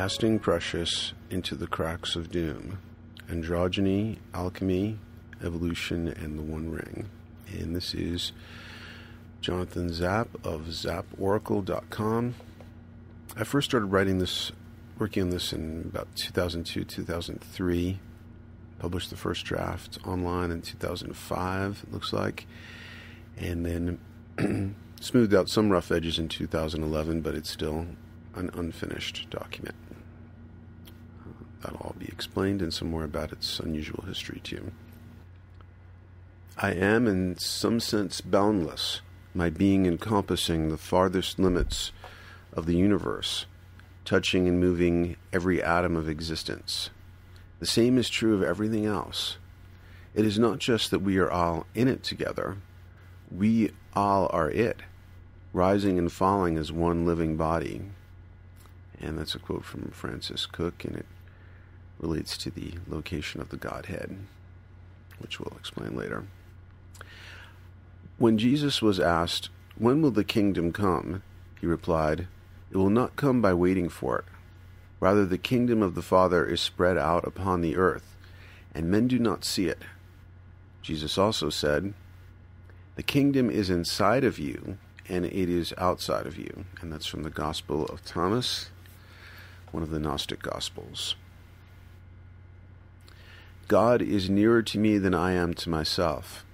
Casting Precious into the Cracks of Doom Androgyny, Alchemy, Evolution, and the One Ring. And this is Jonathan Zap of zaporacle.com. I first started writing this, working on this in about 2002, 2003. Published the first draft online in 2005, it looks like. And then smoothed out some rough edges in 2011, but it's still an unfinished document. That'll all be explained and some more about its unusual history, too. I am, in some sense, boundless, my being encompassing the farthest limits of the universe, touching and moving every atom of existence. The same is true of everything else. It is not just that we are all in it together, we all are it, rising and falling as one living body. And that's a quote from Francis Cook, and it relates to the location of the Godhead, which we'll explain later. When Jesus was asked, When will the kingdom come? he replied, It will not come by waiting for it. Rather, the kingdom of the Father is spread out upon the earth, and men do not see it. Jesus also said, The kingdom is inside of you, and it is outside of you. And that's from the Gospel of Thomas, one of the Gnostic Gospels. God is nearer to me than I am to myself.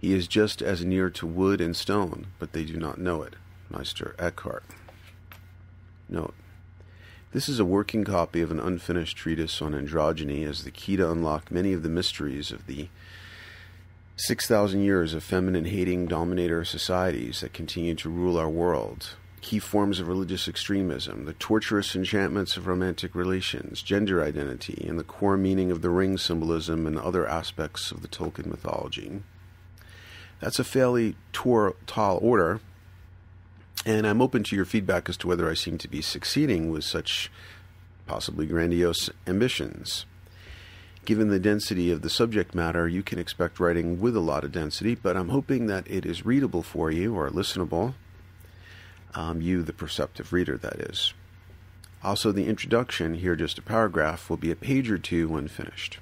He is just as near to wood and stone, but they do not know it. Meister Eckhart. Note. This is a working copy of an unfinished treatise on androgyny as the key to unlock many of the mysteries of the 6,000 years of feminine hating dominator societies that continue to rule our world, key forms of religious extremism, the torturous enchantments of romantic relations, gender identity, and the core meaning of the ring symbolism and other aspects of the Tolkien mythology. That's a fairly tor- tall order, and I'm open to your feedback as to whether I seem to be succeeding with such possibly grandiose ambitions. Given the density of the subject matter, you can expect writing with a lot of density, but I'm hoping that it is readable for you or listenable um, you, the perceptive reader, that is. Also, the introduction, here just a paragraph, will be a page or two when finished.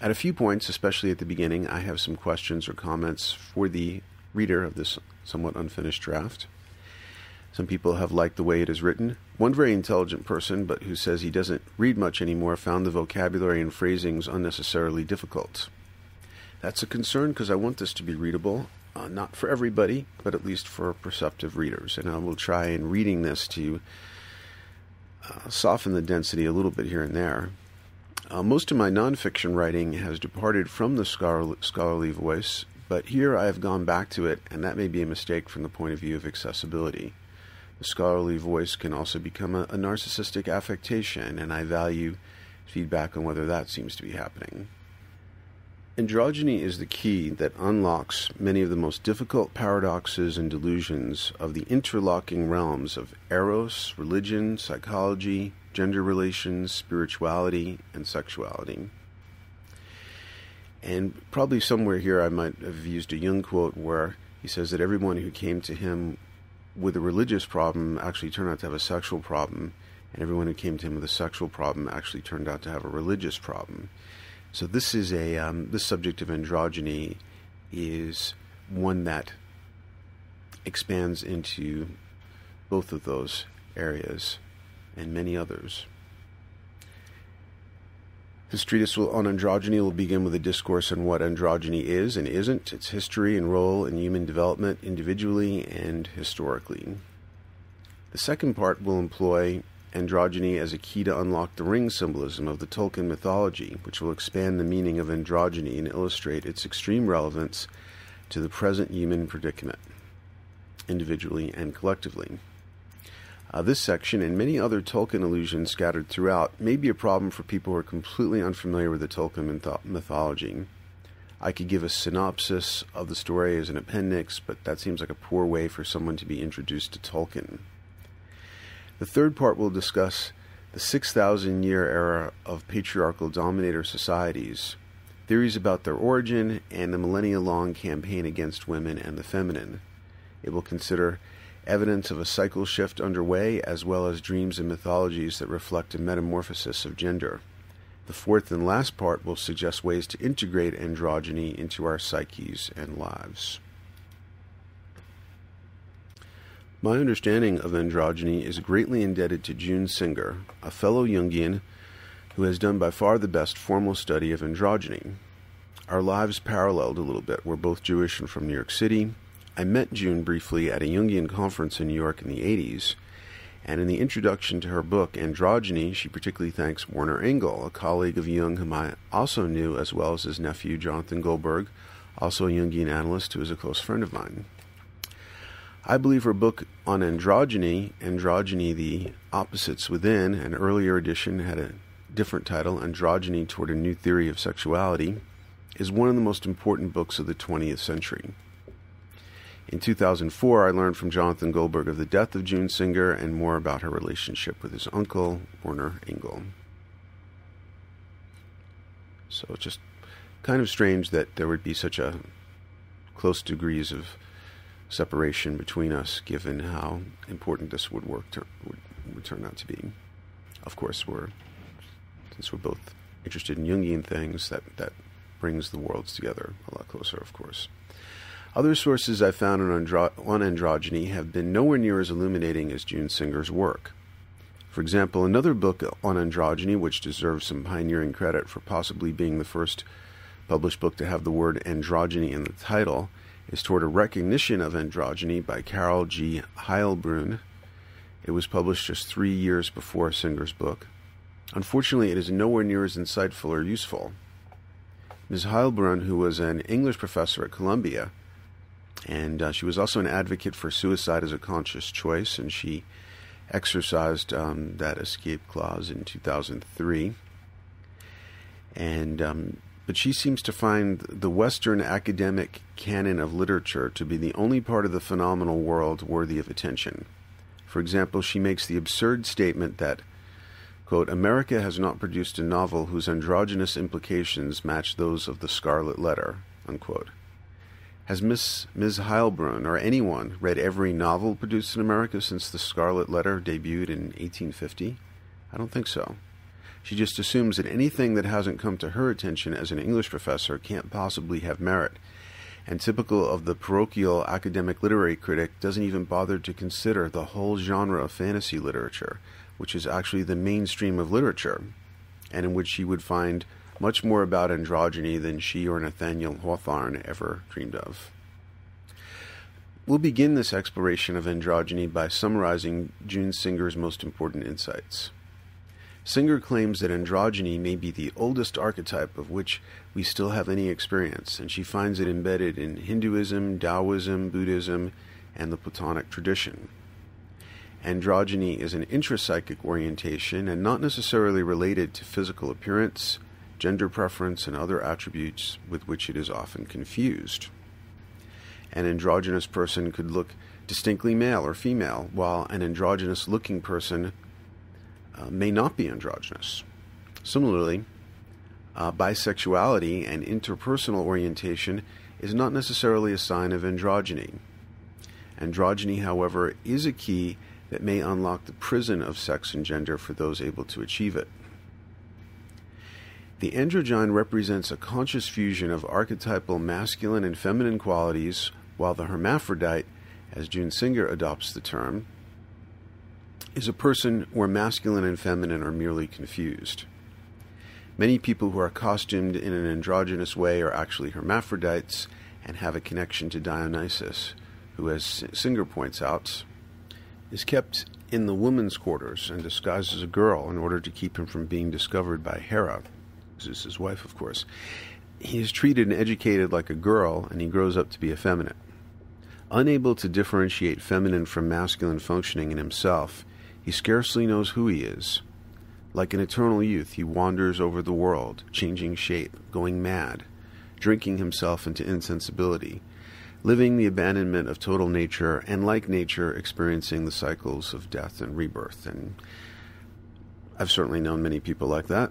At a few points, especially at the beginning, I have some questions or comments for the reader of this somewhat unfinished draft. Some people have liked the way it is written. One very intelligent person, but who says he doesn't read much anymore, found the vocabulary and phrasings unnecessarily difficult. That's a concern because I want this to be readable uh, not for everybody, but at least for perceptive readers. And I will try in reading this to uh, soften the density a little bit here and there. Uh, most of my nonfiction writing has departed from the scholarly voice, but here I have gone back to it, and that may be a mistake from the point of view of accessibility. The scholarly voice can also become a, a narcissistic affectation, and I value feedback on whether that seems to be happening. Androgyny is the key that unlocks many of the most difficult paradoxes and delusions of the interlocking realms of eros, religion, psychology, gender relations, spirituality, and sexuality. And probably somewhere here I might have used a Jung quote where he says that everyone who came to him with a religious problem actually turned out to have a sexual problem, and everyone who came to him with a sexual problem actually turned out to have a religious problem. So this is a um, this subject of androgyny is one that expands into both of those areas and many others. This treatise on androgyny will begin with a discourse on what androgyny is and isn't, its history and role in human development individually and historically. The second part will employ androgyny as a key to unlock the ring symbolism of the Tolkien mythology, which will expand the meaning of androgyny and illustrate its extreme relevance to the present human predicament, individually and collectively. Uh, this section and many other Tolkien allusions scattered throughout may be a problem for people who are completely unfamiliar with the Tolkien myth- mythology. I could give a synopsis of the story as an appendix, but that seems like a poor way for someone to be introduced to Tolkien. The third part will discuss the 6,000 year era of patriarchal dominator societies, theories about their origin, and the millennia long campaign against women and the feminine. It will consider evidence of a cycle shift underway, as well as dreams and mythologies that reflect a metamorphosis of gender. The fourth and last part will suggest ways to integrate androgyny into our psyches and lives. My understanding of androgyny is greatly indebted to June Singer, a fellow Jungian who has done by far the best formal study of androgyny. Our lives paralleled a little bit. We're both Jewish and from New York City. I met June briefly at a Jungian conference in New York in the 80s, and in the introduction to her book, Androgyny, she particularly thanks Werner Engel, a colleague of Jung whom I also knew, as well as his nephew, Jonathan Goldberg, also a Jungian analyst who is a close friend of mine. I believe her book on androgyny, Androgyny, the Opposites Within, an earlier edition had a different title, Androgyny Toward a New Theory of Sexuality, is one of the most important books of the 20th century. In 2004, I learned from Jonathan Goldberg of the death of June Singer and more about her relationship with his uncle, Werner Engel. So it's just kind of strange that there would be such a close degrees of separation between us, given how important this would work would, would turn out to be. Of course, we're since we're both interested in Jungian things, that that brings the worlds together a lot closer, of course. Other sources I found on, andro- on androgyny have been nowhere near as illuminating as June Singer's work. For example, another book on androgyny, which deserves some pioneering credit for possibly being the first published book to have the word androgyny in the title, is Toward a Recognition of Androgyny by Carol G. Heilbrun. It was published just three years before Singer's book. Unfortunately, it is nowhere near as insightful or useful. Ms. Heilbrun, who was an English professor at Columbia, and uh, she was also an advocate for suicide as a conscious choice, and she exercised um, that escape clause in 2003. And um, but she seems to find the Western academic canon of literature to be the only part of the phenomenal world worthy of attention. For example, she makes the absurd statement that, quote, America has not produced a novel whose androgynous implications match those of the Scarlet Letter, unquote. Has Miss Ms. Heilbrun or anyone read every novel produced in America since The Scarlet Letter debuted in 1850? I don't think so. She just assumes that anything that hasn't come to her attention as an English professor can't possibly have merit, and typical of the parochial academic literary critic, doesn't even bother to consider the whole genre of fantasy literature, which is actually the mainstream of literature, and in which she would find much more about androgyny than she or Nathaniel Hawthorne ever dreamed of. We'll begin this exploration of androgyny by summarizing June Singer's most important insights. Singer claims that androgyny may be the oldest archetype of which we still have any experience, and she finds it embedded in Hinduism, Taoism, Buddhism, and the Platonic tradition. Androgyny is an intrapsychic orientation and not necessarily related to physical appearance, gender preference, and other attributes with which it is often confused. An androgynous person could look distinctly male or female, while an androgynous looking person uh, may not be androgynous. Similarly, uh, bisexuality and interpersonal orientation is not necessarily a sign of androgyny. Androgyny, however, is a key that may unlock the prison of sex and gender for those able to achieve it. The androgyne represents a conscious fusion of archetypal masculine and feminine qualities, while the hermaphrodite, as June Singer adopts the term, is a person where masculine and feminine are merely confused. Many people who are costumed in an androgynous way are actually hermaphrodites and have a connection to Dionysus, who, as Singer points out, is kept in the women's quarters and disguised as a girl in order to keep him from being discovered by Hera. Zeus's wife, of course. He is treated and educated like a girl, and he grows up to be effeminate. Unable to differentiate feminine from masculine functioning in himself, he scarcely knows who he is. Like an eternal youth, he wanders over the world, changing shape, going mad, drinking himself into insensibility, living the abandonment of total nature, and like nature, experiencing the cycles of death and rebirth. And I've certainly known many people like that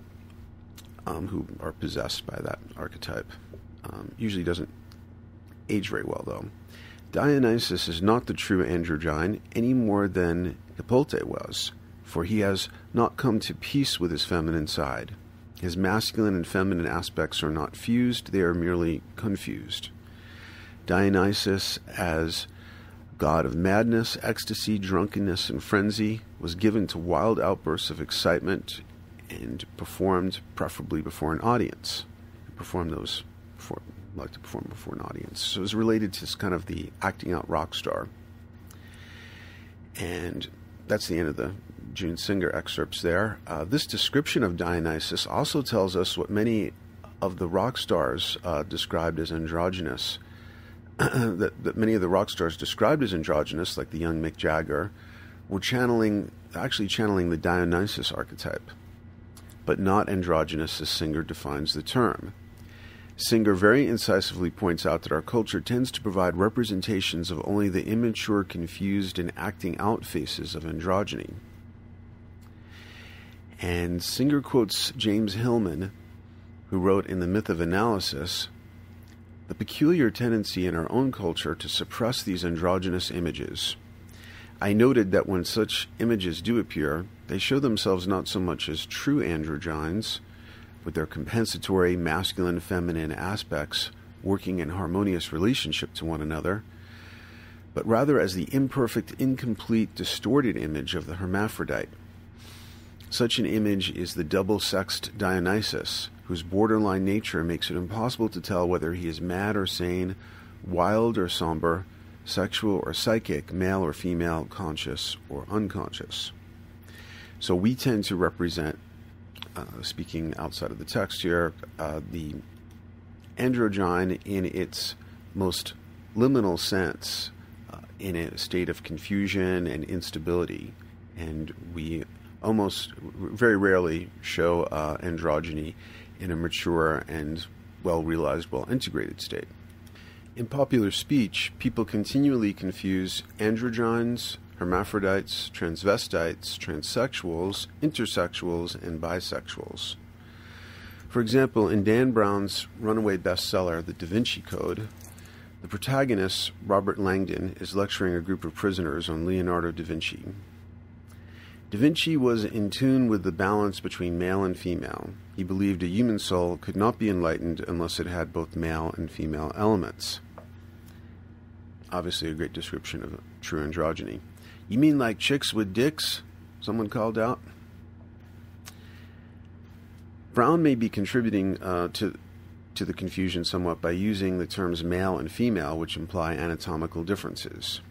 um, who are possessed by that archetype. Um, usually doesn't age very well, though. Dionysus is not the true androgyne any more than Hippolyte was, for he has not come to peace with his feminine side. His masculine and feminine aspects are not fused, they are merely confused. Dionysus, as god of madness, ecstasy, drunkenness, and frenzy, was given to wild outbursts of excitement and performed preferably before an audience. Perform those before, like to perform before an audience. So it was related to kind of the acting out rock star. And that's the end of the June Singer excerpts there. Uh, this description of Dionysus also tells us what many of the rock stars uh, described as androgynous. that, that many of the rock stars described as androgynous, like the young Mick Jagger, were channeling, actually channeling the Dionysus archetype, but not androgynous as Singer defines the term. Singer very incisively points out that our culture tends to provide representations of only the immature, confused, and acting out faces of androgyny. And Singer quotes James Hillman, who wrote in The Myth of Analysis the peculiar tendency in our own culture to suppress these androgynous images. I noted that when such images do appear, they show themselves not so much as true androgynes, with their compensatory masculine feminine aspects working in harmonious relationship to one another, but rather as the imperfect, incomplete, distorted image of the hermaphrodite such an image is the double sexed Dionysus, whose borderline nature makes it impossible to tell whether he is mad or sane, wild or somber, sexual or psychic, male or female, conscious or unconscious. So we tend to represent, speaking outside of the text here, uh, the androgyne in its most liminal sense, uh, in a state of confusion and instability. And we almost very rarely show uh, androgyny in a mature and well realized, well integrated state. In popular speech, people continually confuse androgynes, hermaphrodites, transvestites, transsexuals, intersexuals, and bisexuals. For example, in Dan Brown's runaway bestseller, The Da Vinci Code, the protagonist, Robert Langdon, is lecturing a group of prisoners on Leonardo da Vinci. Da Vinci was in tune with the balance between male and female. He believed a human soul could not be enlightened unless it had both male and female elements. Obviously, a great description of true androgyny. You mean like chicks with dicks? Someone called out. Brown may be contributing uh, to to the confusion somewhat by using the terms male and female, which imply anatomical differences.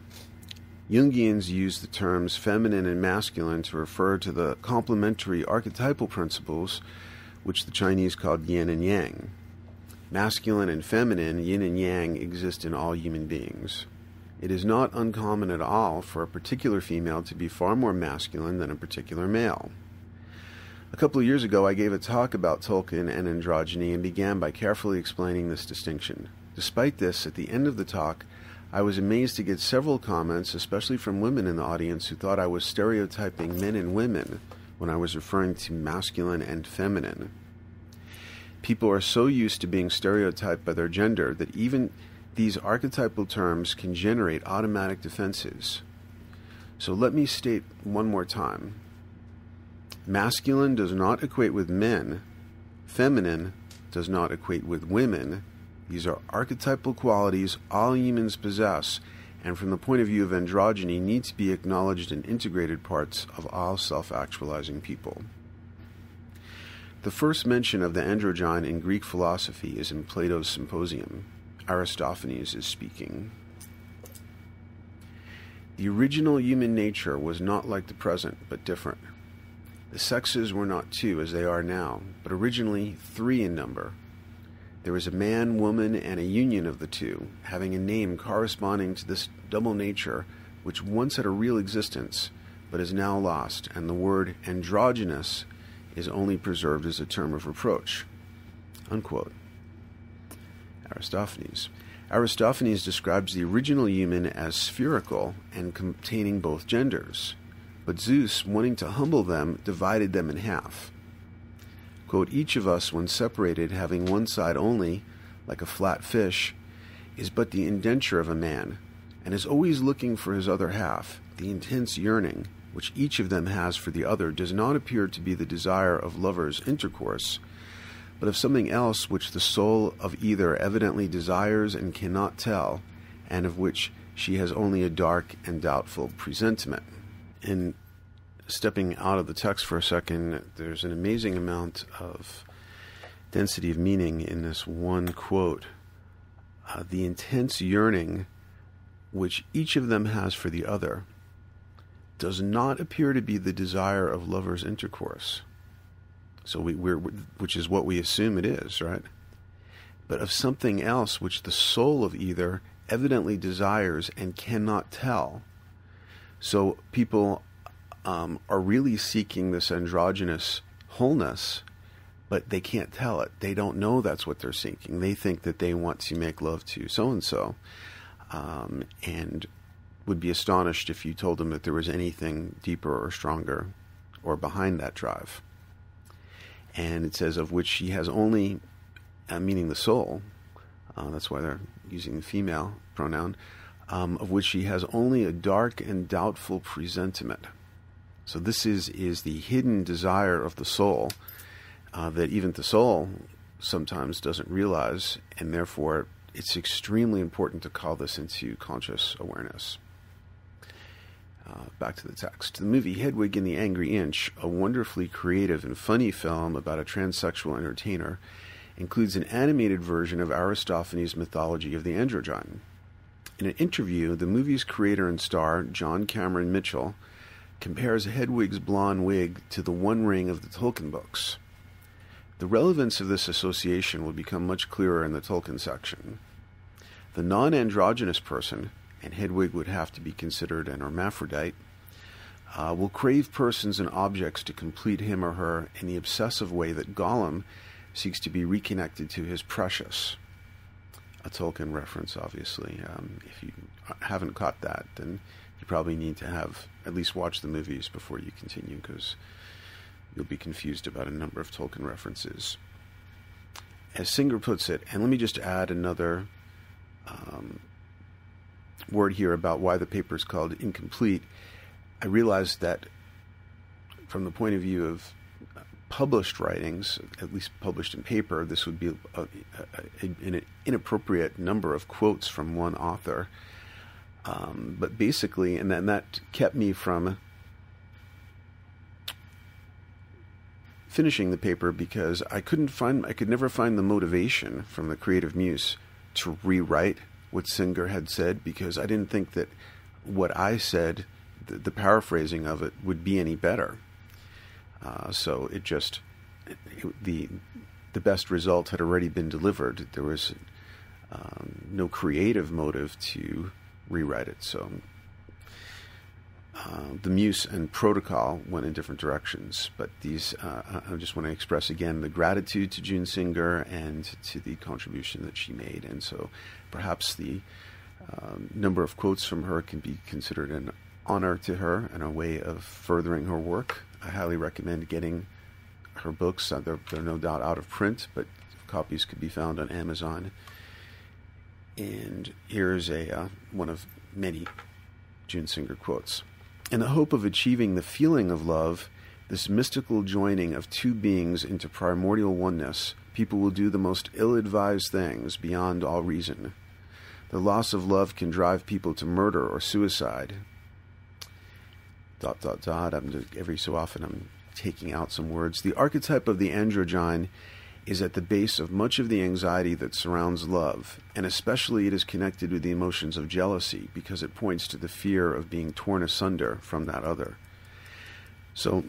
Jungians use the terms feminine and masculine to refer to the complementary archetypal principles which the Chinese called yin and yang. Masculine and feminine, yin and yang, exist in all human beings. It is not uncommon at all for a particular female to be far more masculine than a particular male. A couple of years ago, I gave a talk about Tolkien and androgyny and began by carefully explaining this distinction. Despite this, at the end of the talk, I was amazed to get several comments, especially from women in the audience, who thought I was stereotyping men and women when I was referring to masculine and feminine. People are so used to being stereotyped by their gender that even these archetypal terms can generate automatic defenses. So let me state one more time masculine does not equate with men, feminine does not equate with women these are archetypal qualities all humans possess, and from the point of view of androgyny, need to be acknowledged and integrated parts of all self actualizing people. The first mention of the androgyne in Greek philosophy is in Plato's Symposium. Aristophanes is speaking. The original human nature was not like the present, but different. The sexes were not two as they are now, but originally three in number there was a man, woman, and a union of the two, having a name corresponding to this double nature which once had a real existence, but is now lost, and the word androgynous is only preserved as a term of reproach. Unquote. Aristophanes. Aristophanes describes the original human as spherical and containing both genders, but Zeus, wanting to humble them, divided them in half. Quote, Each of us, when separated, having one side only, like a flat fish, is but the indenture of a man, and is always looking for his other half. The intense yearning which each of them has for the other does not appear to be the desire of lovers' intercourse, but of something else which the soul of either evidently desires and cannot tell, and of which she has only a dark and doubtful presentiment. In stepping out of the text for a second, there's an amazing amount of density of meaning in this one quote. Uh, the intense yearning which each of them has for the other does not appear to be the desire of lovers' intercourse. So we, we're, which is what we assume it is, right? But of something else which the soul of either evidently desires and cannot tell. So people um, are really seeking this androgynous wholeness, but they can't tell it. They don't know that's what they're seeking. They think that they want to make love to so and so, and would be astonished if you told them that there was anything deeper or stronger or behind that drive. And it says, of which she has only, uh, meaning the soul, uh, that's why they're using the female pronoun, um, of which she has only a dark and doubtful presentiment. So this is, is the hidden desire of the soul uh, that even the soul sometimes doesn't realize, and therefore it's extremely important to call this into conscious awareness. Uh, back to the text. The movie Hedwig and the Angry Inch, a wonderfully creative and funny film about a transsexual entertainer, includes an animated version of Aristophanes' mythology of the androgyne. In an interview, the movie's creator and star, John Cameron Mitchell, compares Hedwig's blonde wig to the One Ring of the Tolkien books. The relevance of this association will become much clearer in the Tolkien section. The non androgynous person, and Hedwig would have to be considered an hermaphrodite, uh, will crave persons and objects to complete him or her in the obsessive way that Gollum seeks to be reconnected to his precious. A Tolkien reference, obviously. Um, if you haven't caught that, then you probably need to have at least watch the movies before you continue because you'll be confused about a number of Tolkien references. As Singer puts it, and let me just add another um, word here about why the paper is called incomplete, I realized that from the point of view of published writings, at least published in paper, this would be a, a, a, an inappropriate number of quotes from one author. Um, but basically, and, then that kept me from finishing the paper because I couldn't find, I could never find the motivation from the creative muse to rewrite what Singer had said because I didn't think that what I said, the, the paraphrasing of it, would be any better. Uh, so it just it, the the best result had already been delivered. There was um, no creative motive to rewrite it. So uh, the muse and protocol went in different directions. But these, uh, I just want to express again the gratitude to June Singer and to the contribution that she made. And so perhaps the um, number of quotes from her can be considered an honor to her and a way of furthering her work. I highly recommend getting her books. Uh, they're, they're no doubt out of print, but copies could be found on Amazon. And here's a uh, one of many June Singer quotes. In the hope of achieving the feeling of love, this mystical joining of two beings into primordial oneness, people will do the most ill advised things beyond all reason. The loss of love can drive people to murder or suicide. Dot, dot, dot. I'm every so often I'm taking out some words. The archetype of the androgyne is at the base of much of the anxiety that surrounds love, and especially it is connected with the emotions of jealousy because it points to the fear of being torn asunder from that other. So,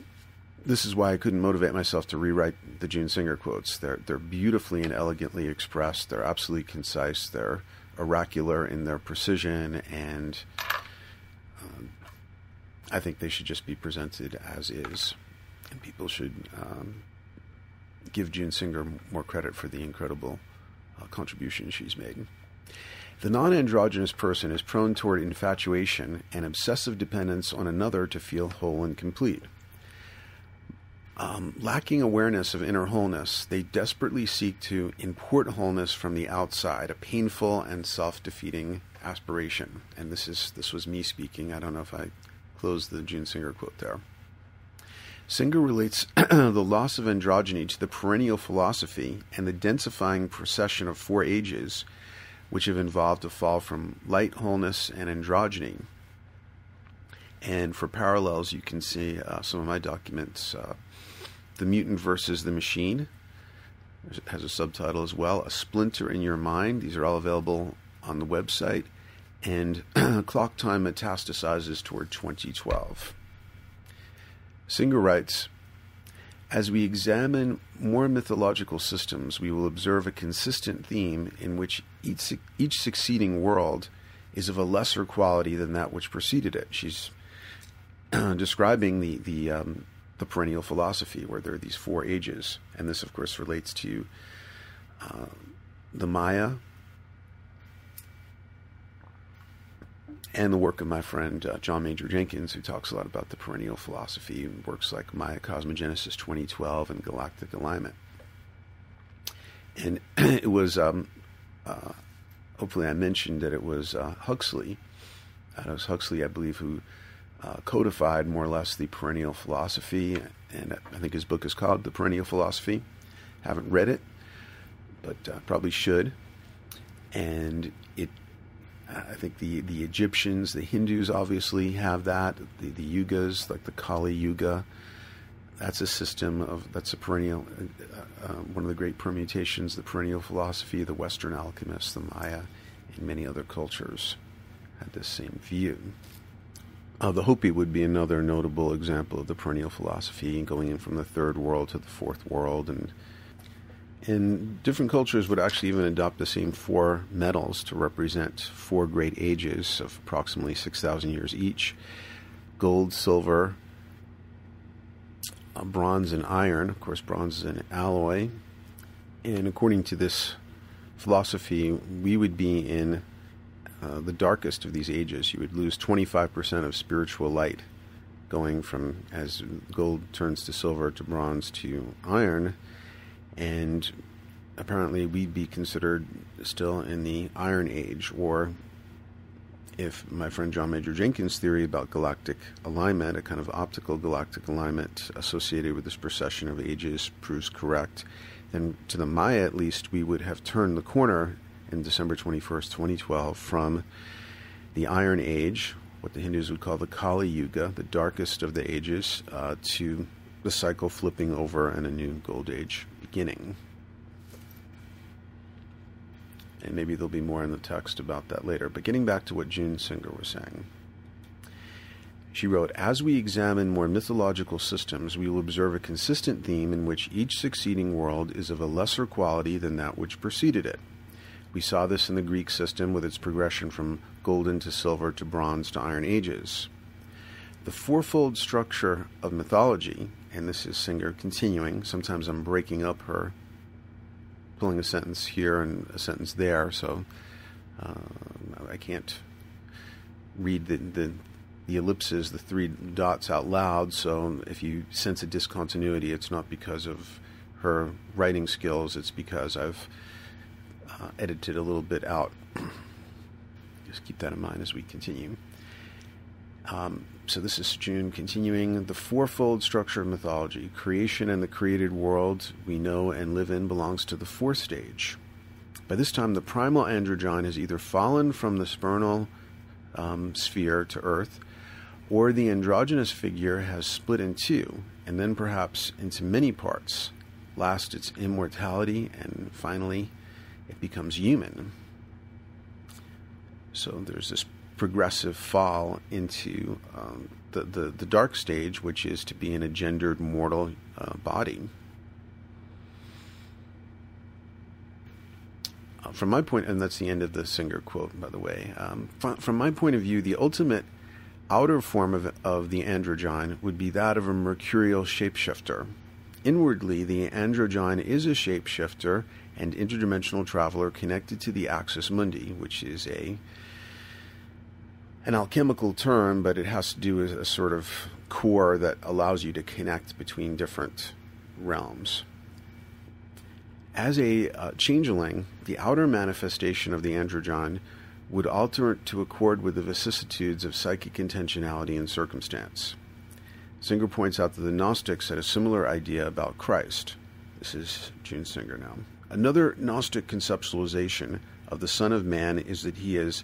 this is why I couldn't motivate myself to rewrite the June Singer quotes. They're they're beautifully and elegantly expressed. They're absolutely concise. They're oracular in their precision, and um, I think they should just be presented as is, and people should um, give June Singer more credit for the incredible uh, contribution she's made. The non androgynous person is prone toward infatuation and obsessive dependence on another to feel whole and complete. Um, lacking awareness of inner wholeness, they desperately seek to import wholeness from the outside, a painful and self-defeating aspiration. And this is this was me speaking. I don't know if I closed the June Singer quote there. Singer relates the loss of androgyny to the perennial philosophy and the densifying procession of four ages, which have involved a fall from light, wholeness, and androgyny. And for parallels, you can see uh, some of my documents uh, The Mutant versus the Machine. Has a subtitle as well A Splinter in Your Mind. These are all available on the website. And Clock Time Metastasizes Toward 2012. Singer writes As we examine more mythological systems, we will observe a consistent theme in which each, each succeeding world is of a lesser quality than that which preceded it. She's describing the the um, the perennial philosophy, where there are these four ages, and this, of course, relates to uh, the Maya, and the work of my friend uh, John Major Jenkins, who talks a lot about the perennial philosophy and works like Maya Cosmogenesis 2012 and Galactic Alignment. And it was, um, uh, hopefully, I mentioned that it was uh, Huxley, was Huxley, I believe, who uh, codified more or less the perennial philosophy. And I think his book is called The Perennial Philosophy. Haven't read it, but uh, probably should. And it I think the, the Egyptians, the Hindus obviously have that. The, the yugas, like the Kali Yuga, that's a system of that's a perennial, uh, uh, one of the great permutations, the perennial philosophy. The Western alchemists, the Maya, and many other cultures had this same view. Uh, the Hopi would be another notable example of the perennial philosophy, going in from the third world to the fourth world, and and different cultures would actually even adopt the same four metals to represent four great ages of approximately 6,000 years each gold, silver, uh, bronze, and iron. Of course, bronze is an alloy. And according to this philosophy, we would be in uh, the darkest of these ages. You would lose 25% of spiritual light going from as gold turns to silver to bronze to iron and apparently we'd be considered still in the Iron Age, or if my friend John Major Jenkins' theory about galactic alignment, a kind of optical galactic alignment associated with this procession of ages, proves correct, then to the Maya at least, we would have turned the corner in December 21st, 2012, from the Iron Age, what the Hindus would call the Kali Yuga, the darkest of the ages, uh, to the cycle flipping over and a new gold age beginning. And maybe there'll be more in the text about that later. But getting back to what June Singer was saying. She wrote, As we examine more mythological systems, we will observe a consistent theme in which each succeeding world is of a lesser quality than that which preceded it. We saw this in the Greek system with its progression from golden to silver to bronze to iron ages. The fourfold structure of mythology and this is Singer continuing. Sometimes I'm breaking up her, pulling a sentence here and a sentence there, so uh, I can't read the, the, the ellipses, the three dots out loud. So if you sense a discontinuity, it's not because of her writing skills; it's because I've uh, edited a little bit out. Just keep that in mind as we continue. Um, so this is June continuing the fourfold structure of mythology. Creation and the created world we know and live in belongs to the fourth stage. By this time, the primal androgyne has either fallen from the supernal um, sphere to earth, or the androgynous figure has split in two, and then perhaps into many parts. Last, its immortality, and finally, it becomes human. So there's this progressive fall into um, the, the, the, dark stage, which is to be an engendered mortal uh, body. Uh, from my point, and that's the end of the Singer quote, by the way. Um, from, my point of view, the ultimate outer form of, of the androgyne would be that of a mercurial shapeshifter. Inwardly, the androgyne is a shapeshifter and interdimensional traveler connected to the axis mundi, which is a an alchemical term, but it has to do with a sort of core that allows you to connect between different realms. As a uh, changeling, the outer manifestation of the androgyne would alter to accord with the vicissitudes of psychic intentionality and circumstance. Singer points out that the Gnostics had a similar idea about Christ. This is June Singer now. Another Gnostic conceptualization of the Son of Man is that he is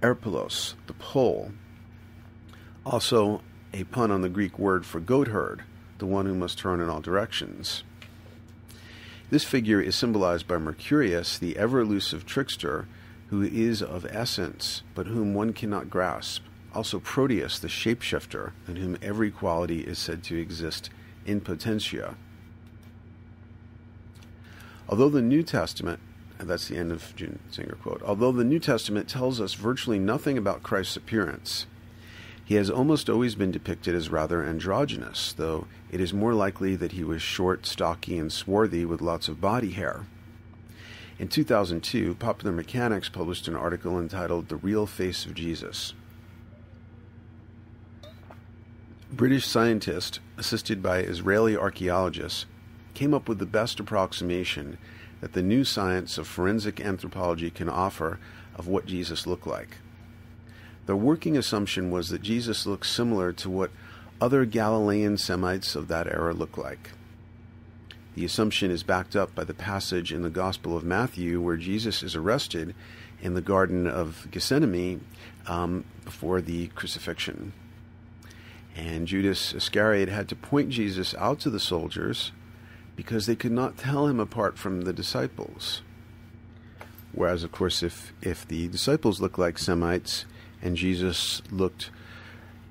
Aipolos, the pole. Also, a pun on the Greek word for goatherd, the one who must turn in all directions. This figure is symbolized by Mercurius, the ever elusive trickster, who is of essence, but whom one cannot grasp. Also, Proteus, the shapeshifter, in whom every quality is said to exist in potentia. Although the New Testament, that's the end of June Singer quote, although the New Testament tells us virtually nothing about Christ's appearance, he has almost always been depicted as rather androgynous, though it is more likely that he was short, stocky, and swarthy with lots of body hair. In 2002, Popular Mechanics published an article entitled The Real Face of Jesus. British scientists, assisted by Israeli archaeologists, came up with the best approximation that the new science of forensic anthropology can offer of what Jesus looked like. The working assumption was that Jesus looked similar to what other Galilean Semites of that era looked like. The assumption is backed up by the passage in the Gospel of Matthew where Jesus is arrested in the Garden of Gethsemane um, before the crucifixion. And Judas Iscariot had to point Jesus out to the soldiers because they could not tell him apart from the disciples. Whereas, of course, if, if the disciples looked like Semites, and Jesus looked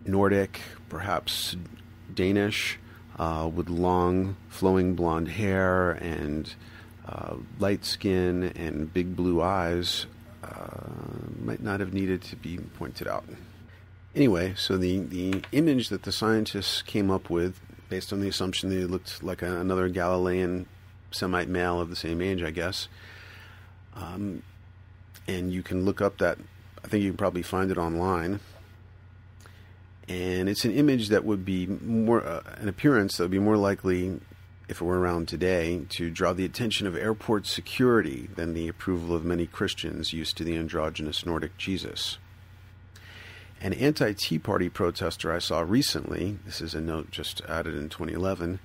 Nordic, perhaps Danish, uh, with long flowing blonde hair and uh, light skin and big blue eyes, uh, might not have needed to be pointed out. Anyway, so the, the image that the scientists came up with, based on the assumption that he looked like a, another Galilean Semite male of the same age, I guess, um, and you can look up that I think you can probably find it online. And it's an image that would be more, uh, an appearance that would be more likely, if it were around today, to draw the attention of airport security than the approval of many Christians used to the androgynous Nordic Jesus. An anti Tea Party protester I saw recently, this is a note just added in 2011,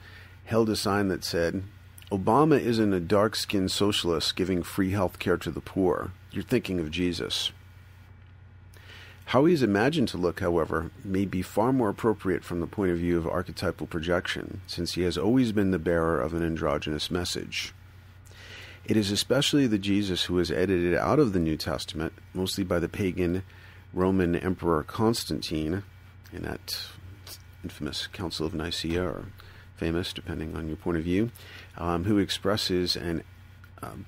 held a sign that said, Obama isn't a dark skinned socialist giving free health care to the poor. You're thinking of Jesus. How he is imagined to look, however, may be far more appropriate from the point of view of archetypal projection, since he has always been the bearer of an androgynous message. It is especially the Jesus who is edited out of the New Testament, mostly by the pagan Roman Emperor Constantine in that infamous Council of Nicaea, or famous, depending on your point of view, um, who expresses an um,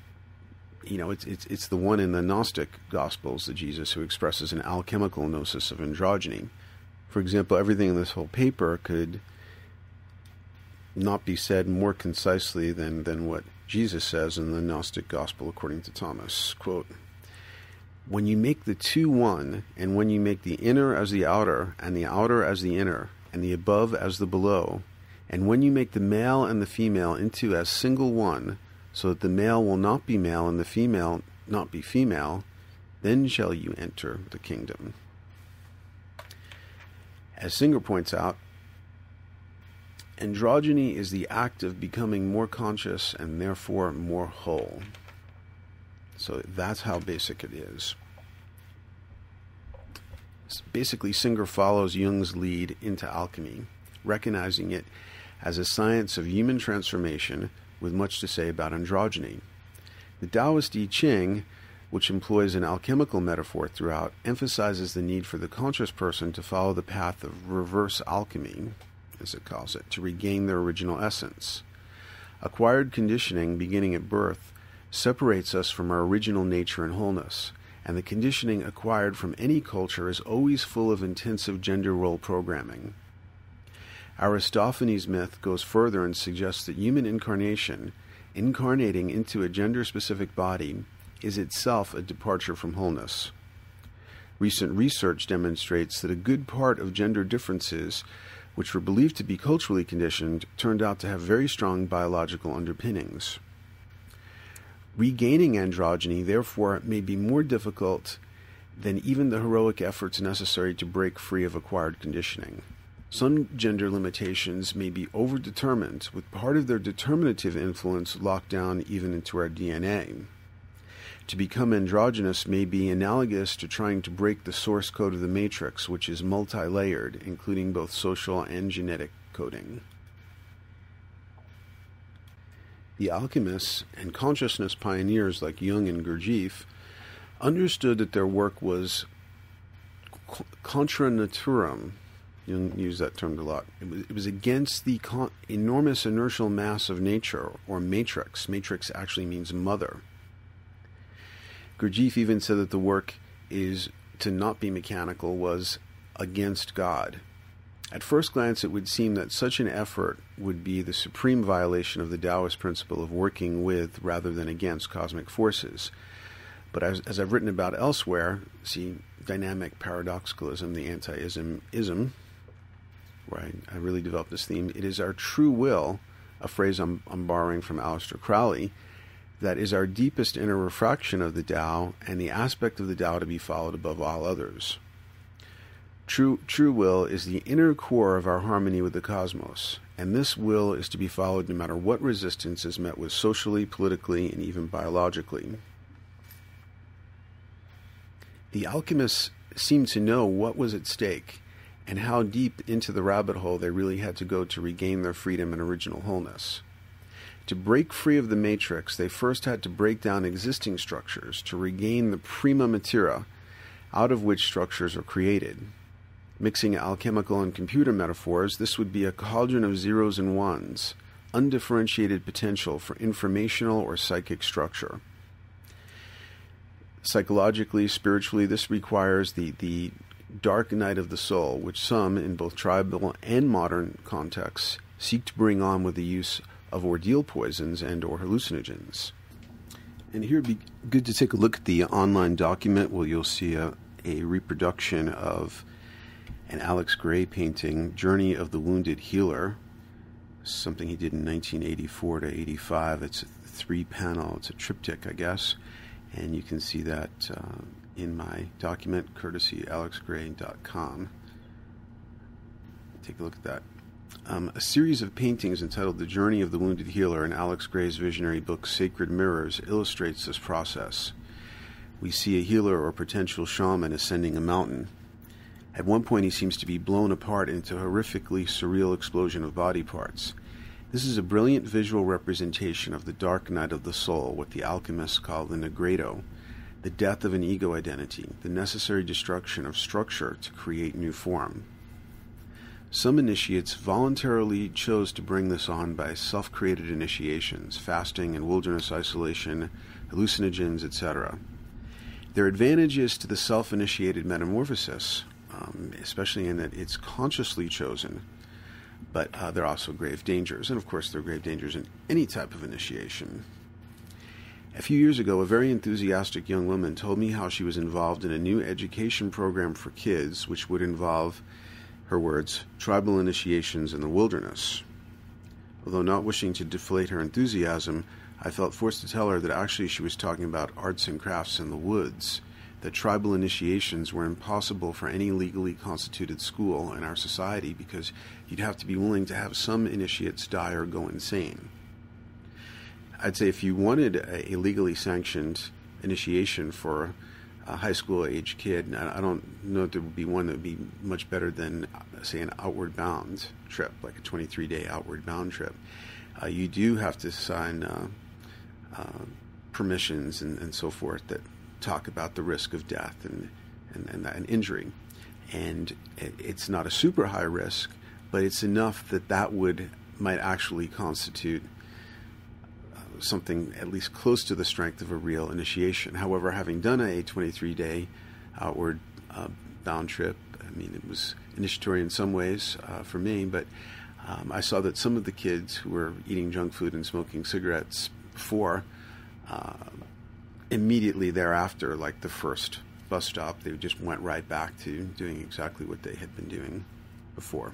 you know, it's, it's, it's the one in the Gnostic Gospels, the Jesus who expresses an alchemical gnosis of androgyny. For example, everything in this whole paper could not be said more concisely than, than what Jesus says in the Gnostic Gospel according to Thomas. Quote, when you make the two one, and when you make the inner as the outer, and the outer as the inner, and the above as the below, and when you make the male and the female into as single one, so that the male will not be male and the female not be female, then shall you enter the kingdom. As Singer points out, androgyny is the act of becoming more conscious and therefore more whole. So that's how basic it is. Basically, Singer follows Jung's lead into alchemy, recognizing it as a science of human transformation with much to say about androgyny. The Taoist I Ching, which employs an alchemical metaphor throughout, emphasizes the need for the conscious person to follow the path of reverse alchemy, as it calls it, to regain their original essence. Acquired conditioning, beginning at birth, separates us from our original nature and wholeness, and the conditioning acquired from any culture is always full of intensive gender role programming. Aristophanes' myth goes further and suggests that human incarnation, incarnating into a gender specific body, is itself a departure from wholeness. Recent research demonstrates that a good part of gender differences, which were believed to be culturally conditioned, turned out to have very strong biological underpinnings. Regaining androgyny, therefore, may be more difficult than even the heroic efforts necessary to break free of acquired conditioning. Some gender limitations may be overdetermined, with part of their determinative influence locked down even into our DNA. To become androgynous may be analogous to trying to break the source code of the matrix, which is multi layered, including both social and genetic coding. The alchemists and consciousness pioneers like Jung and Gurdjieff understood that their work was contra naturam. Jung used that term a lot. It was, it was against the con- enormous inertial mass of nature, or matrix. Matrix actually means mother. Gurdjieff even said that the work is to not be mechanical was against God. At first glance, it would seem that such an effort would be the supreme violation of the Taoist principle of working with rather than against cosmic forces. But as, as I've written about elsewhere, see dynamic paradoxicalism, the anti-ism ism, where I, I, really developed this theme. It is our true will, a phrase I'm, I'm borrowing from Aleister Crowley, that is our deepest inner refraction of the Tao and the aspect of the Tao to be followed above all others. True, true will is the inner core of our harmony with the cosmos, and this will is to be followed no matter what resistance is met with socially, politically, and even biologically. The alchemists seemed to know what was at stake and how deep into the rabbit hole they really had to go to regain their freedom and original wholeness. To break free of the matrix, they first had to break down existing structures to regain the prima materia out of which structures are created. Mixing alchemical and computer metaphors, this would be a cauldron of zeros and ones, undifferentiated potential for informational or psychic structure. Psychologically, spiritually, this requires the, the dark night of the soul, which some, in both tribal and modern contexts, seek to bring on with the use of ordeal poisons and or hallucinogens. And here it'd be good to take a look at the online document where you'll see a, a reproduction of an Alex Grey painting, Journey of the Wounded Healer, something he did in 1984 to 85. It's a three panel, it's a triptych, I guess. And you can see that uh, in my document, courtesy alexgrey.com. Take a look at that um, a series of paintings entitled The Journey of the Wounded Healer in Alex Grey's visionary book Sacred Mirrors illustrates this process. We see a healer or potential shaman ascending a mountain. At one point, he seems to be blown apart into a horrifically surreal explosion of body parts. This is a brilliant visual representation of the dark night of the soul, what the alchemists call the nigredo, the death of an ego identity, the necessary destruction of structure to create new form. Some initiates voluntarily chose to bring this on by self created initiations, fasting and wilderness isolation, hallucinogens, etc. Their advantages to the self initiated metamorphosis, um, especially in that it's consciously chosen, but uh, there are also grave dangers. And of course, there are grave dangers in any type of initiation. A few years ago, a very enthusiastic young woman told me how she was involved in a new education program for kids, which would involve her words, tribal initiations in the wilderness. Although not wishing to deflate her enthusiasm, I felt forced to tell her that actually she was talking about arts and crafts in the woods, that tribal initiations were impossible for any legally constituted school in our society because you'd have to be willing to have some initiates die or go insane. I'd say if you wanted a legally sanctioned initiation for a high school age kid, I don't know if there would be one that would be much better than, say, an outward bound trip, like a 23 day outward bound trip. Uh, you do have to sign uh, uh, permissions and, and, so forth that talk about the risk of death and, and, and, and injury. And it, it's not a super high risk, but it's enough that that would might actually constitute something at least close to the strength of a real initiation. However, having done a 23 day outward uh, bound trip, I mean, it was initiatory in some ways uh, for me, but um, I saw that some of the kids who were eating junk food and smoking cigarettes before, uh, immediately thereafter, like the first bus stop, they just went right back to doing exactly what they had been doing before.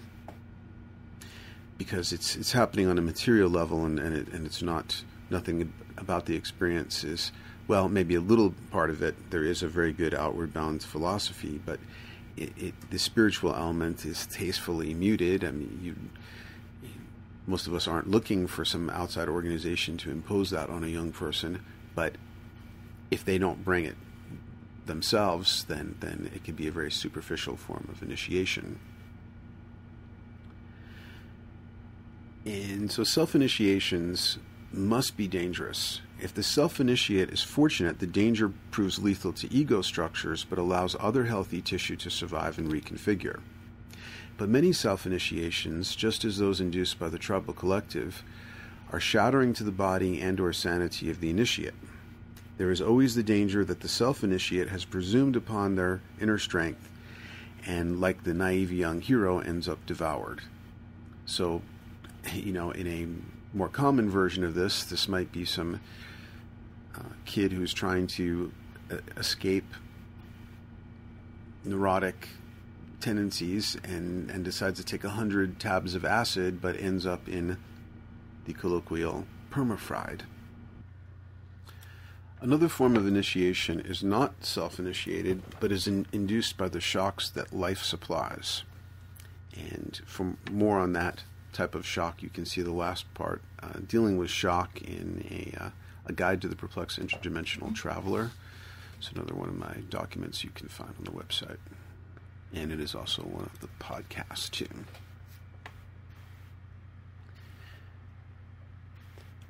Because it's it's happening on a material level, and and, it, and it's not nothing about the experience is well, maybe a little part of it. There is a very good outward bound philosophy, but it, it, the spiritual element is tastefully muted. I mean, you most of us aren't looking for some outside organization to impose that on a young person, but if they don't bring it themselves, then then it can be a very superficial form of initiation. And so self initiations must be dangerous. If the self initiate is fortunate, the danger proves lethal to ego structures but allows other healthy tissue to survive and reconfigure. But many self initiations, just as those induced by the tribal collective, are shattering to the body and or sanity of the initiate. There is always the danger that the self initiate has presumed upon their inner strength and, like the naive young hero, ends up devoured. So, you know, in a more common version of this, this might be some uh, kid who's trying to uh, escape neurotic tendencies and, and decides to take 100 tabs of acid but ends up in the colloquial permafried. Another form of initiation is not self initiated, but is in, induced by the shocks that life supplies. And for more on that type of shock, you can see the last part uh, dealing with shock in a, uh, a guide to the perplexed interdimensional traveler. It's another one of my documents you can find on the website. And it is also one of the podcasts, too.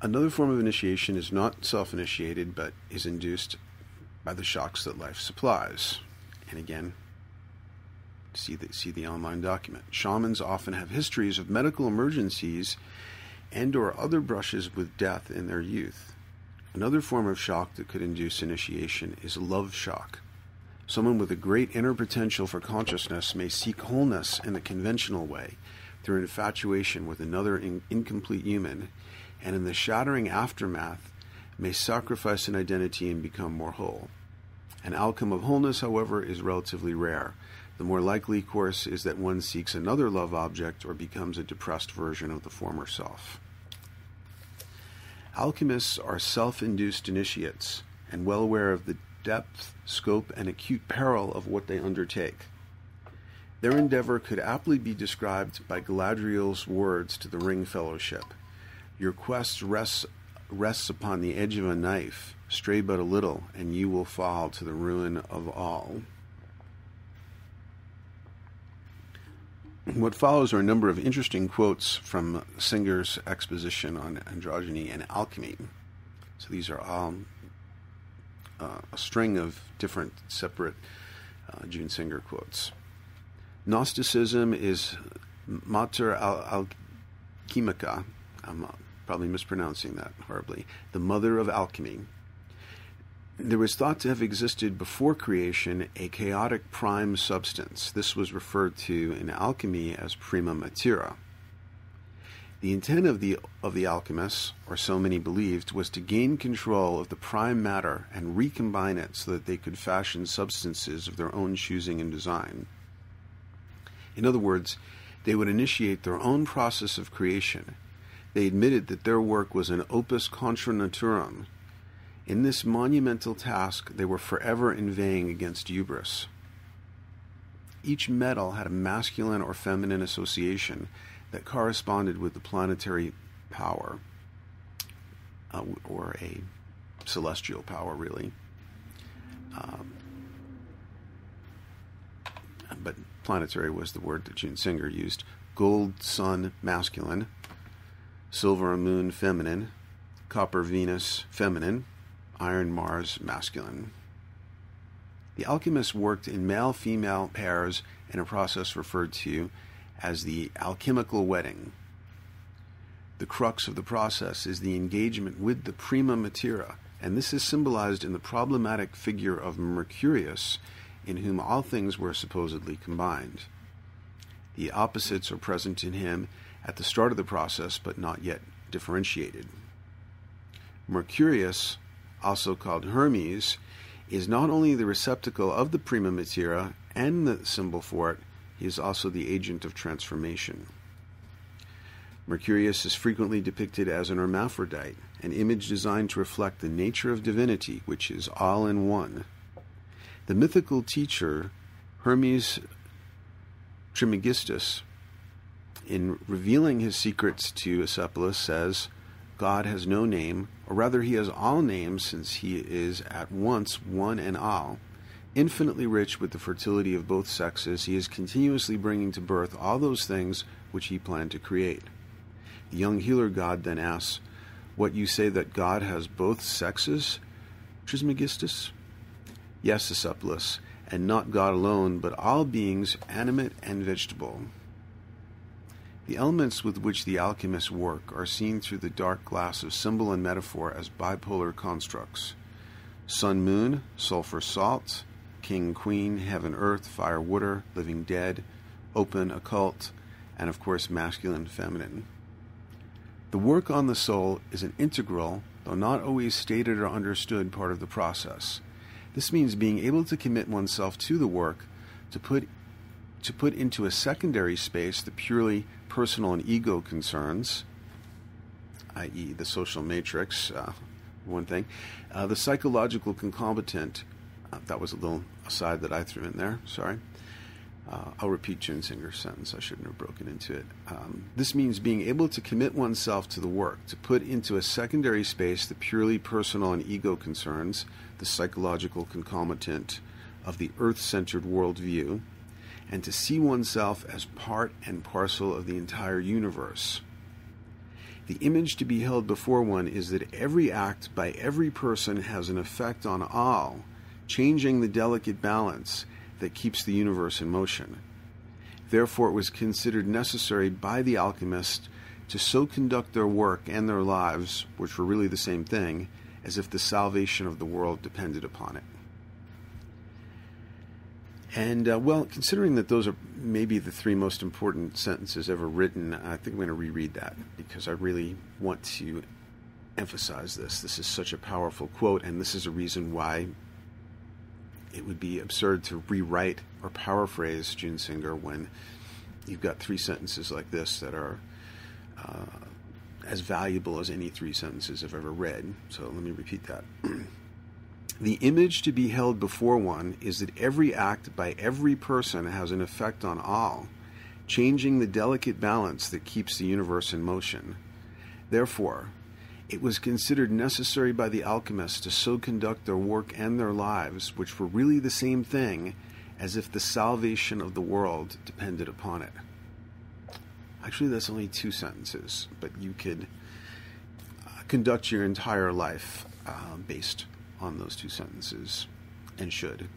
Another form of initiation is not self initiated, but is induced by the shocks that life supplies. And again, see the, see the online document. Shamans often have histories of medical emergencies and or other brushes with death in their youth. Another form of shock that could induce initiation is love shock. Someone with a great inner potential for consciousness may seek wholeness in the conventional way through infatuation with another in- incomplete human and in the shattering aftermath may sacrifice an identity and become more whole. An outcome of wholeness, however, is relatively rare. The more likely course is that one seeks another love object or becomes a depressed version of the former self. Alchemists are self induced initiates and well aware of the depth, scope, and acute peril of what they undertake. Their endeavor could aptly be described by Galadriel's words to the Ring Fellowship your quest rests, rests upon the edge of a knife. Stray but a little, and you will fall to the ruin of all. What follows are a number of interesting quotes from Singer's exposition on androgyny and alchemy. So these are all uh, a string of different separate uh, June Singer quotes. Gnosticism is mater al- alchemica. Probably mispronouncing that horribly, the mother of alchemy. There was thought to have existed before creation a chaotic prime substance. This was referred to in alchemy as prima materia. The intent of the, of the alchemists, or so many believed, was to gain control of the prime matter and recombine it so that they could fashion substances of their own choosing and design. In other words, they would initiate their own process of creation they admitted that their work was an opus contra naturam. In this monumental task, they were forever inveighing against hubris. Each metal had a masculine or feminine association that corresponded with the planetary power, uh, or a celestial power, really. Um, but planetary was the word that June Singer used. Gold, sun, masculine silver moon feminine, copper Venus feminine, iron Mars masculine. The alchemists worked in male female pairs in a process referred to as the alchemical wedding. The crux of the process is the engagement with the prima materia, and this is symbolized in the problematic figure of Mercurius, in whom all things were supposedly combined. The opposites are present in him at the start of the process but not yet differentiated. Mercurius, also called Hermes, is not only the receptacle of the prima materia and the symbol for it, he is also the agent of transformation. Mercurius is frequently depicted as an hermaphrodite, an image designed to reflect the nature of divinity, which is all in one. The mythical teacher Hermes Trismegistus, in revealing his secrets to Asclepius, says, God has no name, or rather, he has all names, since he is at once one and all. Infinitely rich with the fertility of both sexes, he is continuously bringing to birth all those things which he planned to create. The young healer god then asks, What you say that God has both sexes, Trismegistus? Yes, Asclepius, and not God alone, but all beings, animate and vegetable. The elements with which the alchemists work are seen through the dark glass of symbol and metaphor as bipolar constructs sun moon, sulfur salt, king queen, heaven earth, fire water, living dead, open occult, and of course masculine feminine. The work on the soul is an integral, though not always stated or understood, part of the process. This means being able to commit oneself to the work, to put to put into a secondary space the purely personal and ego concerns, i.e., the social matrix, uh, one thing, uh, the psychological concomitant. Uh, that was a little aside that I threw in there. Sorry. Uh, I'll repeat June Singer's sentence. I shouldn't have broken into it. Um, this means being able to commit oneself to the work, to put into a secondary space the purely personal and ego concerns, the psychological concomitant of the earth centered worldview, and to see oneself as part and parcel of the entire universe. The image to be held before one is that every act by every person has an effect on all, changing the delicate balance that keeps the universe in motion. Therefore, it was considered necessary by the alchemists to so conduct their work and their lives, which were really the same thing, as if the salvation of the world depended upon it. And, uh, well, considering that those are maybe the three most important sentences ever written, I think I'm going to reread that because I really want to emphasize this. This is such a powerful quote, and this is a reason why it would be absurd to rewrite or paraphrase June Singer when you've got three sentences like this that are uh, as valuable as any three sentences I've ever read. So let me repeat that. the image to be held before one is that every act by every person has an effect on all, changing the delicate balance that keeps the universe in motion. Therefore, it was considered necessary by the alchemists to so conduct their work and their lives, which were really the same thing, as if the salvation of the world depended upon it. Actually, that's only two sentences, but you could uh, conduct your entire life uh, based on those two sentences, and should,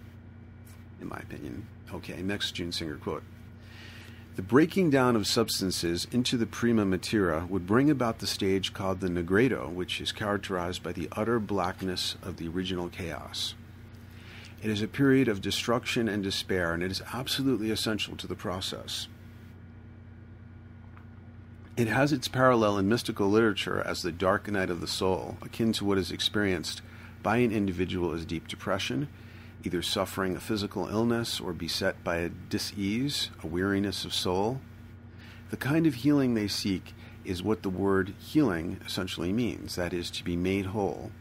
in my opinion. Okay, next June Singer quote. The breaking down of substances into the prima materia would bring about the stage called the nigredo, which is characterized by the utter blackness of the original chaos. It is a period of destruction and despair, and it is absolutely essential to the process. It has its parallel in mystical literature as the dark night of the soul, akin to what is experienced by an individual as deep depression, either suffering a physical illness or beset by a disease, a weariness of soul. The kind of healing they seek is what the word healing essentially means that is, to be made whole.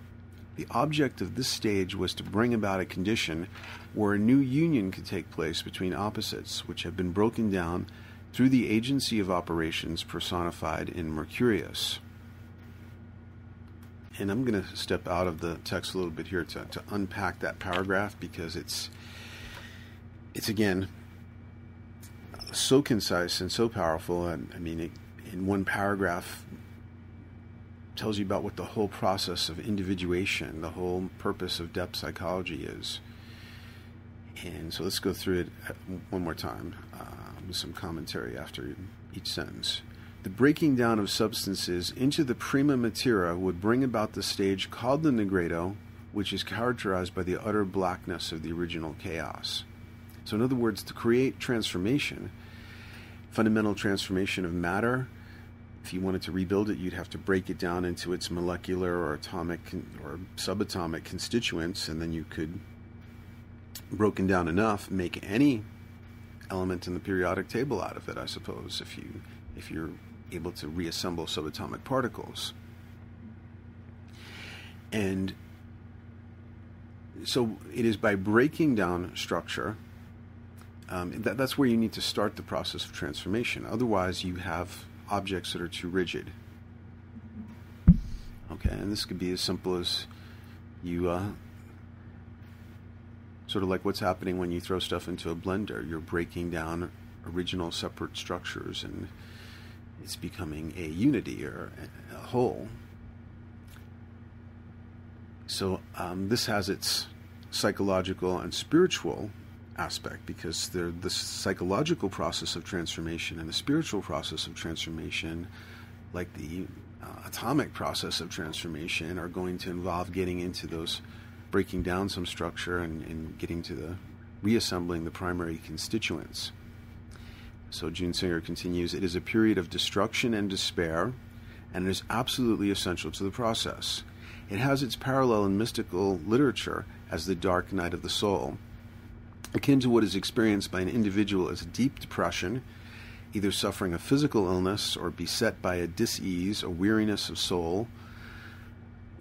The object of this stage was to bring about a condition where a new union could take place between opposites, which have been broken down through the agency of operations personified in Mercurius and I'm going to step out of the text a little bit here to, to unpack that paragraph because it's it's again so concise and so powerful. And I mean, it, in one paragraph, tells you about what the whole process of individuation, the whole purpose of depth psychology is. And so let's go through it one more time uh, with some commentary after each sentence. The breaking down of substances into the prima materia would bring about the stage called the nigredo, which is characterized by the utter blackness of the original chaos. So, in other words, to create transformation, fundamental transformation of matter, if you wanted to rebuild it, you'd have to break it down into its molecular or atomic or subatomic constituents, and then you could broken down enough, make any element in the periodic table out of it, I suppose, if you if you're able to reassemble subatomic particles. And so it is by breaking down structure. Um, that, that's where you need to start the process of transformation. Otherwise, you have objects that are too rigid. Okay, and this could be as simple as you uh, sort of like what's happening when you throw stuff into a blender. You're breaking down original separate structures and it's becoming a unity or a whole. So um, this has its psychological and spiritual aspect because the psychological process of transformation and the spiritual process of transformation, like the uh, atomic process of transformation, are going to involve getting into those breaking down some structure and, and getting to the reassembling the primary constituents. So June Singer continues It is a period of destruction and despair, and it is absolutely essential to the process. It has its parallel in mystical literature as the dark night of the soul, akin to what is experienced by an individual as deep depression, either suffering a physical illness or beset by a disease, a weariness of soul.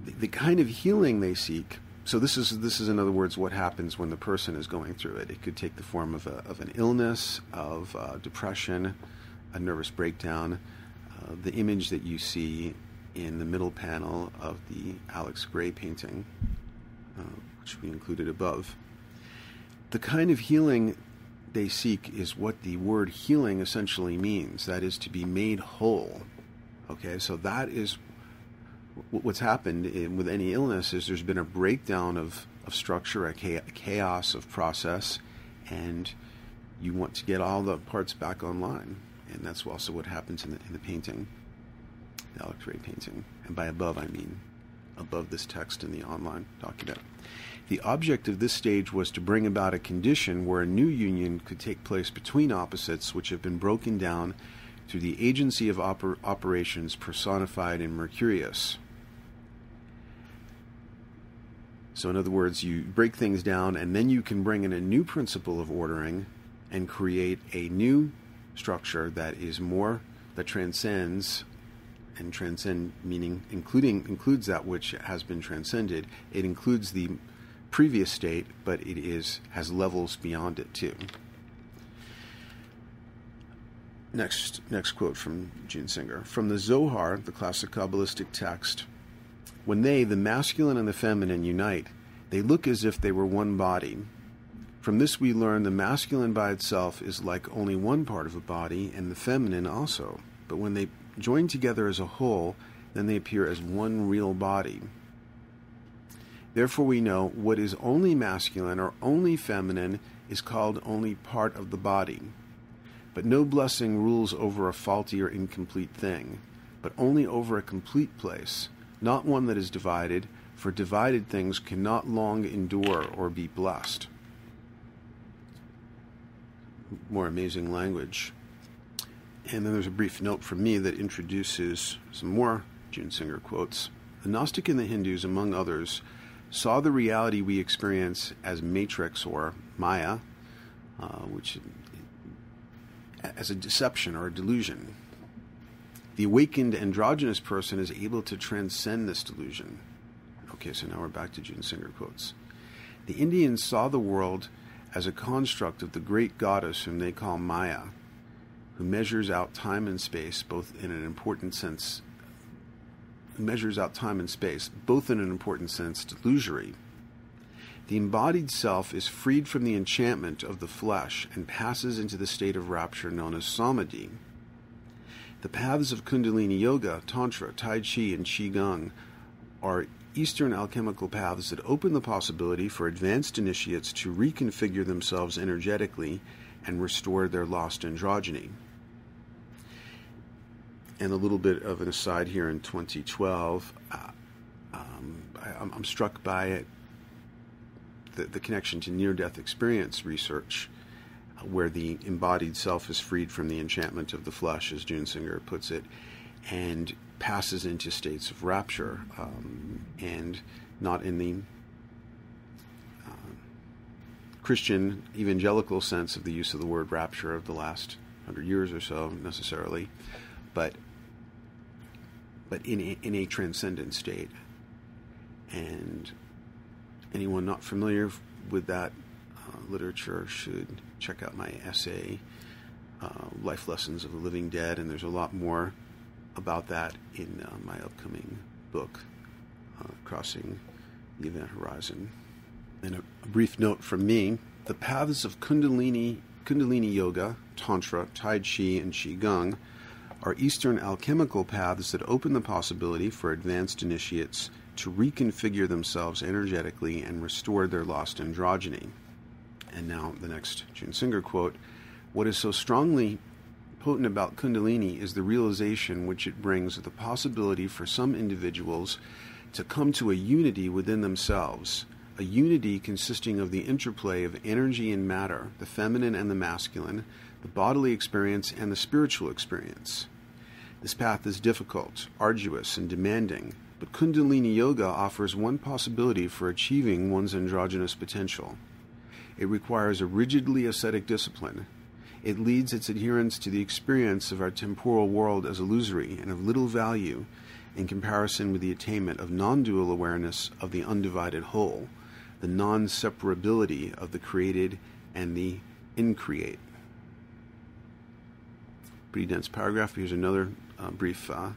The, the kind of healing they seek so this is this is in other words what happens when the person is going through it. It could take the form of, a, of an illness, of uh, depression, a nervous breakdown. Uh, the image that you see in the middle panel of the Alex Grey painting, uh, which we included above. The kind of healing they seek is what the word healing essentially means. That is to be made whole. Okay, so that is what's happened in, with any illness is there's been a breakdown of, of structure, a, chaos of process, and you want to get all the parts back online. And that's also what happens in the, in the painting, the Grey painting. And by above, I mean above this text in the online document. The object of this stage was to bring about a condition where a new union could take place between opposites which have been broken down through the agency of oper- operations personified in Mercurius. So, in other words, you break things down and then you can bring in a new principle of ordering and create a new structure that is more, that transcends and transcend meaning including includes that which has been transcended it includes the previous state but it is has levels beyond it too Next, next quote from June Singer. From the Zohar, the classic Kabbalistic text, when they, the masculine and the feminine, unite, they look as if they were one body. From this, we learn the masculine by itself is like only one part of a body, and the feminine also. But when they join together as a whole, then they appear as one real body. Therefore, we know what is only masculine or only feminine is called only part of the body. But no blessing rules over a faulty or incomplete thing, but only over a complete place, not one that is divided, for divided things cannot long endure or be blessed. More amazing language. And then there's a brief note from me that introduces some more June Singer quotes. The Gnostic and the Hindus, among others, saw the reality we experience as matrix or Maya, uh, which as a deception or a delusion. The awakened androgynous person is able to transcend this delusion. Okay, so now we're back to June Singer quotes. The Indians saw the world as a construct of the great goddess whom they call Maya, who measures out time and space both in an important sense measures out time and space, both in an important sense delusory the embodied self is freed from the enchantment of the flesh and passes into the state of rapture known as samadhi. The paths of Kundalini Yoga, Tantra, Tai Chi, and Qigong are Eastern alchemical paths that open the possibility for advanced initiates to reconfigure themselves energetically and restore their lost androgyny. And a little bit of an aside here in 2012, uh, um, I, am struck by it the, the connection to near death experience research, where the embodied self is freed from the enchantment of the flesh, as June Singer puts it, and passes into states of rapture um, and not in the uh, Christian evangelical sense of the use of the word rapture of the last hundred years or so, necessarily, but but in a, in a transcendent state. And anyone not familiar with that uh, literature should check out my essay, uh, "Life Lessons of the Living Dead," and there's a lot more about that in uh, my upcoming book, uh, "Crossing the Event Horizon." And a, a brief note from me: the paths of Kundalini, Kundalini Yoga, Tantra, Tai Chi, and Qigong are Eastern alchemical paths that open the possibility for advanced initiates to reconfigure themselves energetically and restore their lost androgyny. And now the next June Singer quote What is so strongly potent about Kundalini is the realization which it brings of the possibility for some individuals to come to a unity within themselves, a unity consisting of the interplay of energy and matter, the feminine and the masculine, the bodily experience and the spiritual experience. This path is difficult, arduous, and demanding, but Kundalini Yoga offers one possibility for achieving one's androgynous potential. It requires a rigidly ascetic discipline. It leads its adherents to the experience of our temporal world as illusory and of little value in comparison with the attainment of non dual awareness of the undivided whole, the non separability of the created and the increate. Pretty dense paragraph. Here's another uh, brief uh,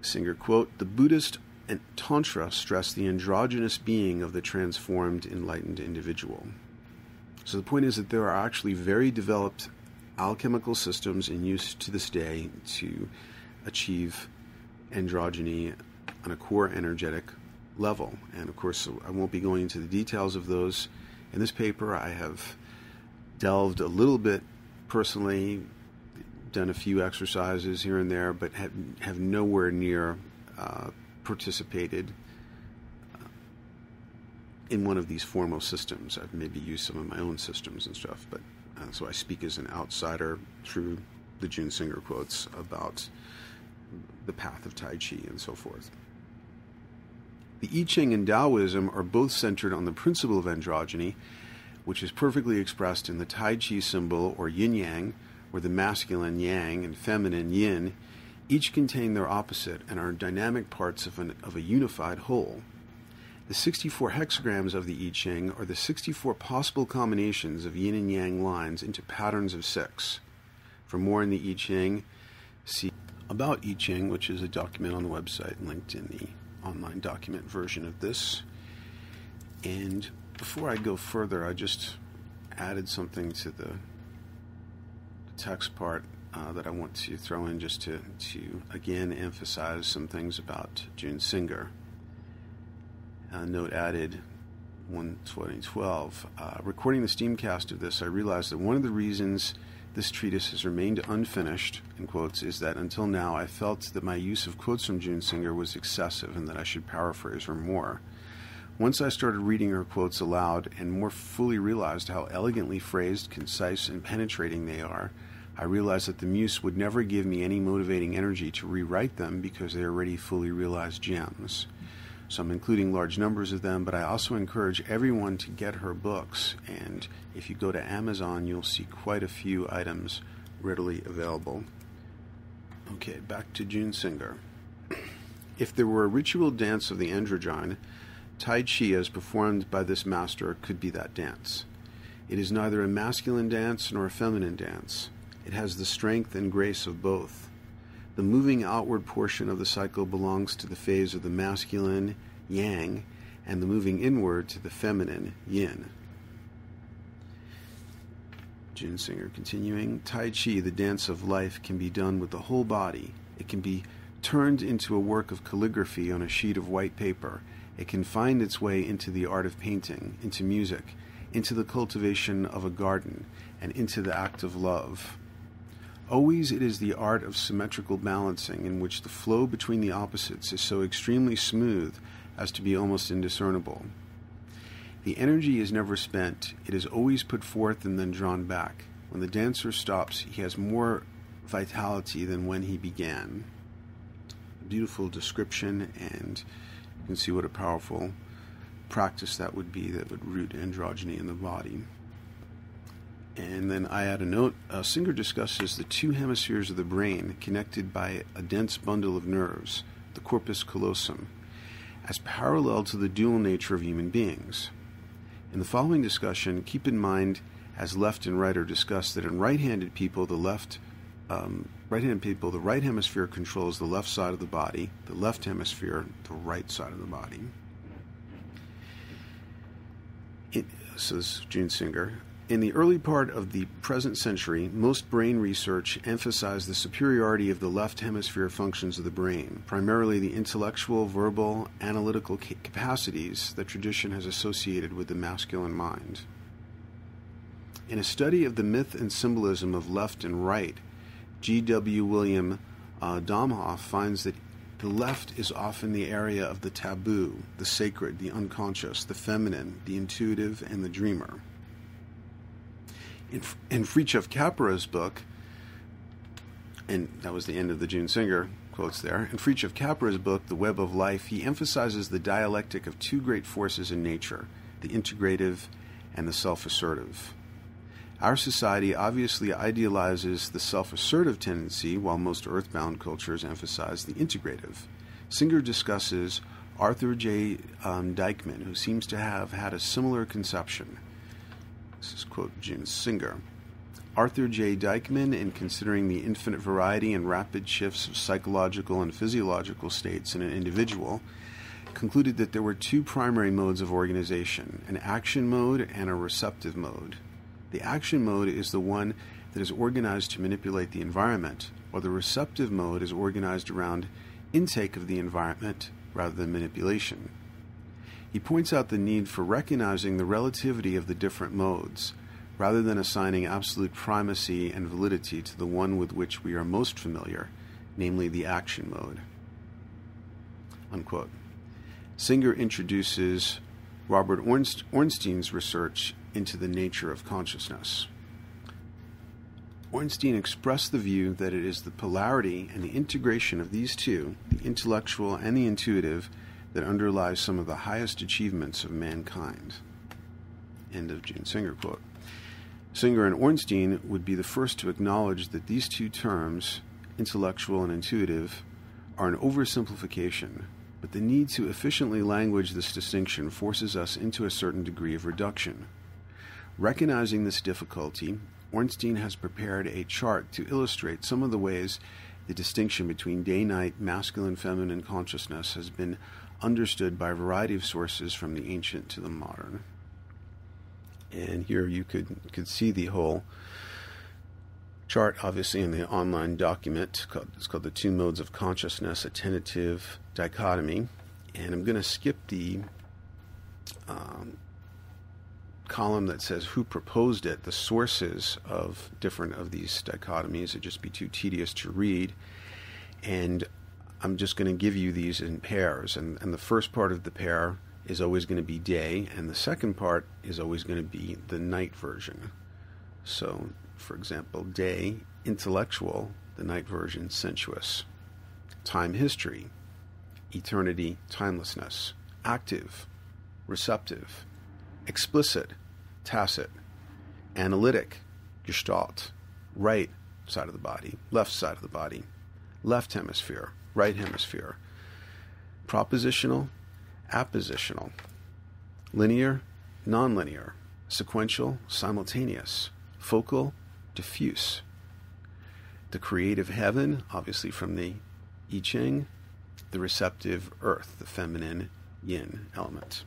Singer quote The Buddhist and Tantra stress the androgynous being of the transformed, enlightened individual. So the point is that there are actually very developed alchemical systems in use to this day to achieve androgyny on a core energetic level. And of course, I won't be going into the details of those in this paper. I have delved a little bit personally done a few exercises here and there, but have, have nowhere near uh, participated uh, in one of these formal systems. I've maybe used some of my own systems and stuff, but uh, so I speak as an outsider through the June Singer quotes about the path of Tai Chi and so forth. The I Ching and Taoism are both centered on the principle of androgyny, which is perfectly expressed in the Tai Chi symbol or yin yang where the masculine yang and feminine yin each contain their opposite and are dynamic parts of, an, of a unified whole. The 64 hexagrams of the I Ching are the 64 possible combinations of yin and yang lines into patterns of six. For more in the I Ching, see About I Ching, which is a document on the website linked in the online document version of this. And before I go further, I just added something to the text part uh, that I want to throw in just to, to again emphasize some things about June Singer. Uh, note added 1 2012. Uh, recording the steamcast of this, I realized that one of the reasons this treatise has remained unfinished, in quotes, is that until now I felt that my use of quotes from June Singer was excessive and that I should paraphrase her more. Once I started reading her quotes aloud and more fully realized how elegantly phrased, concise, and penetrating they are, I realized that the Muse would never give me any motivating energy to rewrite them because they are already fully realized gems. So I'm including large numbers of them, but I also encourage everyone to get her books. And if you go to Amazon, you'll see quite a few items readily available. Okay, back to June Singer. If there were a ritual dance of the androgyne, Tai Chi as performed by this master could be that dance. It is neither a masculine dance nor a feminine dance. It has the strength and grace of both. The moving outward portion of the cycle belongs to the phase of the masculine, yang, and the moving inward to the feminine, yin. June Singer continuing Tai Chi, the dance of life, can be done with the whole body. It can be turned into a work of calligraphy on a sheet of white paper. It can find its way into the art of painting, into music, into the cultivation of a garden, and into the act of love. Always it is the art of symmetrical balancing in which the flow between the opposites is so extremely smooth as to be almost indiscernible. The energy is never spent, it is always put forth and then drawn back. When the dancer stops, he has more vitality than when he began. A beautiful description, and you can see what a powerful practice that would be that would root androgyny in the body. And then I add a note uh, Singer discusses the two hemispheres of the brain connected by a dense bundle of nerves, the corpus callosum, as parallel to the dual nature of human beings. In the following discussion, keep in mind, as left and right are discussed, that in right handed people, the left um, right-handed people, the right hemisphere controls the left side of the body, the left hemisphere, the right side of the body. It, says June Singer, in the early part of the present century, most brain research emphasized the superiority of the left hemisphere functions of the brain, primarily the intellectual, verbal, analytical capacities that tradition has associated with the masculine mind. In a study of the myth and symbolism of left and right, G.W. William uh, Domhoff finds that the left is often the area of the taboo, the sacred, the unconscious, the feminine, the intuitive, and the dreamer. In, in Fritjof Capra's book, and that was the end of the June Singer quotes there. In Fritjof Capra's book, The Web of Life, he emphasizes the dialectic of two great forces in nature the integrative and the self assertive. Our society obviously idealizes the self assertive tendency, while most earthbound cultures emphasize the integrative. Singer discusses Arthur J. Um, Deikman, who seems to have had a similar conception. This is quote June Singer. Arthur J. Deikman, in considering the infinite variety and rapid shifts of psychological and physiological states in an individual, concluded that there were two primary modes of organization an action mode and a receptive mode. The action mode is the one that is organized to manipulate the environment, while the receptive mode is organized around intake of the environment rather than manipulation. He points out the need for recognizing the relativity of the different modes, rather than assigning absolute primacy and validity to the one with which we are most familiar, namely the action mode. Unquote. Singer introduces Robert Ornstein's research into the nature of consciousness. Ornstein expressed the view that it is the polarity and the integration of these two, the intellectual and the intuitive, that underlies some of the highest achievements of mankind. End of June Singer quote. Singer and Ornstein would be the first to acknowledge that these two terms, intellectual and intuitive, are an oversimplification, but the need to efficiently language this distinction forces us into a certain degree of reduction. Recognizing this difficulty, Ornstein has prepared a chart to illustrate some of the ways the distinction between day night, masculine feminine consciousness has been understood by a variety of sources from the ancient to the modern. And here you could could see the whole chart, obviously, in the online document. It's called the Two Modes of Consciousness, a tentative dichotomy. And I'm going to skip the um, column that says who proposed it, the sources of different of these dichotomies. It'd just be too tedious to read. And I'm just going to give you these in pairs. And, and the first part of the pair is always going to be day, and the second part is always going to be the night version. So, for example, day, intellectual, the night version, sensuous. Time history, eternity, timelessness. Active, receptive. Explicit, tacit. Analytic, gestalt. Right side of the body, left side of the body. Left hemisphere, right hemisphere. Propositional, appositional. Linear, nonlinear. Sequential, simultaneous. Focal, diffuse. The creative heaven, obviously from the I Ching. The receptive earth, the feminine yin element.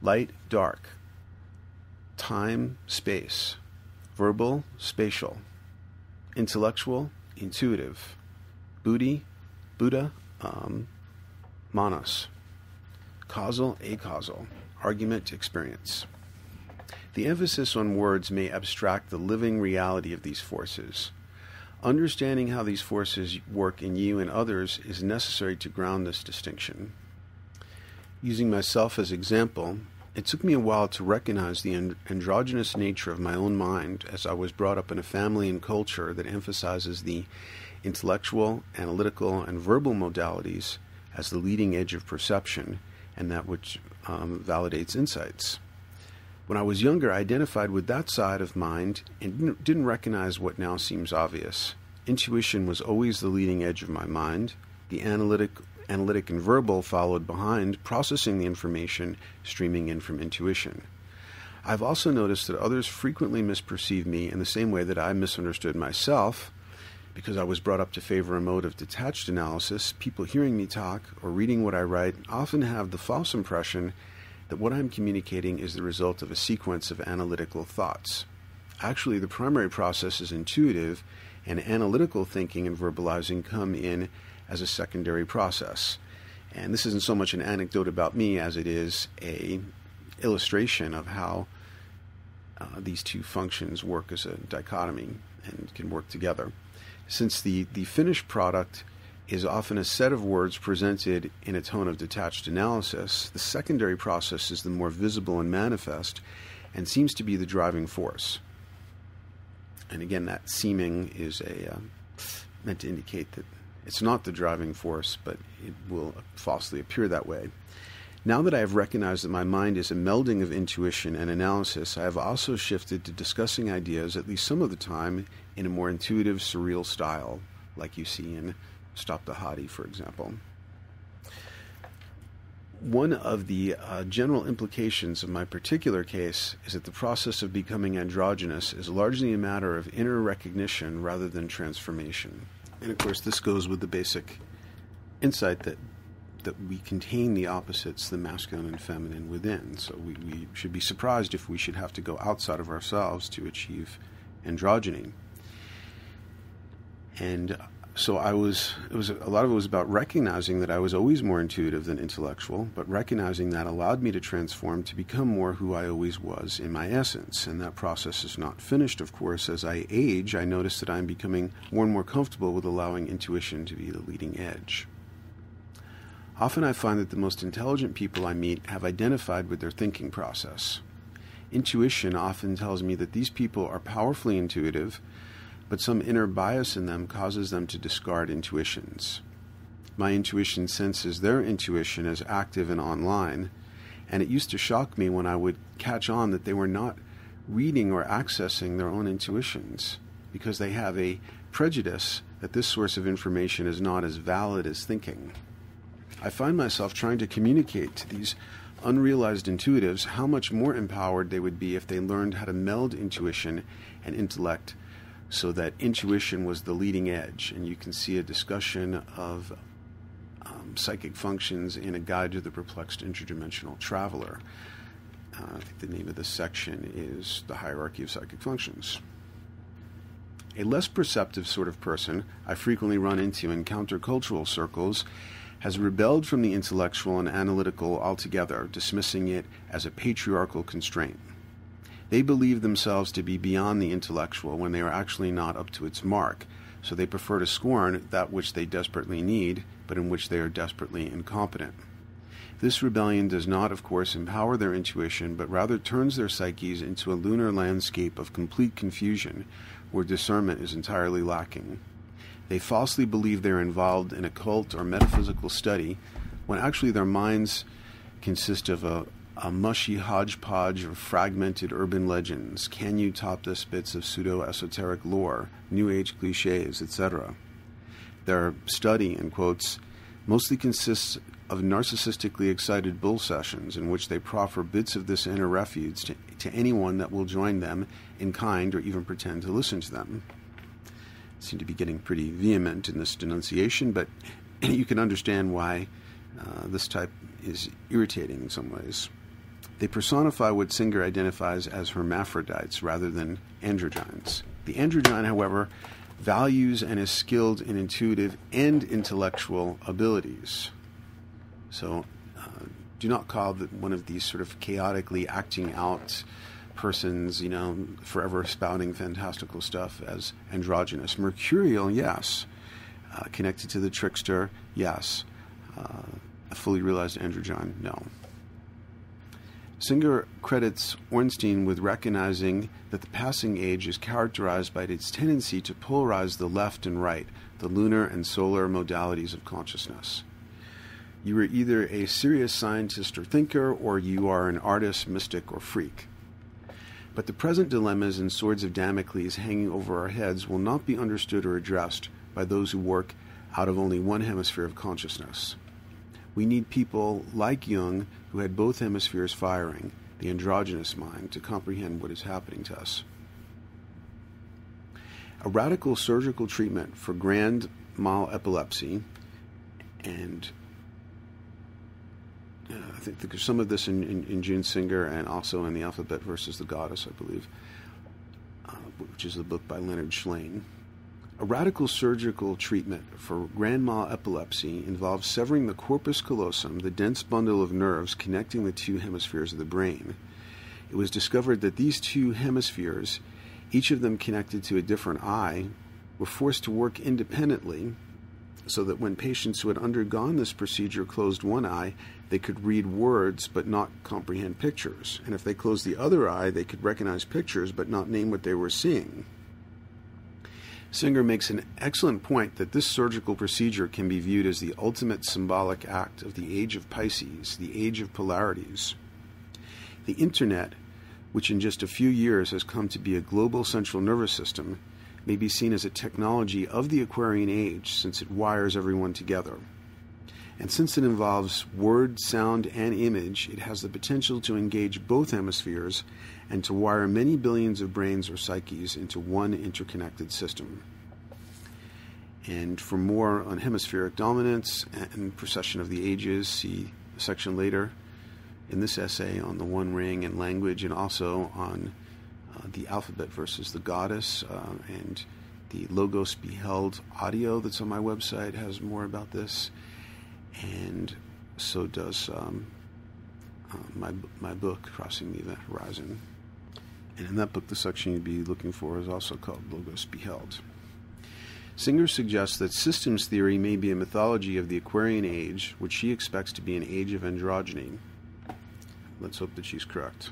Light, dark. Time, space. Verbal, spatial. Intellectual, intuitive Buddhi, Buddha, um, Manas. Causal, acausal. Argument, experience. The emphasis on words may abstract the living reality of these forces. Understanding how these forces work in you and others is necessary to ground this distinction. Using myself as example, it took me a while to recognize the androgynous nature of my own mind as I was brought up in a family and culture that emphasizes the intellectual, analytical, and verbal modalities as the leading edge of perception, and that which um, validates insights. When I was younger, I identified with that side of mind and didn't, recognize what now seems obvious. Intuition was always the leading edge of my mind. The analytic, analytic and verbal followed behind, processing the information streaming in from intuition. I've also noticed that others frequently misperceive me in the same way that I misunderstood myself. Because I was brought up to favor a mode of detached analysis, people hearing me talk or reading what I write often have the false impression that what I'm communicating is the result of a sequence of analytical thoughts. Actually, the primary process is intuitive, and analytical thinking and verbalizing come in as a secondary process. And this isn't so much an anecdote about me as it is a illustration of how uh, these two functions work as a dichotomy and can work together. Since the, the finished product is often a set of words presented in a tone of detached analysis, the secondary process is the more visible and manifest and seems to be the driving force. And again, that seeming is a uh, meant to indicate that it's not the driving force, but it will falsely appear that way. Now that I have recognized that my mind is a melding of intuition and analysis, I have also shifted to discussing ideas, at least some of the time, in a more intuitive, surreal style, like you see in Stop the Hottie, for example. One of the uh, general implications of my particular case is that the process of becoming androgynous is largely a matter of inner recognition rather than transformation. And of course, this goes with the basic insight that that we contain the opposites, the masculine and feminine, within. So we, we should be surprised if we should have to go outside of ourselves to achieve androgyny. And so I was it was a lot of it was about recognizing that I was always more intuitive than intellectual, but recognizing that allowed me to transform to become more who I always was in my essence. And that process is not finished, of course. As I age, I notice that I'm becoming more and more comfortable with allowing intuition to be the leading edge. Often I find that the most intelligent people I meet have identified with their thinking process. Intuition often tells me that these people are powerfully intuitive but some inner bias in them causes them to discard intuitions. My intuition senses their intuition as active and online, and it used to shock me when I would catch on that they were not reading or accessing their own intuitions because they have a prejudice that this source of information is not as valid as thinking. I find myself trying to communicate to these unrealized intuitives how much more empowered they would be if they learned how to meld intuition and intellect so that intuition was the leading edge. And you can see a discussion of um, psychic functions in a guide to the perplexed interdimensional traveler. Uh, I think the name of this section is The Hierarchy of Psychic Functions. A less perceptive sort of person I frequently run into in countercultural circles has rebelled from the intellectual and analytical altogether, dismissing it as a patriarchal constraint. They believe themselves to be beyond the intellectual when they are actually not up to its mark, so they prefer to scorn that which they desperately need, but in which they are desperately incompetent. This rebellion does not, of course, empower their intuition, but rather turns their psyches into a lunar landscape of complete confusion where discernment is entirely lacking. They falsely believe they are involved in occult or metaphysical study when actually their minds consist of a, a mushy hodgepodge of fragmented urban legends, can you top this bits of pseudo esoteric lore, new age cliches, etc. Their study, in quotes, mostly consists of narcissistically excited bull sessions in which they proffer bits of this inner refuge to, to anyone that will join them in kind or even pretend to listen to them. Seem to be getting pretty vehement in this denunciation, but you can understand why uh, this type is irritating in some ways. They personify what Singer identifies as hermaphrodites rather than androgynes. The androgyne, however, values and is skilled in intuitive and intellectual abilities. So, uh, do not call one of these sort of chaotically acting out persons, you know, forever spouting fantastical stuff as androgynous. Mercurial, yes. Uh, connected to the trickster, yes. Uh, a fully realized androgyne, no. Singer credits Ornstein with recognizing that the passing age is characterized by its tendency to polarize the left and right, the lunar and solar modalities of consciousness. You are either a serious scientist or thinker, or you are an artist, mystic, or freak. But the present dilemmas and swords of Damocles hanging over our heads will not be understood or addressed by those who work out of only one hemisphere of consciousness. We need people like Jung who had both hemispheres firing, the androgynous mind, to comprehend what is happening to us. A radical surgical treatment for grand mal epilepsy and I think there's some of this in, in, in, June Singer and also in The Alphabet versus the Goddess, I believe, uh, which is the book by Leonard Shlain. A radical surgical treatment for grand mal epilepsy involves severing the corpus callosum, the dense bundle of nerves connecting the two hemispheres of the brain. It was discovered that these two hemispheres, each of them connected to a different eye, were forced to work independently so that when patients who had undergone this procedure closed one eye, they could read words but not comprehend pictures. And if they closed the other eye, they could recognize pictures but not name what they were seeing. Singer makes an excellent point that this surgical procedure can be viewed as the ultimate symbolic act of the age of Pisces, the age of polarities. The Internet, which in just a few years has come to be a global central nervous system, may be seen as a technology of the Aquarian age since it wires everyone together. And since it involves word, sound, and image, it has the potential to engage both hemispheres and to wire many billions of brains or psyches into one interconnected system. And for more on hemispheric dominance and precession of the ages, see a section later in this essay on the One Ring and language, and also on uh, the alphabet versus the goddess, uh, and the Logos Beheld audio that's on my website has more about this and so does um, uh, my my book, Crossing the Horizon. And in that book, the section you'd be looking for is also called Logos Beheld. Singer suggests that systems theory may be a mythology of the Aquarian age, which she expects to be an age of androgyny. Let's hope that she's correct.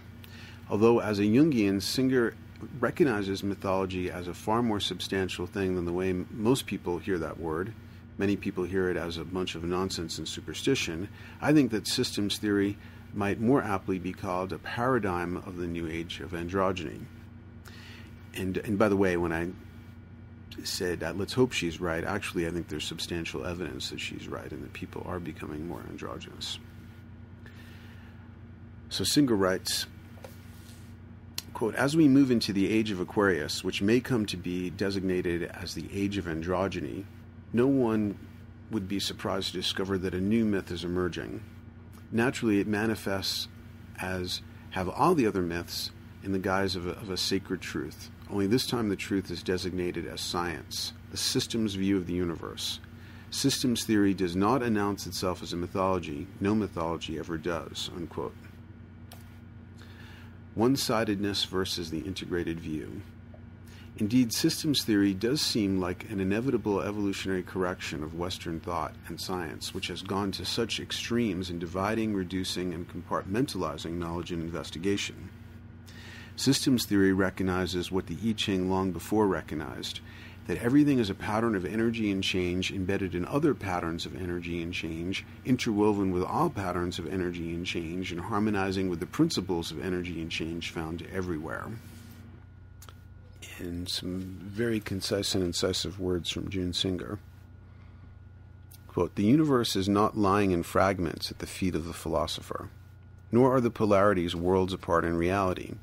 Although, as a Jungian, Singer recognizes mythology as a far more substantial thing than the way most people hear that word many people hear it as a bunch of nonsense and superstition. I think that systems theory might more aptly be called a paradigm of the new age of androgyny. And, and by the way, when I said let's hope she's right, actually, I think there's substantial evidence that she's right and that people are becoming more androgynous. So Singer writes, quote, as we move into the age of Aquarius, which may come to be designated as the age of androgyny, no one would be surprised to discover that a new myth is emerging. Naturally, it manifests as have all the other myths in the guise of a, of a sacred truth. Only this time the truth is designated as science, the system's view of the universe. Systems theory does not announce itself as a mythology. No mythology ever does. One sidedness versus the integrated view. Indeed, systems theory does seem like an inevitable evolutionary correction of Western thought and science, which has gone to such extremes in dividing, reducing, and compartmentalizing knowledge and investigation. Systems theory recognizes what the I Ching long before recognized that everything is a pattern of energy and change embedded in other patterns of energy and change, interwoven with all patterns of energy and change, and harmonizing with the principles of energy and change found everywhere in some very concise and incisive words from June Singer. Quote, the universe is not lying in fragments at the feet of the philosopher, nor are the polarities worlds apart in reality.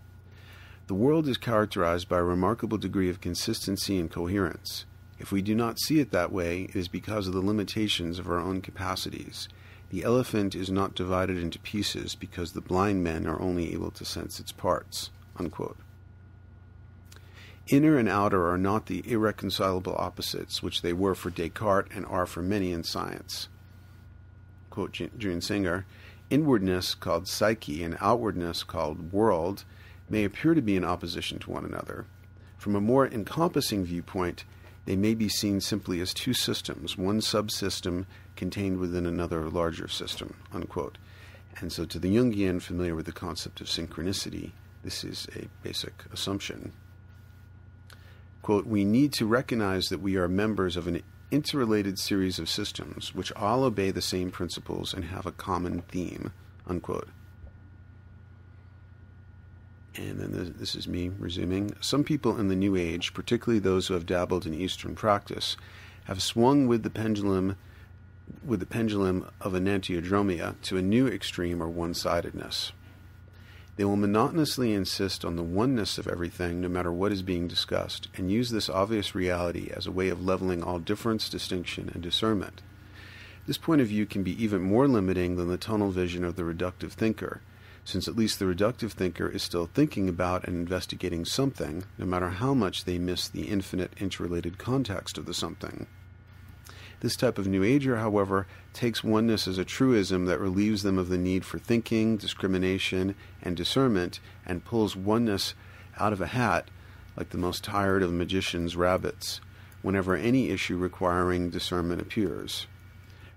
The world is characterized by a remarkable degree of consistency and coherence. If we do not see it that way, it is because of the limitations of our own capacities. The elephant is not divided into pieces because the blind men are only able to sense its parts. Unquote. Inner and outer are not the irreconcilable opposites which they were for Descartes and are for many in science. Quote June Singer Inwardness, called psyche, and outwardness, called world, may appear to be in opposition to one another. From a more encompassing viewpoint, they may be seen simply as two systems, one subsystem contained within another larger system. Unquote. And so, to the Jungian familiar with the concept of synchronicity, this is a basic assumption quote, we need to recognize that we are members of an interrelated series of systems which all obey the same principles and have a common theme. Unquote. And then this is me resuming. Some people in the New Age, particularly those who have dabbled in Eastern practice, have swung with the pendulum with the pendulum of enantiodromia to a new extreme or one-sidedness. They will monotonously insist on the oneness of everything, no matter what is being discussed, and use this obvious reality as a way of leveling all difference, distinction, and discernment. This point of view can be even more limiting than the tunnel vision of the reductive thinker, since at least the reductive thinker is still thinking about and investigating something, no matter how much they miss the infinite interrelated context of the something. This type of New Ager, however, takes oneness as a truism that relieves them of the need for thinking, discrimination, and discernment, and pulls oneness out of a hat like the most tired of magician's rabbits whenever any issue requiring discernment appears.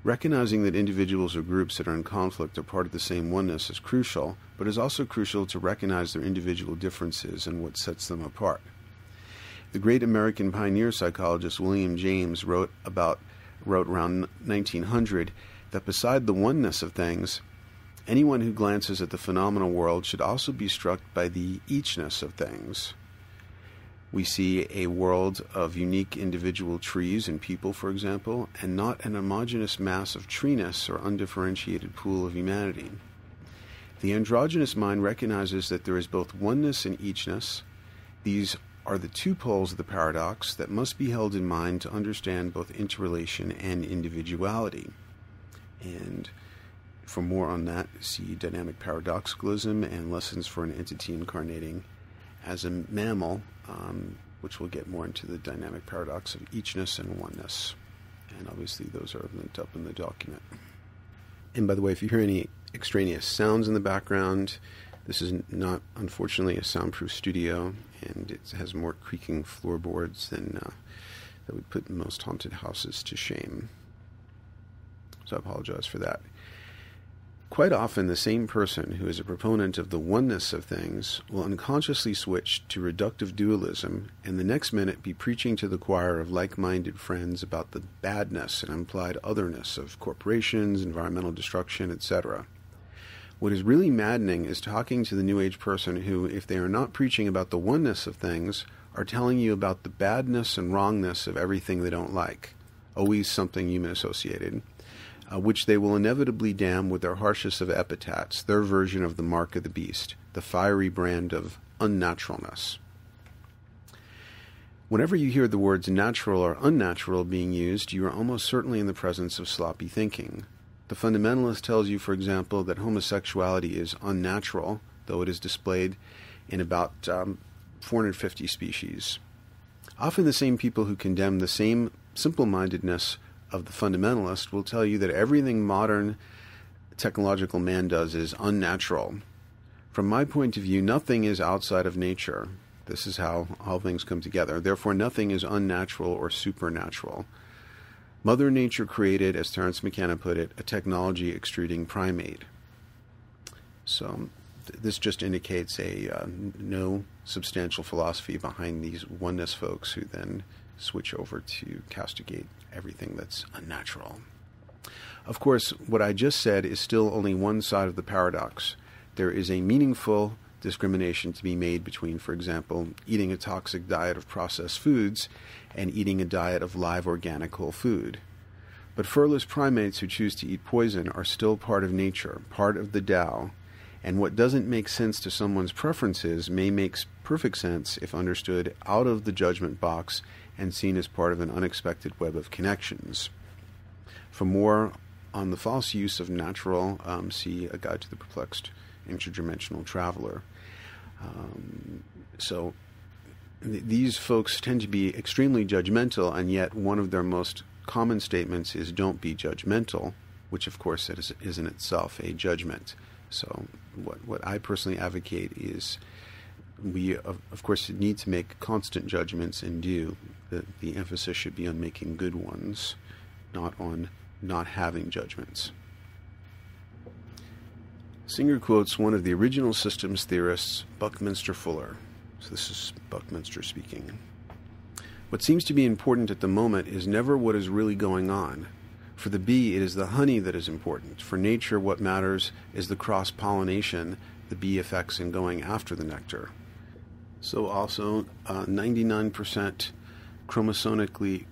Recognizing that individuals or groups that are in conflict are part of the same oneness is crucial, but it is also crucial to recognize their individual differences and what sets them apart. The great American pioneer psychologist William James wrote about wrote around 1900 that beside the oneness of things, anyone who glances at the phenomenal world should also be struck by the eachness of things. We see a world of unique individual trees and people, for example, and not an homogeneous mass of treeness or undifferentiated pool of humanity. The androgynous mind recognizes that there is both oneness and eachness. These are the two poles of the paradox that must be held in mind to understand both interrelation and individuality. And for more on that, see Dynamic Paradoxicalism and Lessons for an Entity Incarnating as a Mammal, um, which will get more into the dynamic paradox of eachness and oneness. And obviously, those are linked up in the document. And by the way, if you hear any extraneous sounds in the background, this is not, unfortunately, a soundproof studio, and it has more creaking floorboards than uh, that would put most haunted houses to shame. So I apologize for that. Quite often, the same person who is a proponent of the oneness of things will unconsciously switch to reductive dualism and the next minute be preaching to the choir of like minded friends about the badness and implied otherness of corporations, environmental destruction, etc. What is really maddening is talking to the New Age person who, if they are not preaching about the oneness of things, are telling you about the badness and wrongness of everything they don't like, always something human associated, uh, which they will inevitably damn with their harshest of epithets, their version of the mark of the beast, the fiery brand of unnaturalness. Whenever you hear the words natural or unnatural being used, you are almost certainly in the presence of sloppy thinking. The fundamentalist tells you, for example, that homosexuality is unnatural, though it is displayed in about um, 450 species. Often the same people who condemn the same simple mindedness of the fundamentalist will tell you that everything modern technological man does is unnatural. From my point of view, nothing is outside of nature. This is how all things come together. Therefore, nothing is unnatural or supernatural. Mother Nature created, as Terence McKenna put it, a technology extruding primate. So this just indicates a uh, no substantial philosophy behind these oneness folks who then switch over to castigate everything that's unnatural. Of course, what I just said is still only one side of the paradox. There is a meaningful discrimination to be made between, for example, eating a toxic diet of processed foods and eating a diet of live organic whole food. But furless primates who choose to eat poison are still part of nature, part of the Tao, and what doesn't make sense to someone's preferences may make perfect sense if understood out of the judgment box and seen as part of an unexpected web of connections. For more on the false use of natural, um, see A Guide to the Perplexed Interdimensional Traveler. Um, so th- these folks tend to be extremely judgmental, and yet one of their most common statements is don't be judgmental, which of course is, is in itself a judgment. So what what I personally advocate is we of, of course need to make constant judgments and do. The, the emphasis should be on making good ones, not on not having judgments. Singer quotes one of the original systems theorists, Buckminster Fuller. So this is Buckminster speaking. What seems to be important at the moment is never what is really going on. For the bee, it is the honey that is important. For nature, what matters is the cross pollination the bee effects in going after the nectar. So, also, uh, 99% chromosomically,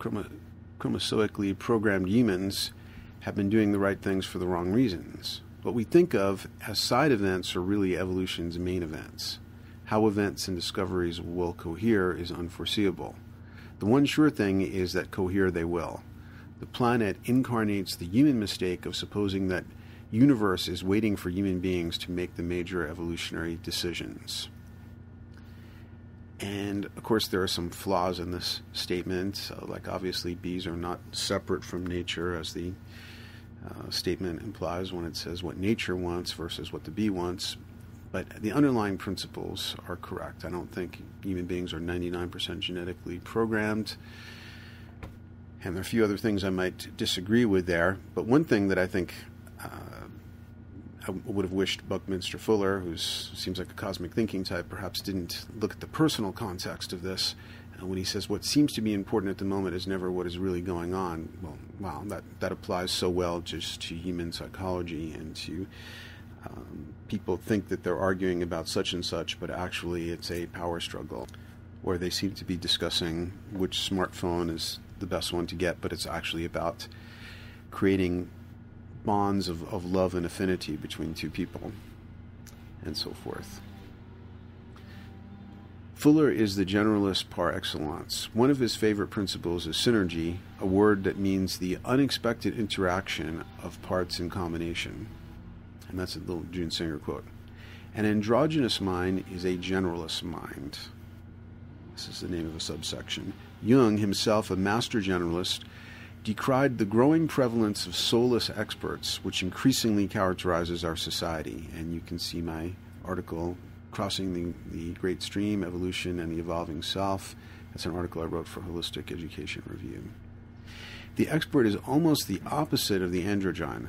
chromosoically programmed humans have been doing the right things for the wrong reasons. What we think of as side events are really evolution's main events. How events and discoveries will cohere is unforeseeable. The one sure thing is that cohere they will. The planet incarnates the human mistake of supposing that universe is waiting for human beings to make the major evolutionary decisions. And of course, there are some flaws in this statement. Like, obviously, bees are not separate from nature, as the uh, statement implies when it says what nature wants versus what the bee wants. But the underlying principles are correct. I don't think human beings are 99% genetically programmed. And there are a few other things I might disagree with there. But one thing that I think uh, I would have wished Buckminster Fuller, who seems like a cosmic thinking type, perhaps didn't look at the personal context of this. When he says what seems to be important at the moment is never what is really going on. Well, wow, that, that applies so well just to human psychology and to um, people think that they're arguing about such and such, but actually it's a power struggle. Or they seem to be discussing which smartphone is the best one to get, but it's actually about creating bonds of, of love and affinity between two people, and so forth. Fuller is the generalist par excellence. One of his favorite principles is synergy, a word that means the unexpected interaction of parts in combination. And that's a little June Singer quote. An androgynous mind is a generalist mind. This is the name of a subsection. Jung, himself a master generalist, decried the growing prevalence of soulless experts, which increasingly characterizes our society. And you can see my article, Crossing the, the Great Stream Evolution and the Evolving Self. That's an article I wrote for Holistic Education Review. The expert is almost the opposite of the androgyne.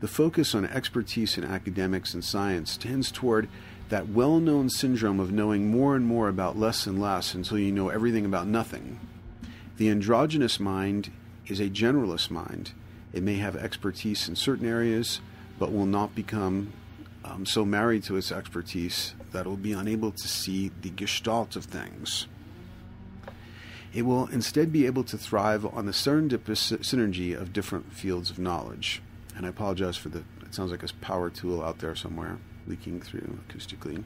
The focus on expertise in academics and science tends toward that well known syndrome of knowing more and more about less and less until you know everything about nothing. The androgynous mind is a generalist mind. It may have expertise in certain areas, but will not become um, so married to its expertise that will be unable to see the gestalt of things. It will instead be able to thrive on the serendipitous synergy of different fields of knowledge. And I apologize for the, it sounds like a power tool out there somewhere leaking through acoustically.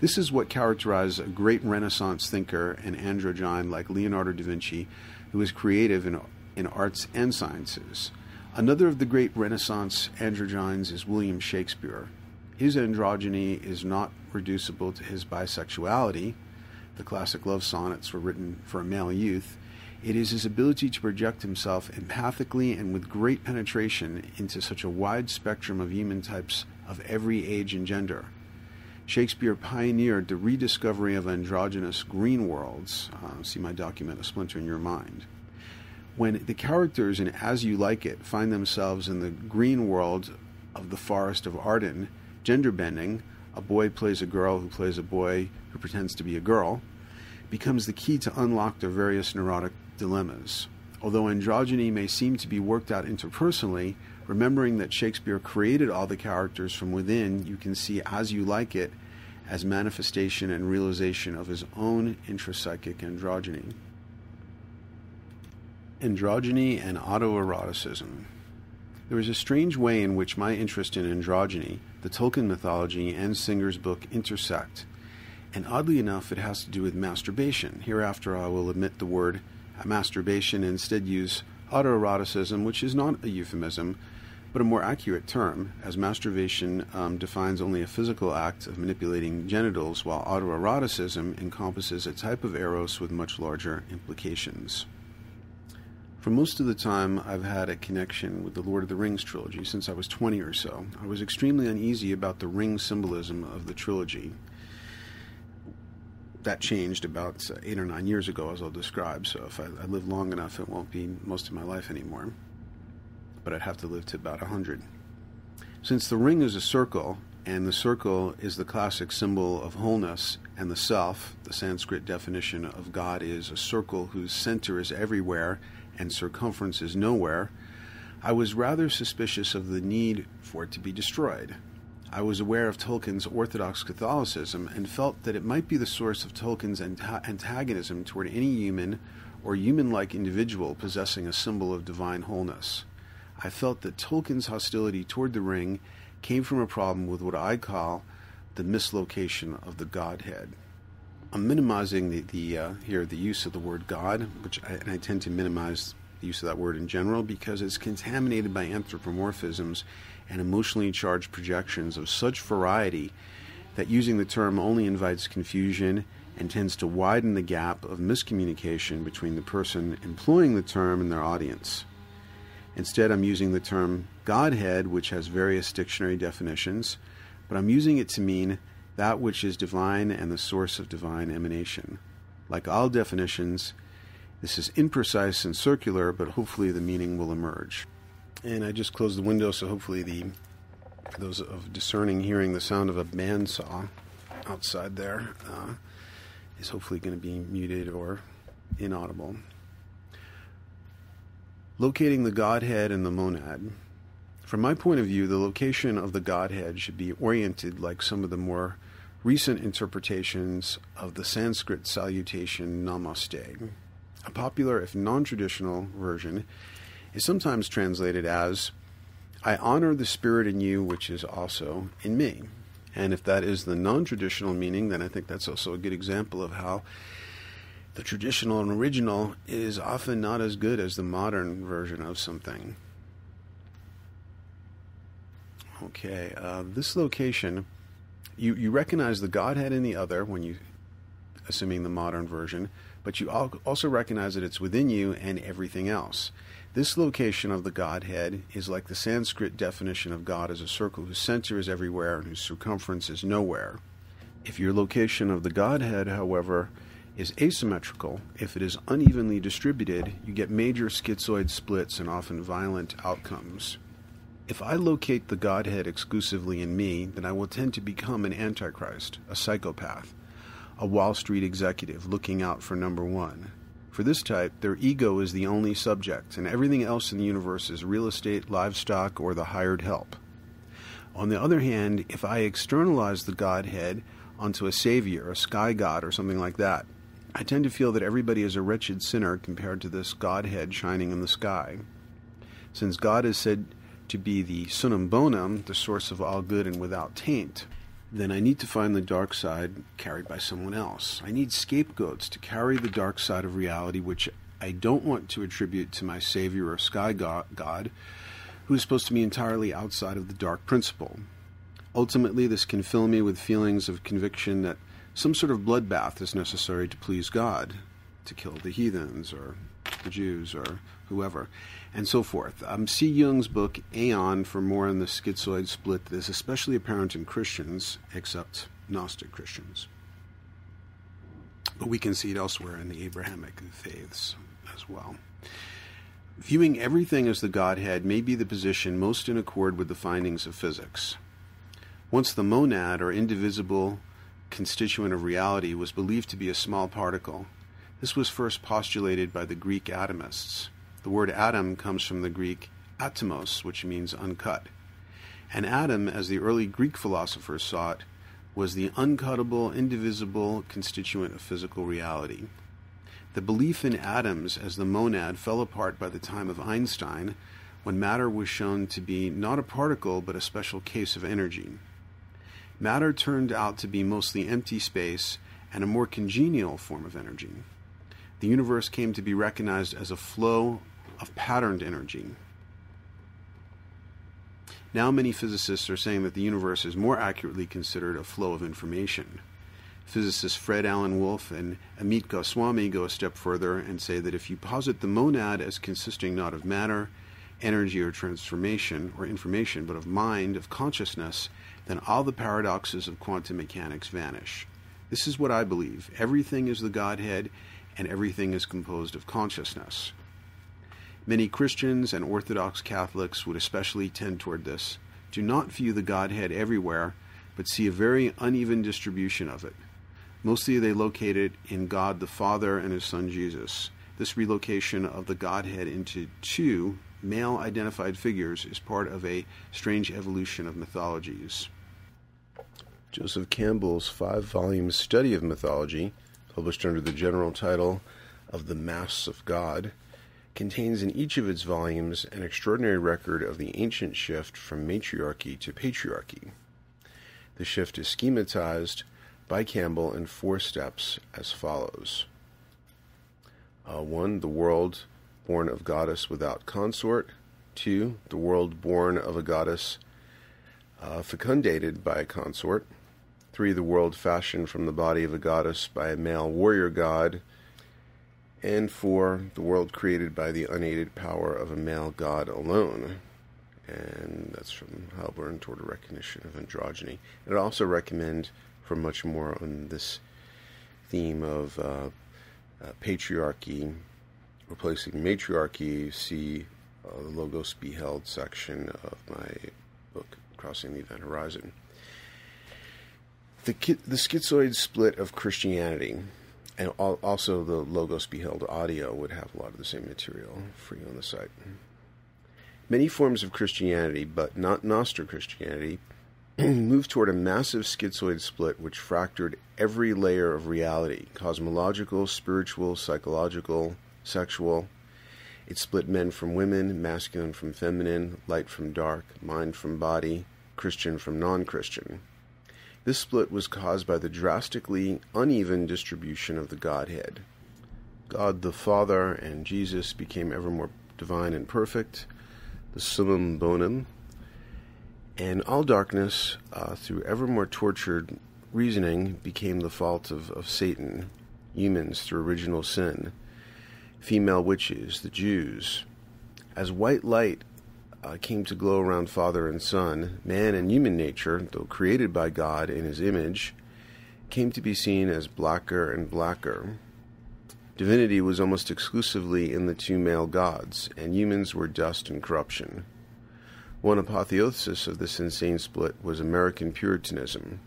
This is what characterized a great Renaissance thinker and androgyne like Leonardo da Vinci, who was creative in in arts and sciences. Another of the great Renaissance androgynes is William Shakespeare. His androgyny is not reducible to his bisexuality. The classic love sonnets were written for a male youth. It is his ability to project himself empathically and with great penetration into such a wide spectrum of human types of every age and gender. Shakespeare pioneered the rediscovery of androgynous green worlds. Uh, see my document, A Splinter in Your Mind when the characters in As You Like It find themselves in the green world of the Forest of Arden, gender bending, a boy plays a girl who plays a boy who pretends to be a girl, becomes the key to unlock their various neurotic dilemmas. Although androgyny may seem to be worked out interpersonally, remembering that Shakespeare created all the characters from within, you can see As You Like It as manifestation and realization of his own intrapsychic androgyny androgyny and autoeroticism. There is a strange way in which my interest in androgyny, the Tolkien mythology, and Singer's book intersect, and oddly enough, it has to do with masturbation. Hereafter, I will omit the word masturbation and instead use autoeroticism, which is not a euphemism, but a more accurate term, as masturbation um, defines only a physical act of manipulating genitals, while autoeroticism encompasses a type of eros with much larger implications. For most of the time, I've had a connection with the Lord of the Rings trilogy since I was 20 or so. I was extremely uneasy about the ring symbolism of the trilogy. That changed about uh, eight or nine years ago, as I'll describe. So if I, I live long enough, it won't be most of my life anymore. But I'd have to live to about 100. Since the ring is a circle, and the circle is the classic symbol of wholeness, and the self, the Sanskrit definition of God, is a circle whose center is everywhere and circumference is nowhere, I was rather suspicious of the need for it to be destroyed. I was aware of Tolkien's Orthodox Catholicism and felt that it might be the source of Tolkien's antagonism toward any human or human like individual possessing a symbol of divine wholeness. I felt that Tolkien's hostility toward the ring came from a problem with what I call the mislocation of the Godhead. I'm minimizing the, the uh, here the use of the word God, which I, and I tend to minimize the use of that word in general because it's contaminated by anthropomorphisms and emotionally charged projections of such variety that using the term only invites confusion and tends to widen the gap of miscommunication between the person employing the term and their audience. Instead, I'm using the term Godhead, which has various dictionary definitions, but I'm using it to mean that which is divine and the source of divine emanation. Like all definitions, this is imprecise and circular, but hopefully the meaning will emerge. And I just closed the window, so hopefully the those of discerning hearing the sound of a bandsaw outside there uh, is hopefully going to be muted or inaudible. Locating the Godhead and the monad. From my point of view, the location of the Godhead should be oriented like some of the more recent interpretations of the Sanskrit salutation Namaste. A popular, if non traditional, version is sometimes translated as I honor the spirit in you, which is also in me. And if that is the non traditional meaning, then I think that's also a good example of how the traditional and original is often not as good as the modern version of something. Okay, uh, this location, you, you recognize the Godhead in the other when you, assuming the modern version, but you also recognize that it's within you and everything else. This location of the Godhead is like the Sanskrit definition of God as a circle whose center is everywhere and whose circumference is nowhere. If your location of the Godhead, however, is asymmetrical, if it is unevenly distributed, you get major schizoid splits and often violent outcomes. If I locate the Godhead exclusively in me, then I will tend to become an antichrist, a psychopath, a Wall Street executive looking out for number one. For this type, their ego is the only subject, and everything else in the universe is real estate, livestock, or the hired help. On the other hand, if I externalize the Godhead onto a savior, a sky god, or something like that, I tend to feel that everybody is a wretched sinner compared to this Godhead shining in the sky. Since God is said to be the summum bonum, the source of all good and without taint, then I need to find the dark side carried by someone else. I need scapegoats to carry the dark side of reality, which I don't want to attribute to my Savior or Sky God, who is supposed to be entirely outside of the dark principle. Ultimately, this can fill me with feelings of conviction that some sort of bloodbath is necessary to please God, to kill the heathens or the Jews or whoever and so forth. Um, see Jung's book Aeon for more on the schizoid split that is especially apparent in Christians, except Gnostic Christians. But we can see it elsewhere in the Abrahamic faiths as well. Viewing everything as the Godhead may be the position most in accord with the findings of physics. Once the monad, or indivisible constituent of reality, was believed to be a small particle, this was first postulated by the Greek atomists. The word atom comes from the Greek atomos, which means uncut. An atom, as the early Greek philosophers saw it, was the uncuttable, indivisible constituent of physical reality. The belief in atoms as the monad fell apart by the time of Einstein, when matter was shown to be not a particle but a special case of energy. Matter turned out to be mostly empty space and a more congenial form of energy. The universe came to be recognized as a flow of patterned energy. Now, many physicists are saying that the universe is more accurately considered a flow of information. Physicists Fred Alan Wolf and Amit Goswami go a step further and say that if you posit the monad as consisting not of matter, energy, or transformation, or information, but of mind, of consciousness, then all the paradoxes of quantum mechanics vanish. This is what I believe. Everything is the Godhead, and everything is composed of consciousness. Many Christians and Orthodox Catholics would especially tend toward this. Do not view the Godhead everywhere, but see a very uneven distribution of it. Mostly they locate it in God the Father and His Son Jesus. This relocation of the Godhead into two male identified figures is part of a strange evolution of mythologies. Joseph Campbell's five volume study of mythology, published under the general title of The Masks of God, contains in each of its volumes an extraordinary record of the ancient shift from matriarchy to patriarchy. The shift is schematized by Campbell in four steps as follows. Uh, one, the world born of goddess without consort. Two, the world born of a goddess uh, fecundated by a consort. Three, the world fashioned from the body of a goddess by a male warrior god. And four, the world created by the unaided power of a male god alone. And that's from Heilbrun toward a recognition of androgyny. And I also recommend for much more on this theme of uh, uh, patriarchy replacing matriarchy, see uh, the Logos Beheld section of my book, Crossing the Event Horizon. The, the schizoid split of Christianity, and also the Logos Beheld audio would have a lot of the same material for you on the site. Many forms of Christianity, but not Gnostic Christianity, moved toward a massive schizoid split which fractured every layer of reality cosmological, spiritual, psychological, sexual. It split men from women, masculine from feminine, light from dark, mind from body, Christian from non Christian. This split was caused by the drastically uneven distribution of the Godhead. God the Father and Jesus became ever more divine and perfect, the summum bonum, and all darkness, uh, through ever more tortured reasoning, became the fault of, of Satan, humans through original sin, female witches, the Jews. As white light uh, came to glow around Father and Son, man and human nature, though created by God in his image, came to be seen as blacker and blacker. Divinity was almost exclusively in the two male gods, and humans were dust and corruption. One apotheosis of this insane split was American Puritanism.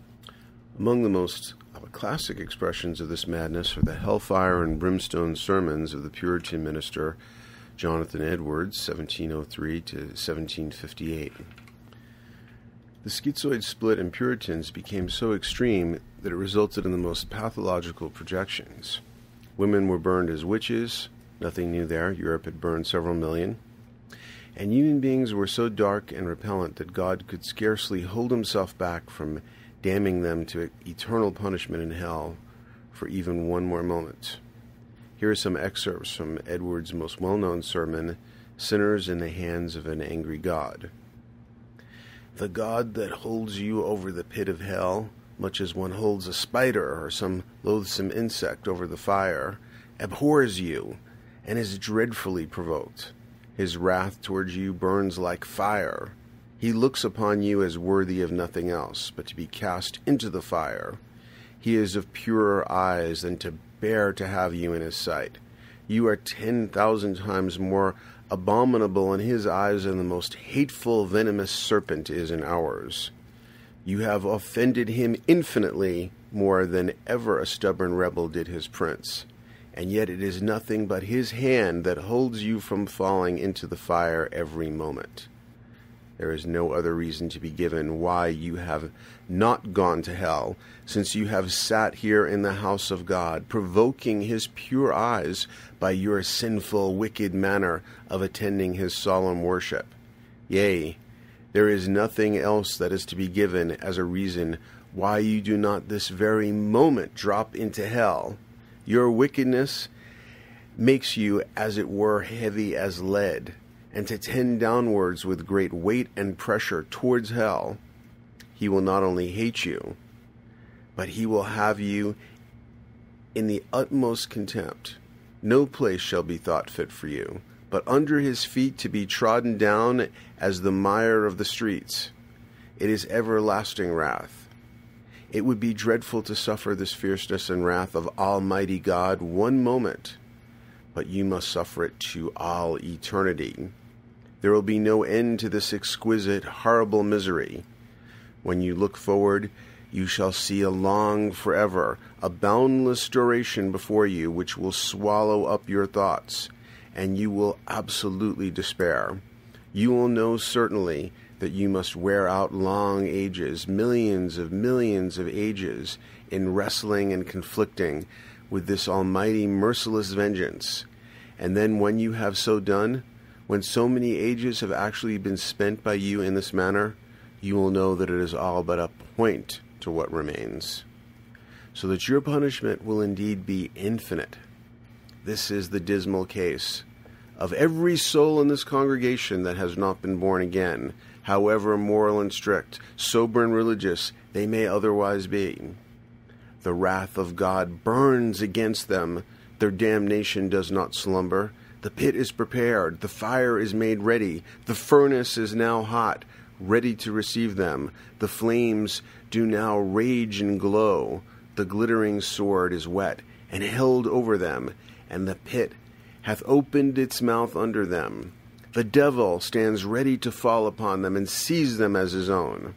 Among the most classic expressions of this madness are the hellfire and brimstone sermons of the Puritan minister Jonathan Edwards, 1703 to 1758. The schizoid split in Puritans became so extreme that it resulted in the most pathological projections. Women were burned as witches, nothing new there, Europe had burned several million and human beings were so dark and repellent that God could scarcely hold himself back from damning them to eternal punishment in hell for even one more moment. Here are some excerpts from Edwards' most well known sermon, Sinners in the Hands of an Angry God. The God that holds you over the pit of hell, much as one holds a spider or some loathsome insect over the fire, abhors you and is dreadfully provoked. His wrath towards you burns like fire. He looks upon you as worthy of nothing else but to be cast into the fire. He is of purer eyes than to bear to have you in his sight. You are ten thousand times more abominable in his eyes than the most hateful, venomous serpent is in ours. You have offended him infinitely more than ever a stubborn rebel did his prince and yet it is nothing but His hand that holds you from falling into the fire every moment. There is no other reason to be given why you have not gone to hell, since you have sat here in the house of God, provoking His pure eyes by your sinful, wicked manner of attending His solemn worship. Yea, there is nothing else that is to be given as a reason why you do not this very moment drop into hell your wickedness makes you, as it were, heavy as lead, and to tend downwards with great weight and pressure towards hell. He will not only hate you, but he will have you in the utmost contempt. No place shall be thought fit for you, but under his feet to be trodden down as the mire of the streets. It is everlasting wrath. It would be dreadful to suffer this fierceness and wrath of Almighty God one moment, but you must suffer it to all eternity. There will be no end to this exquisite, horrible misery. When you look forward, you shall see a long forever, a boundless duration before you, which will swallow up your thoughts, and you will absolutely despair. You will know certainly that you must wear out long ages, millions of millions of ages, in wrestling and conflicting with this almighty merciless vengeance. And then, when you have so done, when so many ages have actually been spent by you in this manner, you will know that it is all but a point to what remains, so that your punishment will indeed be infinite. This is the dismal case of every soul in this congregation that has not been born again, however moral and strict, sober and religious they may otherwise be. The wrath of God burns against them. Their damnation does not slumber. The pit is prepared. The fire is made ready. The furnace is now hot, ready to receive them. The flames do now rage and glow. The glittering sword is wet and held over them, and the pit hath opened its mouth under them. The devil stands ready to fall upon them and seize them as his own.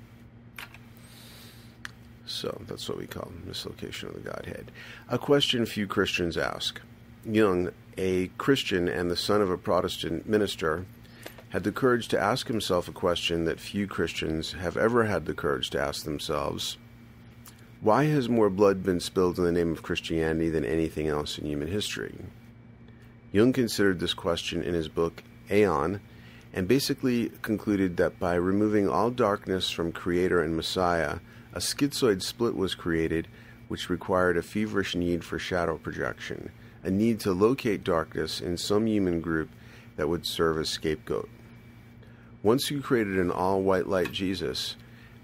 So that's what we call mislocation of the Godhead. A question few Christians ask. Jung, a Christian and the son of a Protestant minister, had the courage to ask himself a question that few Christians have ever had the courage to ask themselves Why has more blood been spilled in the name of Christianity than anything else in human history? Jung considered this question in his book Aeon and basically concluded that by removing all darkness from Creator and Messiah, a schizoid split was created which required a feverish need for shadow projection, a need to locate darkness in some human group that would serve as scapegoat. Once you created an all white light Jesus,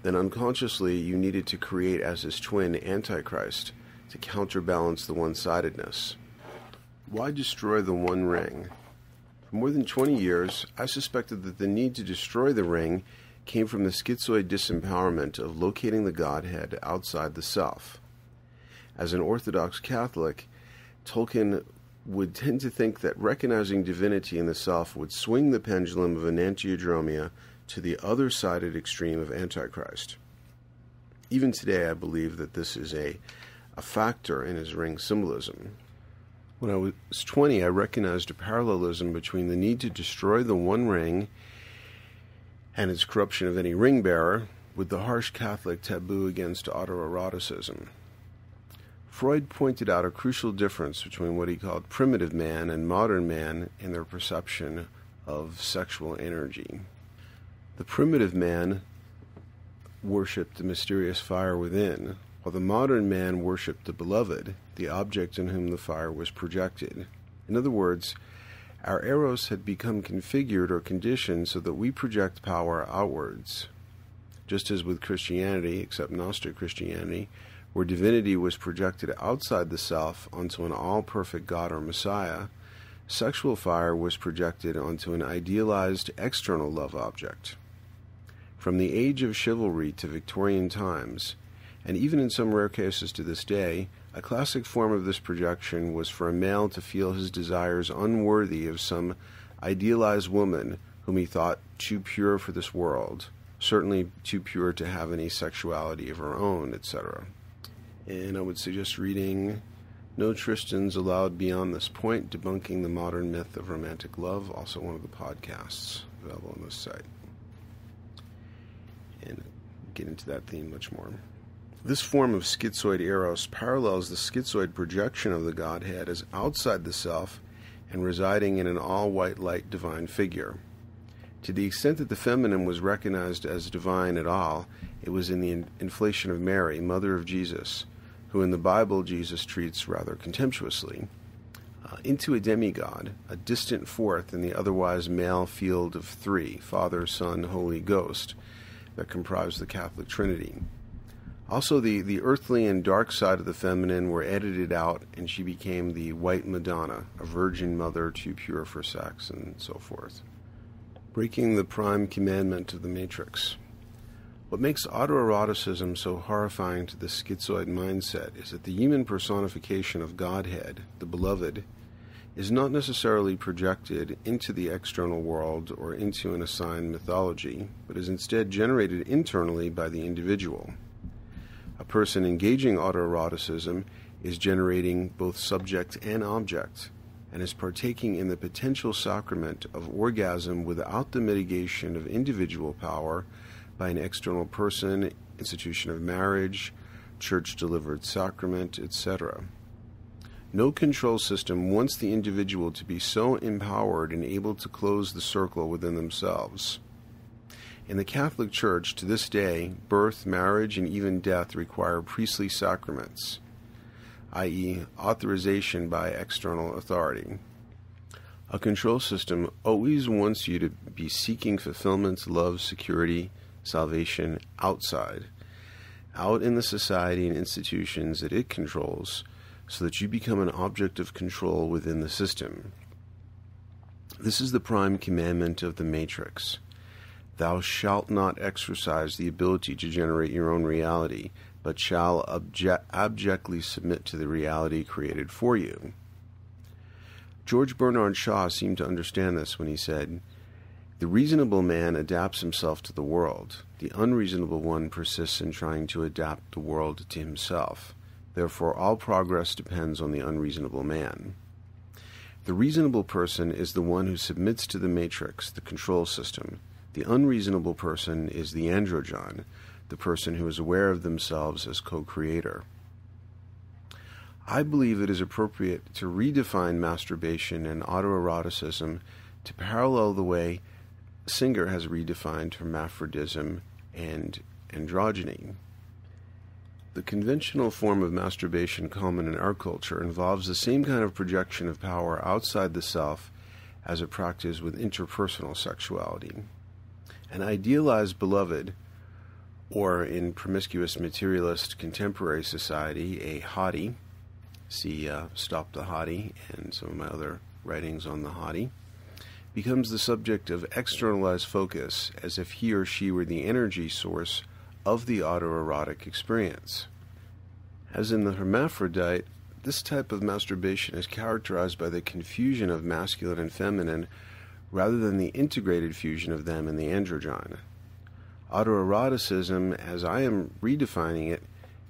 then unconsciously you needed to create as his twin Antichrist to counterbalance the one sidedness. Why destroy the one ring? For more than 20 years, I suspected that the need to destroy the ring came from the schizoid disempowerment of locating the Godhead outside the self. As an Orthodox Catholic, Tolkien would tend to think that recognizing divinity in the self would swing the pendulum of enantiodromia to the other sided extreme of Antichrist. Even today, I believe that this is a, a factor in his ring symbolism. When I was 20, I recognized a parallelism between the need to destroy the One Ring and its corruption of any ring bearer with the harsh Catholic taboo against autoeroticism. Freud pointed out a crucial difference between what he called primitive man and modern man in their perception of sexual energy. The primitive man worshipped the mysterious fire within, while the modern man worshipped the beloved, the object in whom the fire was projected. In other words, our eros had become configured or conditioned so that we project power outwards. Just as with Christianity, except Gnostic Christianity, where divinity was projected outside the self onto an all perfect God or Messiah, sexual fire was projected onto an idealized external love object. From the age of chivalry to Victorian times, and even in some rare cases to this day, a classic form of this projection was for a male to feel his desires unworthy of some idealized woman whom he thought too pure for this world, certainly too pure to have any sexuality of her own, etc and I would suggest reading No Tristans Allowed Beyond This Point, Debunking the Modern Myth of Romantic Love, also one of the podcasts available on this site. And get into that theme much more. This form of schizoid eros parallels the schizoid projection of the Godhead as outside the self and residing in an all white light divine figure. To the extent that the feminine was recognized as divine at all, it was in the inflation of Mary, mother of Jesus, who in the Bible Jesus treats rather contemptuously, uh, into a demigod, a distant fourth in the otherwise male field of three Father, Son, Holy Ghost that comprise the Catholic Trinity. Also, the, the earthly and dark side of the feminine were edited out, and she became the white Madonna, a virgin mother too pure for sex, and so forth. Breaking the prime commandment of the Matrix. What makes autoeroticism so horrifying to the schizoid mindset is that the human personification of Godhead, the beloved, is not necessarily projected into the external world or into an assigned mythology, but is instead generated internally by the individual. A person engaging autoeroticism is generating both subject and object, and is partaking in the potential sacrament of orgasm without the mitigation of individual power by an external person, institution of marriage, church delivered sacrament, etc. No control system wants the individual to be so empowered and able to close the circle within themselves. In the Catholic Church, to this day, birth, marriage, and even death require priestly sacraments, i.e., authorization by external authority. A control system always wants you to be seeking fulfillment, love, security, salvation outside, out in the society and institutions that it controls so that you become an object of control within the system. This is the prime commandment of the Matrix. Thou shalt not exercise the ability to generate your own reality, but shall abje- abjectly submit to the reality created for you. George Bernard Shaw seemed to understand this when he said, The reasonable man adapts himself to the world, the unreasonable one persists in trying to adapt the world to himself. Therefore, all progress depends on the unreasonable man. The reasonable person is the one who submits to the matrix, the control system. The unreasonable person is the androgyne, the person who is aware of themselves as co creator. I believe it is appropriate to redefine masturbation and autoeroticism to parallel the way Singer has redefined hermaphrodism and androgyny. The conventional form of masturbation common in our culture involves the same kind of projection of power outside the self as a practice with interpersonal sexuality. An idealized beloved, or in promiscuous materialist contemporary society, a hottie, see uh, Stop the Hottie and some of my other writings on the hottie, becomes the subject of externalized focus as if he or she were the energy source of the autoerotic experience. As in the hermaphrodite, this type of masturbation is characterized by the confusion of masculine and feminine rather than the integrated fusion of them in the androgyne. Autoeroticism, as I am redefining it,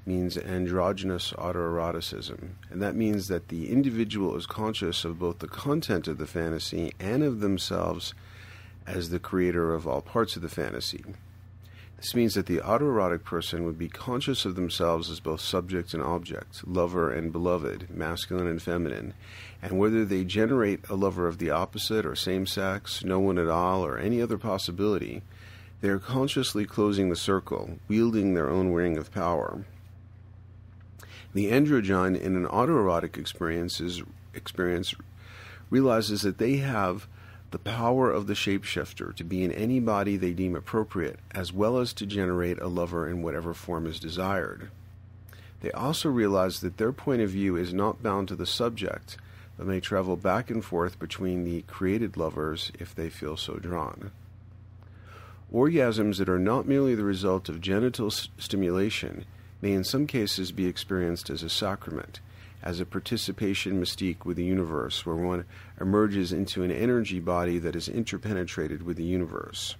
means androgynous autoeroticism, and that means that the individual is conscious of both the content of the fantasy and of themselves as the creator of all parts of the fantasy. This means that the autoerotic person would be conscious of themselves as both subject and object, lover and beloved, masculine and feminine, and whether they generate a lover of the opposite or same sex, no one at all, or any other possibility, they are consciously closing the circle, wielding their own ring of power. The androgyne in an autoerotic experience, is, experience realizes that they have the power of the shapeshifter to be in any body they deem appropriate, as well as to generate a lover in whatever form is desired. They also realize that their point of view is not bound to the subject, but may travel back and forth between the created lovers if they feel so drawn. Orgasms that are not merely the result of genital stimulation may in some cases be experienced as a sacrament as a participation mystique with the universe, where one emerges into an energy body that is interpenetrated with the universe.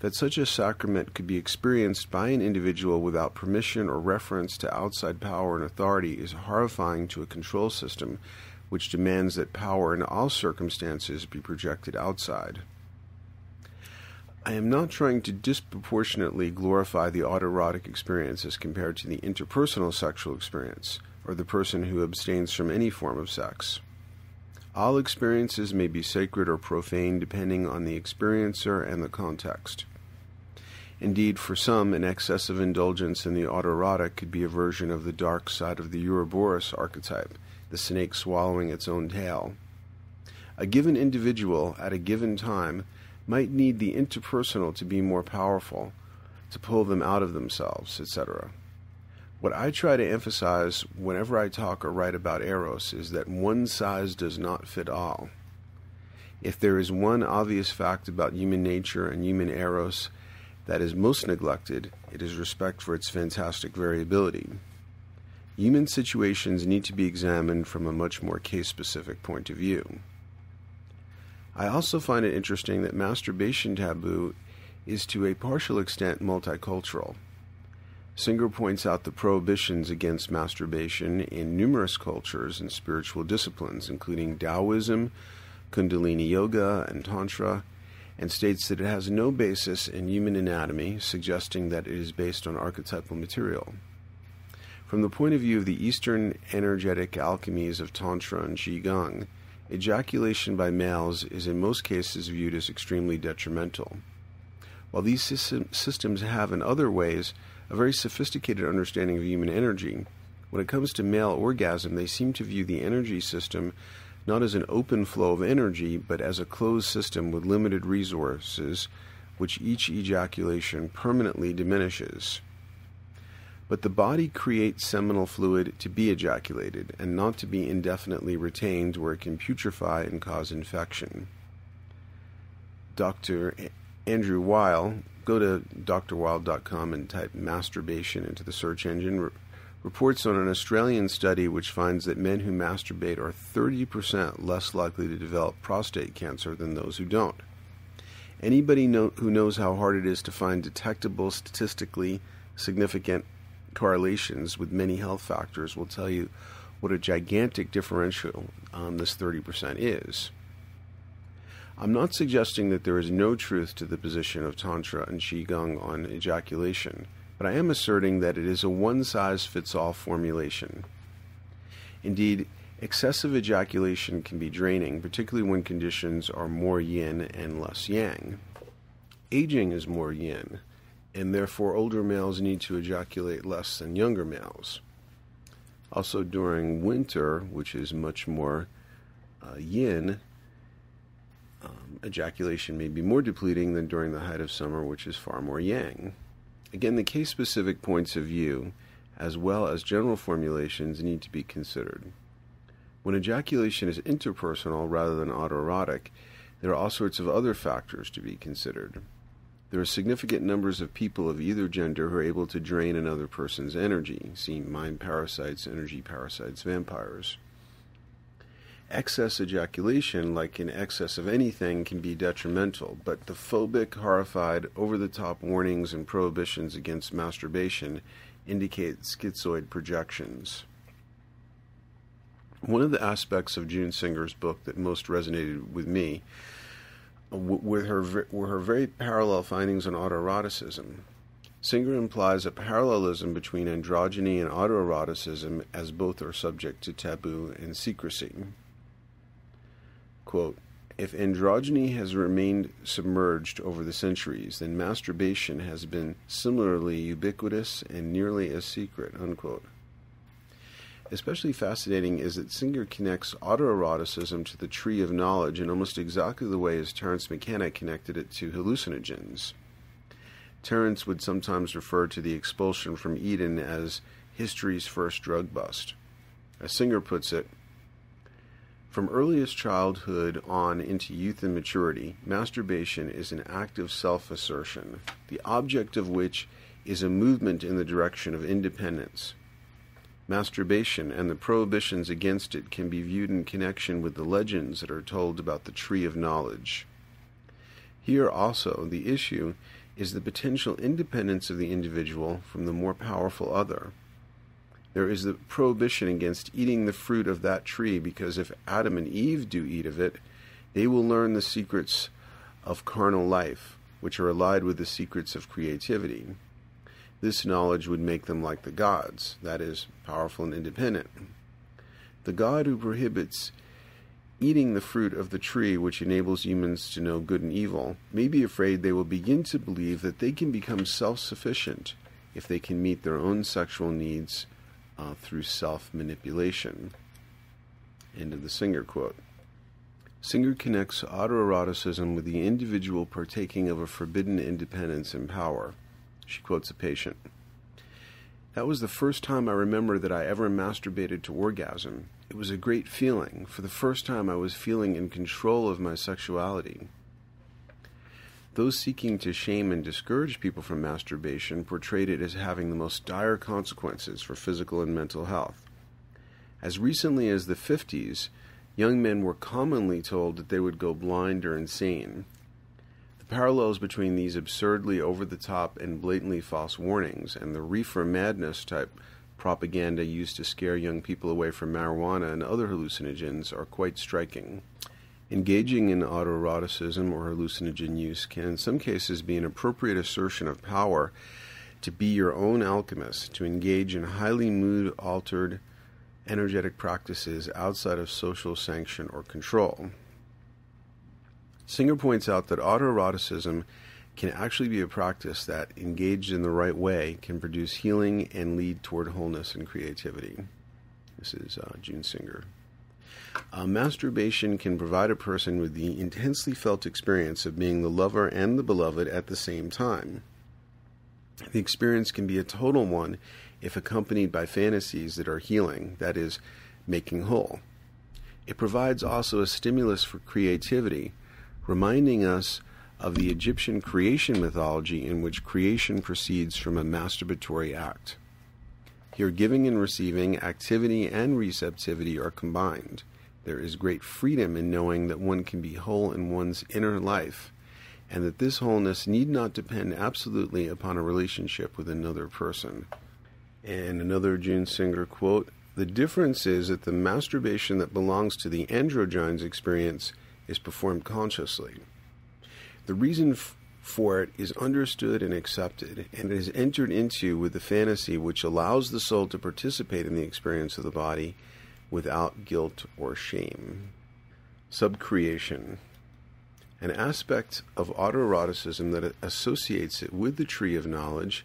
That such a sacrament could be experienced by an individual without permission or reference to outside power and authority is horrifying to a control system which demands that power in all circumstances be projected outside. I am not trying to disproportionately glorify the autoerotic experience as compared to the interpersonal sexual experience or the person who abstains from any form of sex. All experiences may be sacred or profane depending on the experiencer and the context. Indeed, for some, an excessive indulgence in the autoerotic could be a version of the dark side of the Ouroboros archetype, the snake swallowing its own tail. A given individual at a given time might need the interpersonal to be more powerful, to pull them out of themselves, etc. What I try to emphasize whenever I talk or write about Eros is that one size does not fit all. If there is one obvious fact about human nature and human Eros that is most neglected, it is respect for its fantastic variability. Human situations need to be examined from a much more case specific point of view. I also find it interesting that masturbation taboo is to a partial extent multicultural. Singer points out the prohibitions against masturbation in numerous cultures and spiritual disciplines, including Taoism, Kundalini Yoga, and Tantra, and states that it has no basis in human anatomy, suggesting that it is based on archetypal material. From the point of view of the Eastern energetic alchemies of Tantra and Qigong, ejaculation by males is in most cases viewed as extremely detrimental. While these systems have, in other ways, a very sophisticated understanding of human energy, when it comes to male orgasm, they seem to view the energy system not as an open flow of energy, but as a closed system with limited resources, which each ejaculation permanently diminishes. But the body creates seminal fluid to be ejaculated and not to be indefinitely retained where it can putrefy and cause infection. Dr. Andrew Weil, go to drweil.com and type masturbation into the search engine, re- reports on an Australian study which finds that men who masturbate are 30% less likely to develop prostate cancer than those who don't. Anybody know, who knows how hard it is to find detectable, statistically significant correlations with many health factors will tell you what a gigantic differential um, this 30% is. I'm not suggesting that there is no truth to the position of Tantra and Qigong on ejaculation, but I am asserting that it is a one size fits all formulation. Indeed, excessive ejaculation can be draining, particularly when conditions are more yin and less yang. Aging is more yin, and therefore older males need to ejaculate less than younger males. Also, during winter, which is much more uh, yin, um, ejaculation may be more depleting than during the height of summer, which is far more yang. Again, the case specific points of view, as well as general formulations, need to be considered. When ejaculation is interpersonal rather than autoerotic, there are all sorts of other factors to be considered. There are significant numbers of people of either gender who are able to drain another person's energy. See mind parasites, energy parasites, vampires. Excess ejaculation, like in excess of anything, can be detrimental, but the phobic, horrified, over the top warnings and prohibitions against masturbation indicate schizoid projections. One of the aspects of June Singer's book that most resonated with me with her were her very parallel findings on autoeroticism. Singer implies a parallelism between androgyny and autoeroticism as both are subject to taboo and secrecy. Quote, if androgyny has remained submerged over the centuries, then masturbation has been similarly ubiquitous and nearly as secret. Unquote. Especially fascinating is that Singer connects autoeroticism to the tree of knowledge in almost exactly the way as Terence McKenna connected it to hallucinogens. Terence would sometimes refer to the expulsion from Eden as history's first drug bust. As Singer puts it, from earliest childhood on into youth and maturity, masturbation is an act of self assertion, the object of which is a movement in the direction of independence, Masturbation and the prohibitions against it can be viewed in connection with the legends that are told about the tree of knowledge. Here also, the issue is the potential independence of the individual from the more powerful other. There is the prohibition against eating the fruit of that tree because if Adam and Eve do eat of it, they will learn the secrets of carnal life, which are allied with the secrets of creativity. This knowledge would make them like the gods, that is, powerful and independent. The God who prohibits eating the fruit of the tree which enables humans to know good and evil may be afraid they will begin to believe that they can become self sufficient if they can meet their own sexual needs uh, through self manipulation. End of the Singer quote. Singer connects autoeroticism with the individual partaking of a forbidden independence and power. She quotes a patient. That was the first time I remember that I ever masturbated to orgasm. It was a great feeling. For the first time, I was feeling in control of my sexuality. Those seeking to shame and discourage people from masturbation portrayed it as having the most dire consequences for physical and mental health. As recently as the 50s, young men were commonly told that they would go blind or insane. Parallels between these absurdly over the top and blatantly false warnings and the reefer madness type propaganda used to scare young people away from marijuana and other hallucinogens are quite striking. Engaging in autoeroticism or hallucinogen use can, in some cases, be an appropriate assertion of power to be your own alchemist, to engage in highly mood altered energetic practices outside of social sanction or control. Singer points out that autoeroticism can actually be a practice that, engaged in the right way, can produce healing and lead toward wholeness and creativity. This is uh, June Singer. Uh, masturbation can provide a person with the intensely felt experience of being the lover and the beloved at the same time. The experience can be a total one if accompanied by fantasies that are healing, that is, making whole. It provides also a stimulus for creativity, reminding us of the Egyptian creation mythology in which creation proceeds from a masturbatory act. Here, giving and receiving, activity and receptivity are combined. There is great freedom in knowing that one can be whole in one's inner life, and that this wholeness need not depend absolutely upon a relationship with another person. And another June Singer quote The difference is that the masturbation that belongs to the androgynes experience is performed consciously. The reason f- for it is understood and accepted, and it is entered into with the fantasy which allows the soul to participate in the experience of the body without guilt or shame. Subcreation. An aspect of autoeroticism that associates it with the tree of knowledge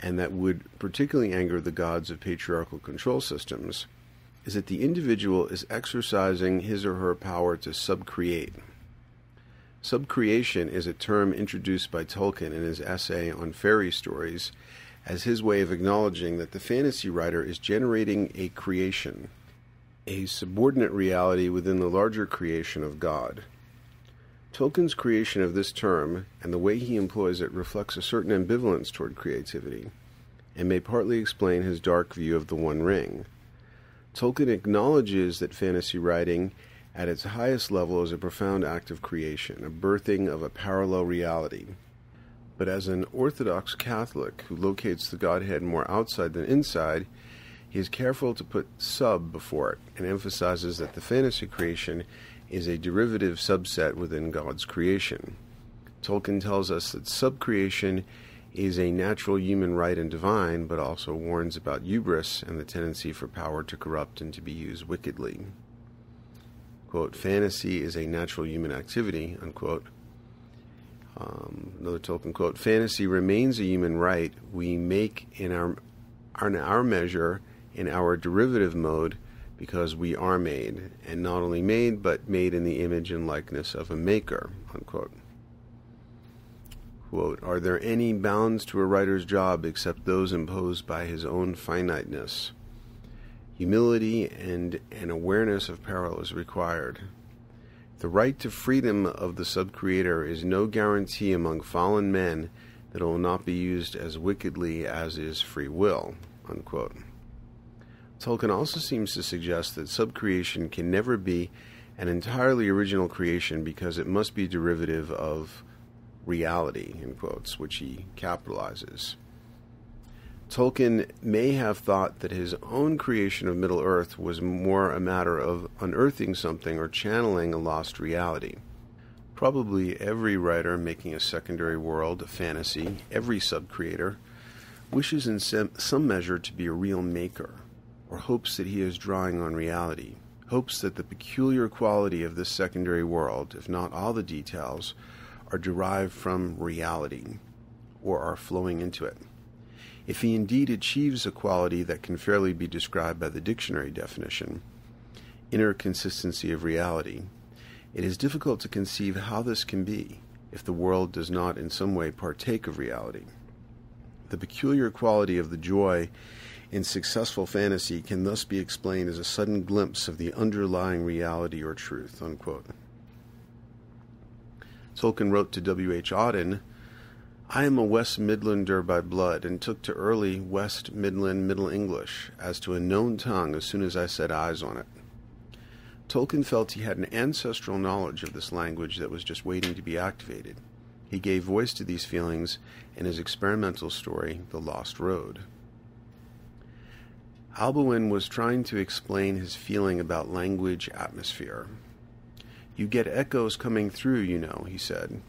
and that would particularly anger the gods of patriarchal control systems is that the individual is exercising his or her power to subcreate. Subcreation is a term introduced by Tolkien in his essay on fairy stories as his way of acknowledging that the fantasy writer is generating a creation a subordinate reality within the larger creation of God. Tolkien's creation of this term and the way he employs it reflects a certain ambivalence toward creativity, and may partly explain his dark view of the One Ring. Tolkien acknowledges that fantasy writing at its highest level is a profound act of creation, a birthing of a parallel reality. But as an Orthodox Catholic who locates the Godhead more outside than inside, he is careful to put sub before it and emphasizes that the fantasy creation is a derivative subset within God's creation. Tolkien tells us that subcreation is a natural human right and divine, but also warns about hubris and the tendency for power to corrupt and to be used wickedly. Quote, fantasy is a natural human activity, unquote. Um, another Tolkien quote, fantasy remains a human right we make in our, in our measure in our derivative mode because we are made, and not only made, but made in the image and likeness of a maker. Unquote. Quote, Are there any bounds to a writer's job except those imposed by his own finiteness? Humility and an awareness of peril is required. The right to freedom of the subcreator is no guarantee among fallen men that it will not be used as wickedly as is free will. Unquote. Tolkien also seems to suggest that subcreation can never be an entirely original creation because it must be derivative of reality, in quotes, which he capitalizes. Tolkien may have thought that his own creation of Middle Earth was more a matter of unearthing something or channeling a lost reality. Probably every writer making a secondary world, a fantasy, every subcreator, wishes in some measure to be a real maker or hopes that he is drawing on reality, hopes that the peculiar quality of this secondary world, if not all the details, are derived from reality or are flowing into it. If he indeed achieves a quality that can fairly be described by the dictionary definition, inner consistency of reality, it is difficult to conceive how this can be if the world does not in some way partake of reality. The peculiar quality of the joy in successful fantasy can thus be explained as a sudden glimpse of the underlying reality or truth. Unquote. Tolkien wrote to W. H. Auden, I am a West Midlander by blood, and took to early West Midland Middle English as to a known tongue as soon as I set eyes on it. Tolkien felt he had an ancestral knowledge of this language that was just waiting to be activated. He gave voice to these feelings in his experimental story, The Lost Road. Alboin was trying to explain his feeling about language atmosphere. You get echoes coming through, you know, he said,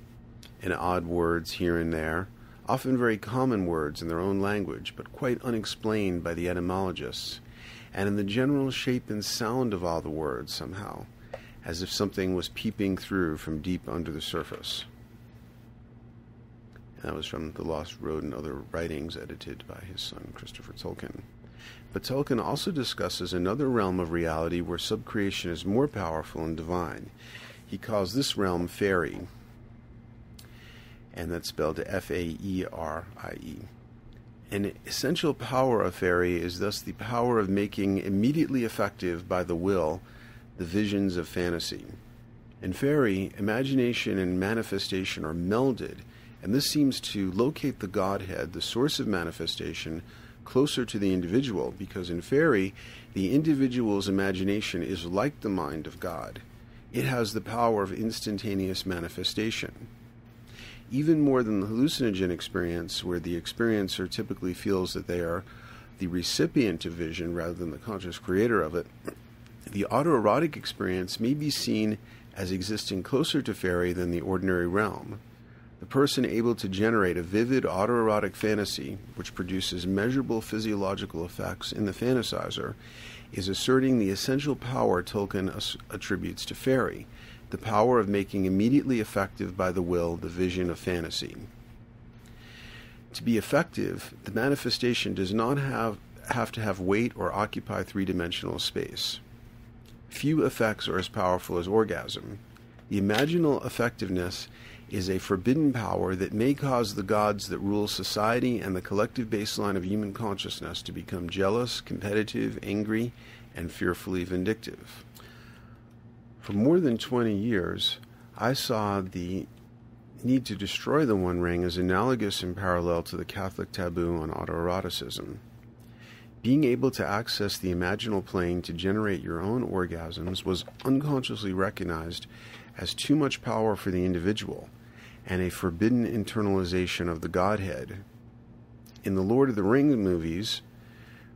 in odd words here and there, often very common words in their own language, but quite unexplained by the etymologists, and in the general shape and sound of all the words somehow, as if something was peeping through from deep under the surface. That was from The Lost Road and Other Writings, edited by his son Christopher Tolkien. But Tolkien also discusses another realm of reality where subcreation is more powerful and divine. He calls this realm Faerie, and that's spelled F A E R I E. An essential power of Faerie is thus the power of making immediately effective by the will the visions of fantasy. In Faerie, imagination and manifestation are melded, and this seems to locate the Godhead, the source of manifestation, closer to the individual, because in Faerie, the individual's imagination is like the mind of God. It has the power of instantaneous manifestation. Even more than the hallucinogen experience, where the experiencer typically feels that they are the recipient of vision rather than the conscious creator of it, the autoerotic experience may be seen as existing closer to Faerie than the ordinary realm. The person able to generate a vivid autoerotic fantasy, which produces measurable physiological effects in the fantasizer, is asserting the essential power Tolkien attributes to Faerie the power of making immediately effective by the will the vision of fantasy. To be effective, the manifestation does not have, have to have weight or occupy three dimensional space. Few effects are as powerful as orgasm. The imaginal effectiveness is a forbidden power that may cause the gods that rule society and the collective baseline of human consciousness to become jealous, competitive, angry, and fearfully vindictive. For more than 20 years, I saw the need to destroy the One Ring as analogous and parallel to the Catholic taboo on autoeroticism. Being able to access the imaginal plane to generate your own orgasms was unconsciously recognized as too much power for the individual and a forbidden internalization of the Godhead. In the Lord of the Rings movies,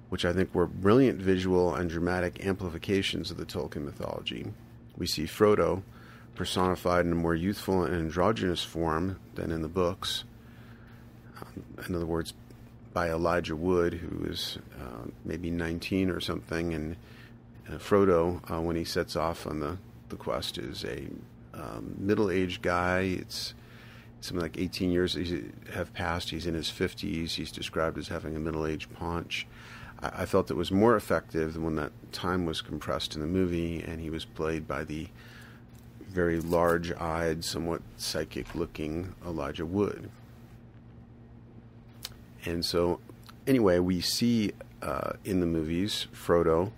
which I think were brilliant visual and dramatic amplifications of the Tolkien mythology, we see Frodo personified in a more youthful and androgynous form than in the books. Um, in other words, by Elijah Wood, who is uh, maybe 19 or something, and uh, Frodo, uh, when he sets off on the, the quest, is a um, middle aged guy. It's something like 18 years have passed. He's in his 50s. He's described as having a middle aged paunch. I, I felt it was more effective when that time was compressed in the movie, and he was played by the very large eyed, somewhat psychic looking Elijah Wood. And so, anyway, we see uh, in the movies Frodo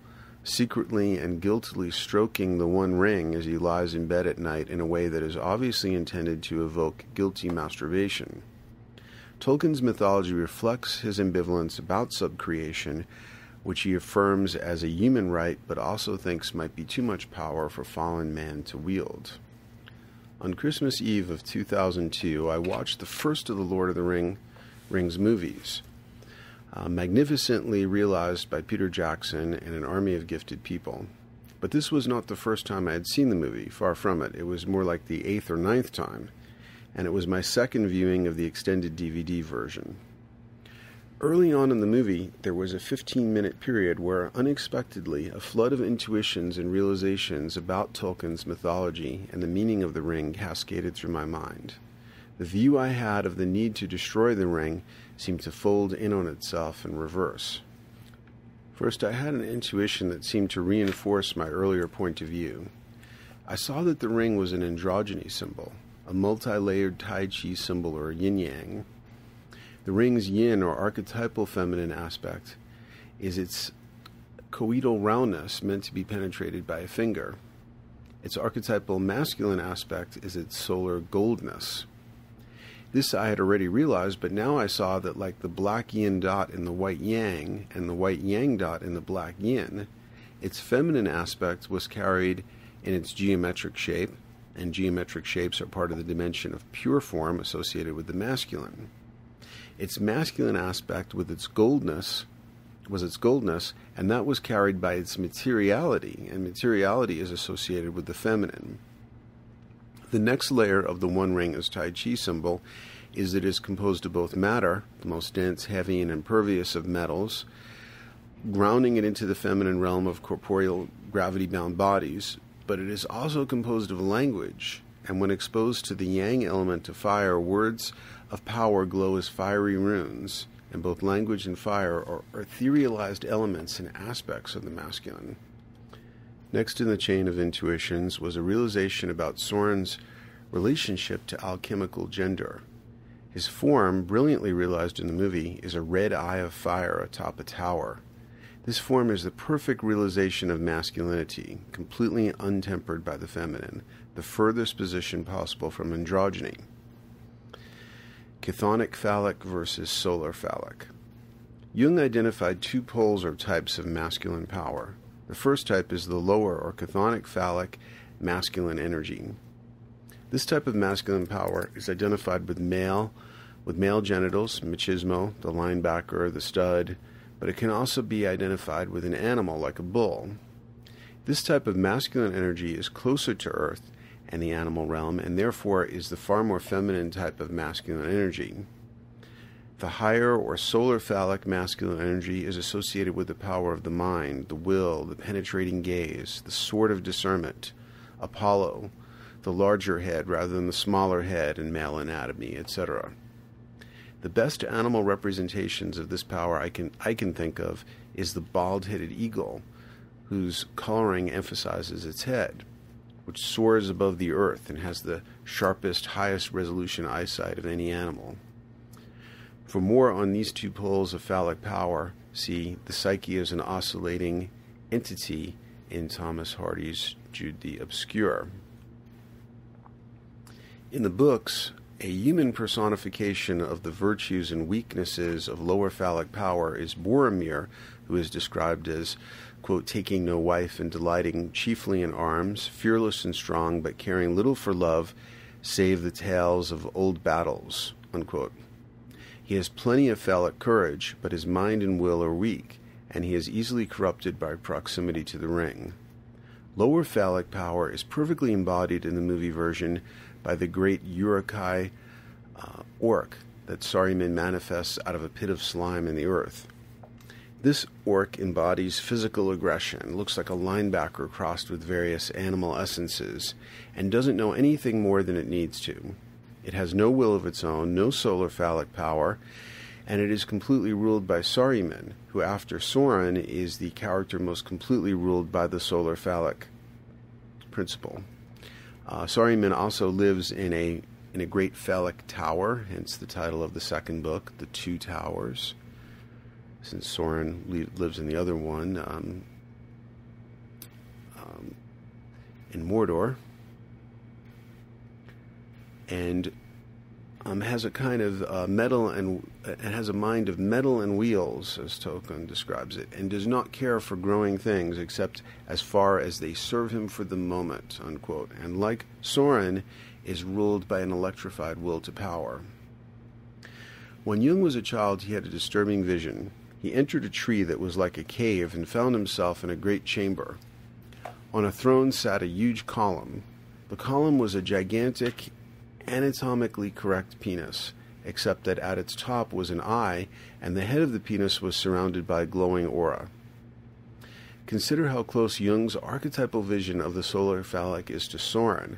secretly and guiltily stroking the one ring as he lies in bed at night in a way that is obviously intended to evoke guilty masturbation. Tolkien's mythology reflects his ambivalence about subcreation, which he affirms as a human right but also thinks might be too much power for fallen man to wield. On Christmas Eve of 2002, I watched the first of the Lord of the Ring, Rings movies uh, magnificently realized by Peter Jackson and an army of gifted people. But this was not the first time I had seen the movie, far from it. It was more like the eighth or ninth time, and it was my second viewing of the extended DVD version. Early on in the movie, there was a 15 minute period where, unexpectedly, a flood of intuitions and realizations about Tolkien's mythology and the meaning of the ring cascaded through my mind. The view I had of the need to destroy the ring seemed to fold in on itself and reverse. First, I had an intuition that seemed to reinforce my earlier point of view. I saw that the ring was an androgyny symbol, a multi layered Tai Chi symbol or yin yang. The ring's yin or archetypal feminine aspect is its coital roundness meant to be penetrated by a finger. Its archetypal masculine aspect is its solar goldness. This I had already realized, but now I saw that, like the black yin dot in the white yang and the white yang dot in the black yin, its feminine aspect was carried in its geometric shape, and geometric shapes are part of the dimension of pure form associated with the masculine. Its masculine aspect, with its goldness, was its goldness, and that was carried by its materiality, and materiality is associated with the feminine. The next layer of the One Ring as Tai Chi symbol is that it is composed of both matter, the most dense, heavy, and impervious of metals, grounding it into the feminine realm of corporeal gravity bound bodies, but it is also composed of language, and when exposed to the yang element of fire, words of power glow as fiery runes, and both language and fire are etherealized elements and aspects of the masculine. Next in the chain of intuitions was a realization about Sauron's relationship to alchemical gender. His form, brilliantly realized in the movie, is a red eye of fire atop a tower. This form is the perfect realization of masculinity, completely untempered by the feminine, the furthest position possible from androgyny. Chthonic phallic versus solar phallic. Jung identified two poles or types of masculine power. The first type is the lower or chthonic phallic masculine energy. This type of masculine power is identified with male with male genitals, machismo, the linebacker, the stud, but it can also be identified with an animal like a bull. This type of masculine energy is closer to earth and the animal realm, and therefore is the far more feminine type of masculine energy. The higher or solar phallic masculine energy is associated with the power of the mind, the will, the penetrating gaze, the sword of discernment, Apollo, the larger head rather than the smaller head in male anatomy, etc. The best animal representations of this power I can I can think of is the bald-headed eagle, whose coloring emphasizes its head which soars above the earth and has the sharpest, highest resolution eyesight of any animal. For more on these two poles of phallic power, see The Psyche as an Oscillating Entity in Thomas Hardy's Jude the Obscure. In the books, a human personification of the virtues and weaknesses of lower phallic power is Boromir, who is described as quote, taking no wife and delighting chiefly in arms, fearless and strong, but caring little for love, save the tales of old battles, unquote. He has plenty of phallic courage, but his mind and will are weak, and he is easily corrupted by proximity to the ring. Lower phallic power is perfectly embodied in the movie version by the great Uruk-hai uh, orc that Saruman manifests out of a pit of slime in the earth. This orc embodies physical aggression, looks like a linebacker crossed with various animal essences, and doesn't know anything more than it needs to. It has no will of its own, no solar phallic power, and it is completely ruled by Saruman, who, after Sauron, is the character most completely ruled by the solar phallic principle. Uh, Saruman also lives in a in a great phallic tower, hence the title of the second book, The Two Towers since Sauron le- lives in the other one, um, um, in Mordor, and um, has a kind of uh, metal and uh, has a mind of metal and wheels, as Tolkien describes it, and does not care for growing things except as far as they serve him for the moment. Unquote. And like Sauron, is ruled by an electrified will to power. When Jung was a child, he had a disturbing vision he entered a tree that was like a cave and found himself in a great chamber. On a throne sat a huge column. The column was a gigantic, anatomically correct penis, except that at its top was an eye, and the head of the penis was surrounded by a glowing aura. Consider how close Jung's archetypal vision of the solar phallic is to Sauron,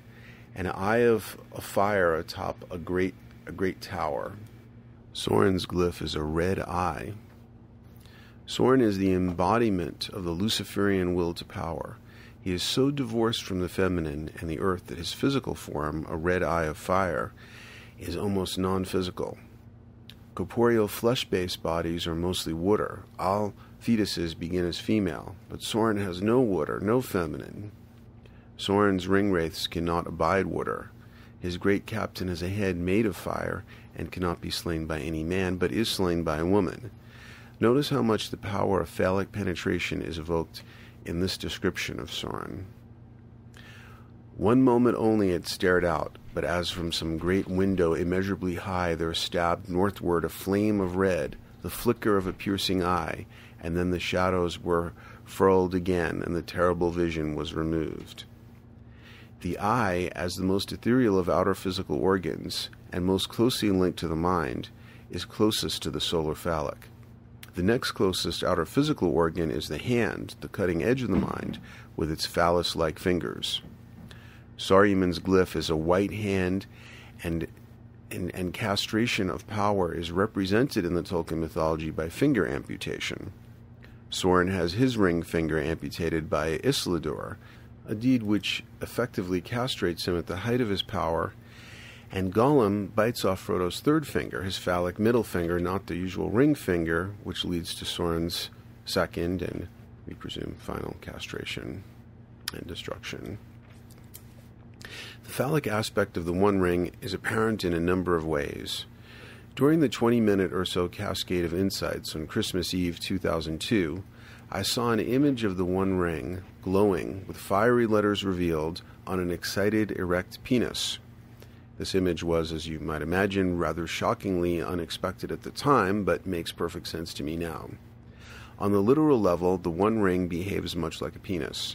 an eye of a fire atop a great a great tower. Sauron's glyph is a red eye, Sauron is the embodiment of the Luciferian will to power. He is so divorced from the feminine and the earth that his physical form, a red eye of fire, is almost non physical. Corporeal flesh based bodies are mostly water. All fetuses begin as female, but Sauron has no water, no feminine. Sauron's ring wraiths cannot abide water. His great captain has a head made of fire and cannot be slain by any man, but is slain by a woman. Notice how much the power of phallic penetration is evoked in this description of Sauron. One moment only it stared out, but as from some great window immeasurably high there stabbed northward a flame of red, the flicker of a piercing eye, and then the shadows were furled again, and the terrible vision was removed. The eye, as the most ethereal of outer physical organs, and most closely linked to the mind, is closest to the solar phallic. The next closest outer physical organ is the hand, the cutting edge of the mind, with its phallus like fingers. Saruman's glyph is a white hand, and, and, and castration of power is represented in the Tolkien mythology by finger amputation. Sauron has his ring finger amputated by Isildur, a deed which effectively castrates him at the height of his power. And Gollum bites off Frodo's third finger, his phallic middle finger, not the usual ring finger, which leads to Sauron's second and, we presume, final castration and destruction. The phallic aspect of the One Ring is apparent in a number of ways. During the 20 minute or so cascade of insights on Christmas Eve 2002, I saw an image of the One Ring glowing with fiery letters revealed on an excited, erect penis. This image was, as you might imagine, rather shockingly unexpected at the time, but makes perfect sense to me now. On the literal level, the One Ring behaves much like a penis.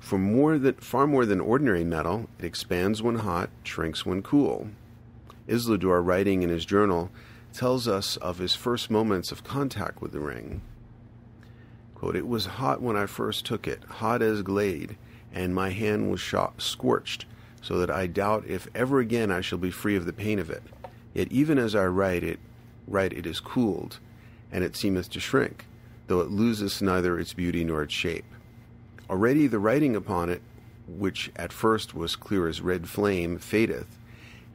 For more than, far more than ordinary metal, it expands when hot, shrinks when cool. Isildur, writing in his journal, tells us of his first moments of contact with the ring. Quote, it was hot when I first took it, hot as glade, and my hand was shot, scorched, so that I doubt if ever again I shall be free of the pain of it. Yet even as I write it, write it is cooled, and it seemeth to shrink, though it loseth neither its beauty nor its shape. Already the writing upon it, which at first was clear as red flame, fadeth,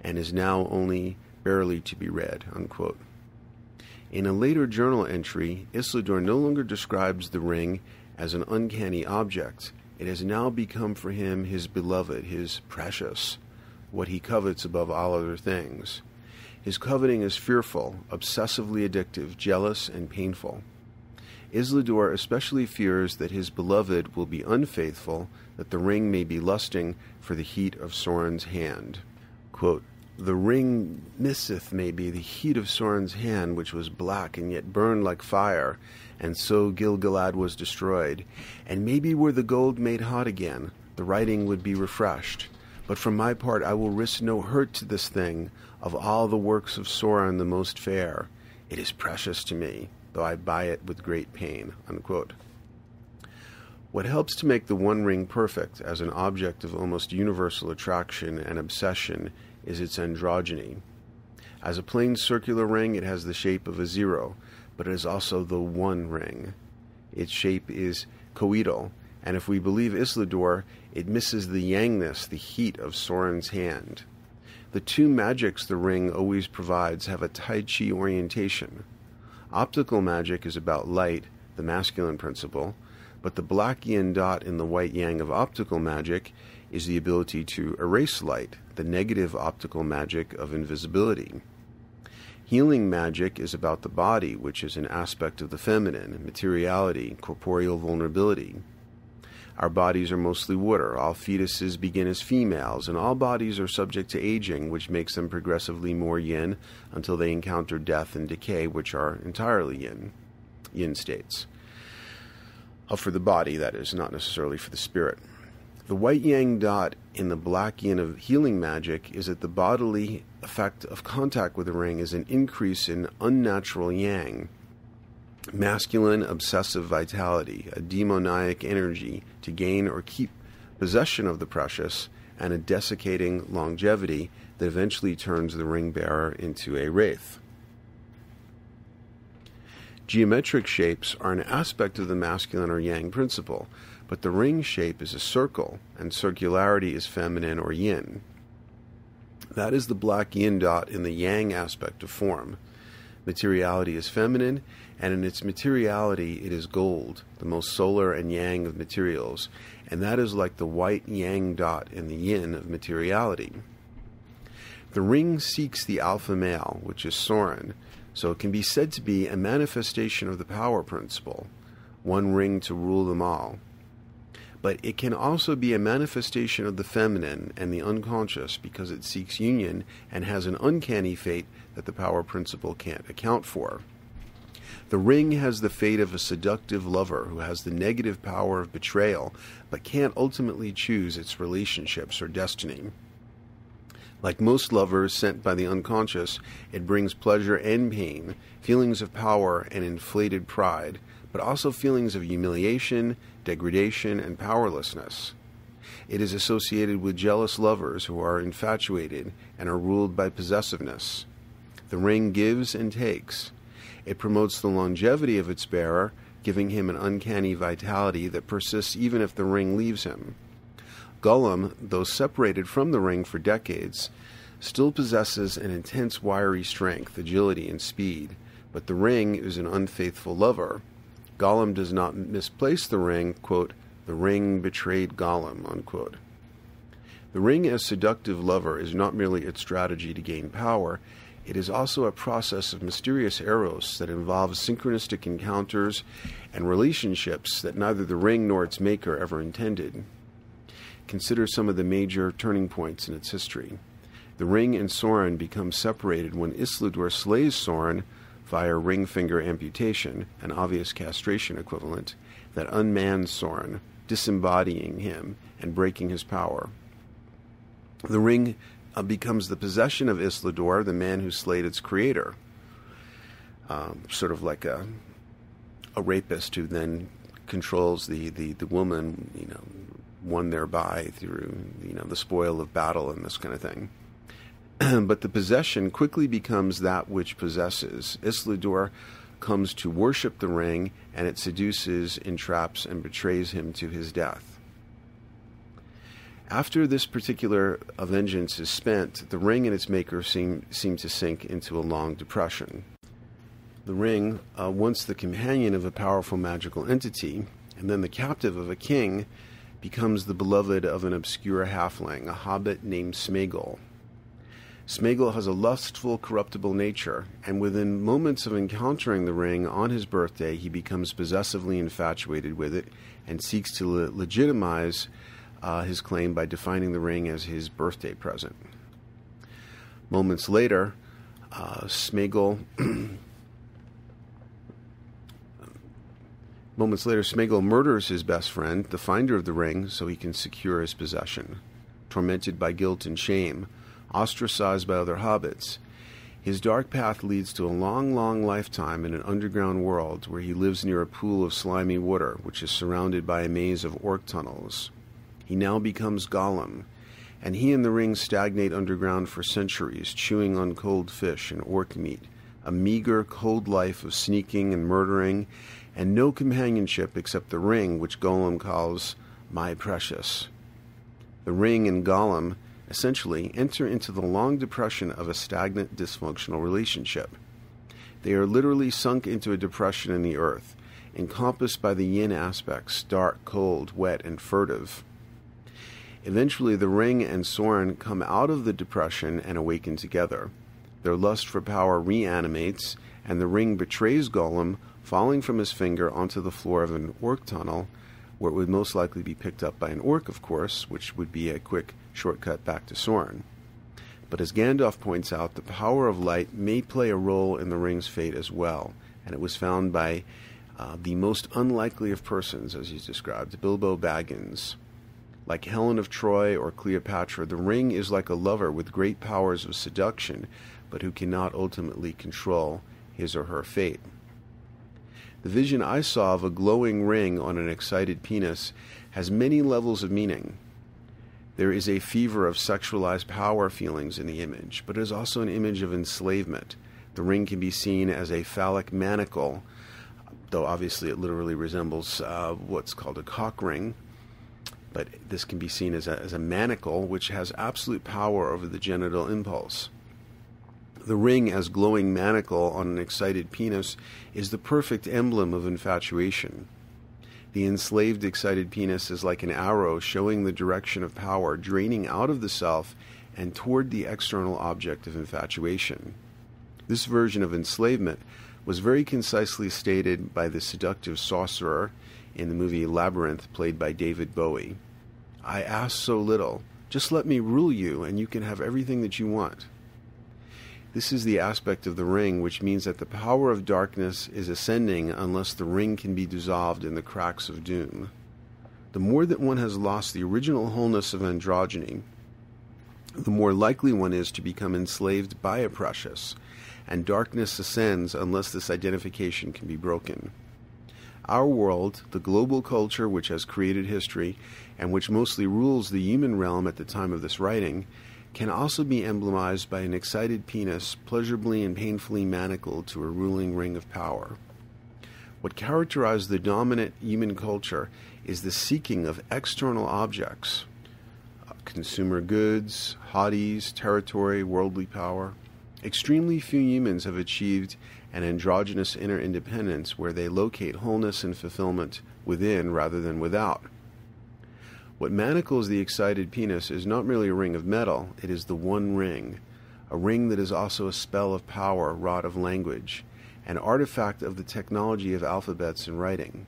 and is now only barely to be read. Unquote. In a later journal entry, Isildur no longer describes the ring as an uncanny object. It has now become for him his beloved, his precious, what he covets above all other things. His coveting is fearful, obsessively addictive, jealous, and painful. Isildur especially fears that his beloved will be unfaithful, that the ring may be lusting for the heat of Sauron's hand. Quote, the ring misseth maybe the heat of Sauron's hand, which was black and yet burned like fire, and so Gil-galad was destroyed. And maybe were the gold made hot again, the writing would be refreshed. But for my part I will risk no hurt to this thing, of all the works of Sauron the most fair. It is precious to me though I buy it with great pain. Unquote. What helps to make the One Ring perfect as an object of almost universal attraction and obsession is its androgyny. As a plain circular ring, it has the shape of a zero, but it is also the One Ring. Its shape is coetal, and if we believe Isildur, it misses the yangness, the heat of Sauron's hand. The two magics the ring always provides have a Tai Chi orientation. Optical magic is about light, the masculine principle, but the black yin dot in the white yang of optical magic is the ability to erase light, the negative optical magic of invisibility. Healing magic is about the body, which is an aspect of the feminine, materiality, corporeal vulnerability. Our bodies are mostly water. All fetuses begin as females, and all bodies are subject to aging, which makes them progressively more yin until they encounter death and decay, which are entirely yin, yin states. Uh, for the body, that is, not necessarily for the spirit. The white yang dot in the black yin of healing magic is that the bodily effect of contact with the ring is an increase in unnatural yang masculine obsessive vitality, a demoniac energy to gain or keep possession of the precious, and a desiccating longevity that eventually turns the ring bearer into a wraith. Geometric shapes are an aspect of the masculine or yang principle, but the ring shape is a circle, and circularity is feminine or yin. That is the black yin dot in the yang aspect of form. Materiality is feminine, and in its materiality, it is gold, the most solar and yang of materials, and that is like the white yang dot in the yin of materiality. The ring seeks the alpha male, which is Sauron, so it can be said to be a manifestation of the power principle, one ring to rule them all. But it can also be a manifestation of the feminine and the unconscious because it seeks union and has an uncanny fate that the power principle can't account for. The ring has the fate of a seductive lover who has the negative power of betrayal but can't ultimately choose its relationships or destiny. Like most lovers sent by the unconscious, it brings pleasure and pain, feelings of power and inflated pride, but also feelings of humiliation, degradation, and powerlessness. It is associated with jealous lovers who are infatuated and are ruled by possessiveness. The ring gives and takes. It promotes the longevity of its bearer, giving him an uncanny vitality that persists even if the ring leaves him. Gollum, though separated from the ring for decades, still possesses an intense wiry strength, agility, and speed, but the ring is an unfaithful lover. Gollum does not misplace the ring, quote, the ring betrayed Gollum, unquote. The ring as seductive lover is not merely its strategy to gain power, it is also a process of mysterious eros that involves synchronistic encounters and relationships that neither the ring nor its maker ever intended. Consider some of the major turning points in its history. The ring and Sauron become separated when Isildur slays Sauron via ring finger amputation, an obvious castration equivalent, that unmans Sauron, disembodying him and breaking his power. The ring uh, becomes the possession of Isildur, the man who slayed its creator. Um, sort of like a a rapist who then controls the, the, the woman, you know, won thereby through you know the spoil of battle and this kind of thing. but the possession quickly becomes that which possesses. Isildur comes to worship the ring, and it seduces, entraps, and betrays him to his death. After this particular vengeance is spent, the ring and its maker seem, seem to sink into a long depression. The ring, uh, once the companion of a powerful magical entity, and then the captive of a king, becomes the beloved of an obscure halfling, a hobbit named Smeagol. Smeagol has a lustful, corruptible nature, and within moments of encountering the ring on his birthday, he becomes possessively infatuated with it and seeks to le- legitimize uh, his claim by defining the ring as his birthday present. Moments later, uh. Moments later, Smeagol murders his best friend, the finder of the ring, so he can secure his possession. Tormented by guilt and shame, ostracized by other hobbits, his dark path leads to a long, long lifetime in an underground world where he lives near a pool of slimy water, which is surrounded by a maze of orc tunnels. He now becomes Gollum, and he and the ring stagnate underground for centuries, chewing on cold fish and orc meat, a meager, cold life of sneaking and murdering, and no companionship except the ring, which Gollum calls my precious. The ring and Gollum essentially enter into the long depression of a stagnant, dysfunctional relationship. They are literally sunk into a depression in the earth, encompassed by the yin aspects dark, cold, wet, and furtive. Eventually, the ring and Sauron come out of the depression and awaken together. Their lust for power reanimates, and the ring betrays Gollum, falling from his finger onto the floor of an orc tunnel, where it would most likely be picked up by an orc, of course, which would be a quick shortcut back to Sauron. But as Gandalf points out, the power of light may play a role in the ring's fate as well, and it was found by uh, the most unlikely of persons, as he's described, Bilbo Baggins. Like Helen of Troy or Cleopatra, the ring is like a lover with great powers of seduction, but who cannot ultimately control his or her fate. The vision I saw of a glowing ring on an excited penis has many levels of meaning. There is a fever of sexualized power feelings in the image, but it is also an image of enslavement. The ring can be seen as a phallic manacle, though obviously it literally resembles uh, what's called a cock ring, but this can be seen as a, as a manacle which has absolute power over the genital impulse. The ring as glowing manacle on an excited penis is the perfect emblem of infatuation. The enslaved, excited penis is like an arrow showing the direction of power, draining out of the self and toward the external object of infatuation. This version of enslavement was very concisely stated by the seductive sorcerer in the movie Labyrinth, played by David Bowie. I ask so little. Just let me rule you, and you can have everything that you want. This is the aspect of the ring which means that the power of darkness is ascending unless the ring can be dissolved in the cracks of doom. The more that one has lost the original wholeness of androgyny, the more likely one is to become enslaved by a precious, and darkness ascends unless this identification can be broken. Our world, the global culture which has created history and which mostly rules the human realm at the time of this writing, can also be emblemized by an excited penis pleasurably and painfully manacled to a ruling ring of power. What characterizes the dominant human culture is the seeking of external objects uh, consumer goods, hotties, territory, worldly power. Extremely few humans have achieved an androgynous inner independence where they locate wholeness and fulfillment within rather than without. What manacles the excited penis is not merely a ring of metal, it is the one ring, a ring that is also a spell of power, wrought of language, an artifact of the technology of alphabets and writing.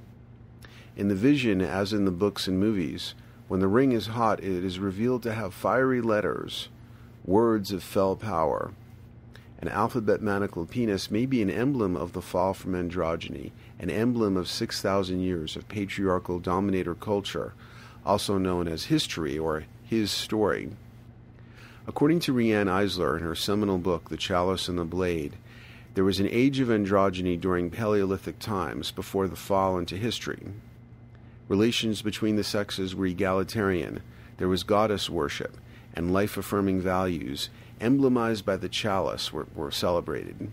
In the vision, as in the books and movies, when the ring is hot, it is revealed to have fiery letters, words of fell power. An alphabet manacled penis may be an emblem of the fall from androgyny, an emblem of 6,000 years of patriarchal dominator culture also known as history or his story. According to Riane Eisler in her seminal book, The Chalice and the Blade, there was an age of androgyny during Paleolithic times before the fall into history. Relations between the sexes were egalitarian, there was goddess worship, and life affirming values, emblemized by the chalice, were, were celebrated.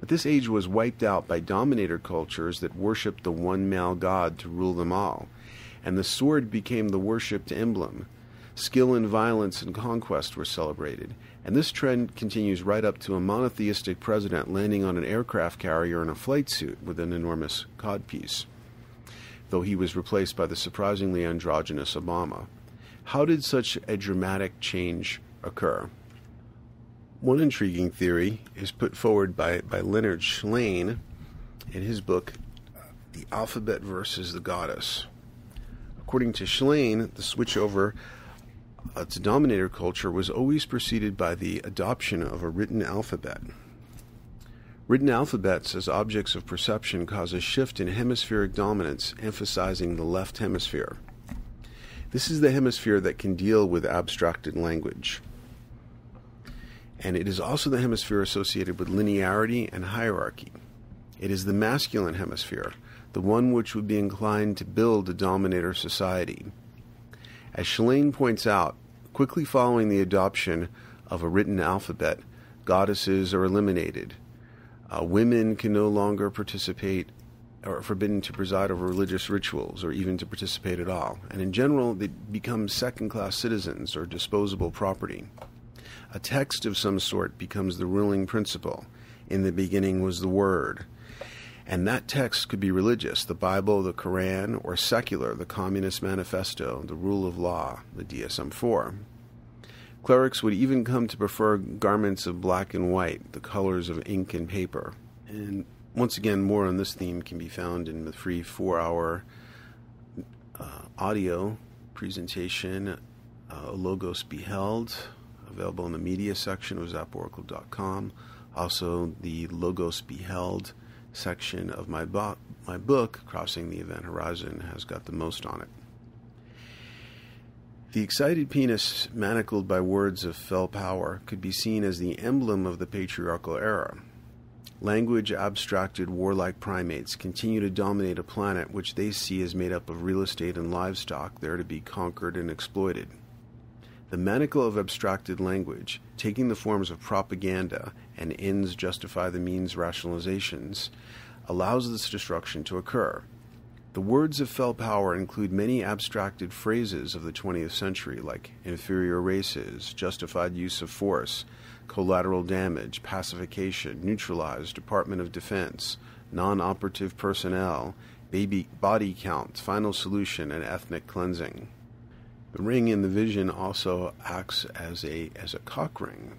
But this age was wiped out by dominator cultures that worshipped the one male god to rule them all and the sword became the worshipped emblem. Skill in violence and conquest were celebrated, and this trend continues right up to a monotheistic president landing on an aircraft carrier in a flight suit with an enormous codpiece, though he was replaced by the surprisingly androgynous Obama. How did such a dramatic change occur? One intriguing theory is put forward by, by Leonard Shlain in his book, The Alphabet versus the Goddess. According to Shlain, the switch over uh, to dominator culture was always preceded by the adoption of a written alphabet. Written alphabets as objects of perception cause a shift in hemispheric dominance, emphasizing the left hemisphere. This is the hemisphere that can deal with abstracted language. And it is also the hemisphere associated with linearity and hierarchy. It is the masculine hemisphere, the one which would be inclined to build a dominator society. As Shlain points out, quickly following the adoption of a written alphabet, goddesses are eliminated. Uh, women can no longer participate or are forbidden to preside over religious rituals or even to participate at all. And in general, they become second class citizens or disposable property. A text of some sort becomes the ruling principle. In the beginning was the Word. And that text could be religious, the Bible, the Koran, or secular, the Communist Manifesto, the Rule of Law, the DSM 4. Clerics would even come to prefer garments of black and white, the colors of ink and paper. And once again, more on this theme can be found in the free four hour uh, audio presentation, uh, Logos Beheld, available in the media section of zaporacle.com. Also, the Logos Beheld section of my, bo- my book, Crossing the Event Horizon, has got the most on it. The excited penis, manacled by words of fell power, could be seen as the emblem of the patriarchal era. Language abstracted warlike primates continue to dominate a planet which they see as made up of real estate and livestock there to be conquered and exploited. The manacle of abstracted language, taking the forms of propaganda and ends justify the means rationalizations, allows this destruction to occur. The words of fell power include many abstracted phrases of the 20th century, like inferior races, justified use of force, collateral damage, pacification, neutralized, Department of Defense, non operative personnel, baby body count, final solution, and ethnic cleansing. The ring in the vision also acts as a as a cock ring.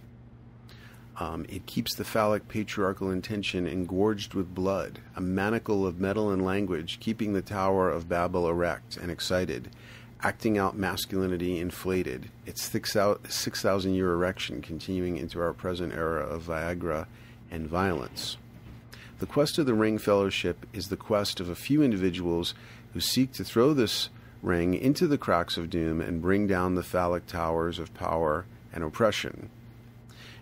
Um, it keeps the phallic patriarchal intention engorged with blood, a manacle of metal and language, keeping the Tower of Babel erect and excited, acting out masculinity inflated, its 6,000 year erection continuing into our present era of Viagra and violence. The quest of the Ring Fellowship is the quest of a few individuals who seek to throw this ring into the cracks of doom and bring down the phallic towers of power and oppression.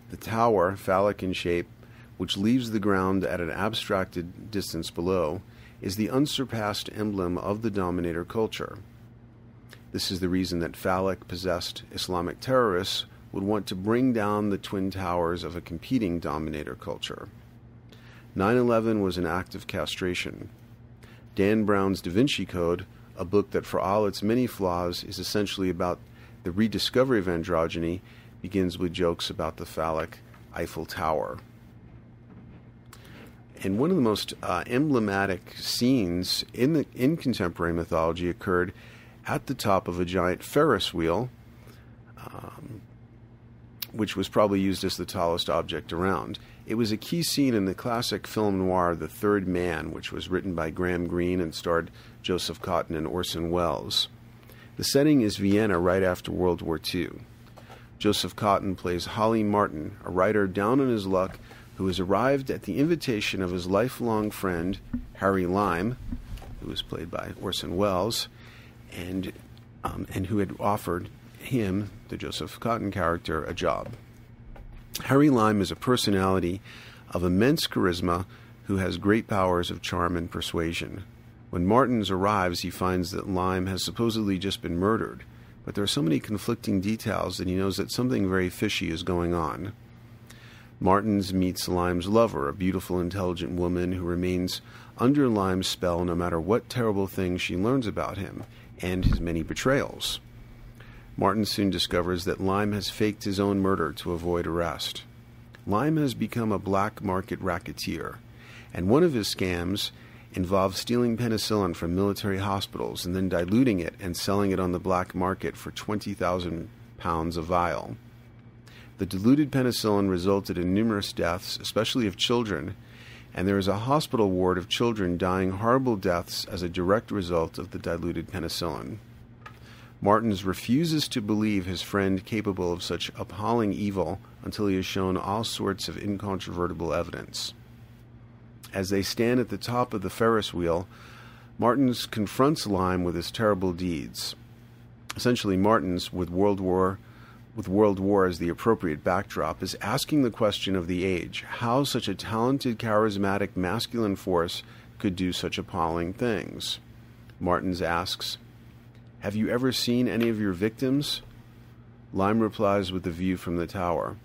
The tower, phallic in shape, which leaves the ground at an abstracted distance below, is the unsurpassed emblem of the dominator culture. This is the reason that phallic possessed Islamic terrorists would want to bring down the twin towers of a competing dominator culture. 9 11 was an act of castration. Dan Brown's Da Vinci Code, a book that, for all its many flaws, is essentially about the rediscovery of androgyny, begins with jokes about the phallic Eiffel Tower. And one of the most uh, emblematic scenes in, the, in contemporary mythology occurred at the top of a giant Ferris wheel, um, which was probably used as the tallest object around. It was a key scene in the classic film noir The Third Man, which was written by Graham Greene and starred Joseph Cotten and Orson Welles. The setting is Vienna right after World War II. Joseph Cotten plays Holly Martin, a writer down on his luck who has arrived at the invitation of his lifelong friend, Harry Lime, who was played by Orson Welles, and, um, and who had offered him, the Joseph Cotten character, a job. Harry Lime is a personality of immense charisma who has great powers of charm and persuasion. When Martins arrives, he finds that Lime has supposedly just been murdered, but there are so many conflicting details that he knows that something very fishy is going on. Martins meets Lime's lover, a beautiful, intelligent woman who remains under Lime's spell no matter what terrible things she learns about him and his many betrayals. Martin soon discovers that Lime has faked his own murder to avoid arrest. Lime has become a black market racketeer, and one of his scams involves stealing penicillin from military hospitals and then diluting it and selling it on the black market for 20,000 pounds a vial. The diluted penicillin resulted in numerous deaths, especially of children, and there is a hospital ward of children dying horrible deaths as a direct result of the diluted penicillin. Martins refuses to believe his friend capable of such appalling evil until he has shown all sorts of incontrovertible evidence. As they stand at the top of the Ferris wheel, Martins confronts Lime with his terrible deeds. Essentially, Martins, with World War with World War as the appropriate backdrop, is asking the question of the age how such a talented, charismatic, masculine force could do such appalling things. Martins asks, have you ever seen any of your victims? Lime replies with a view from the tower.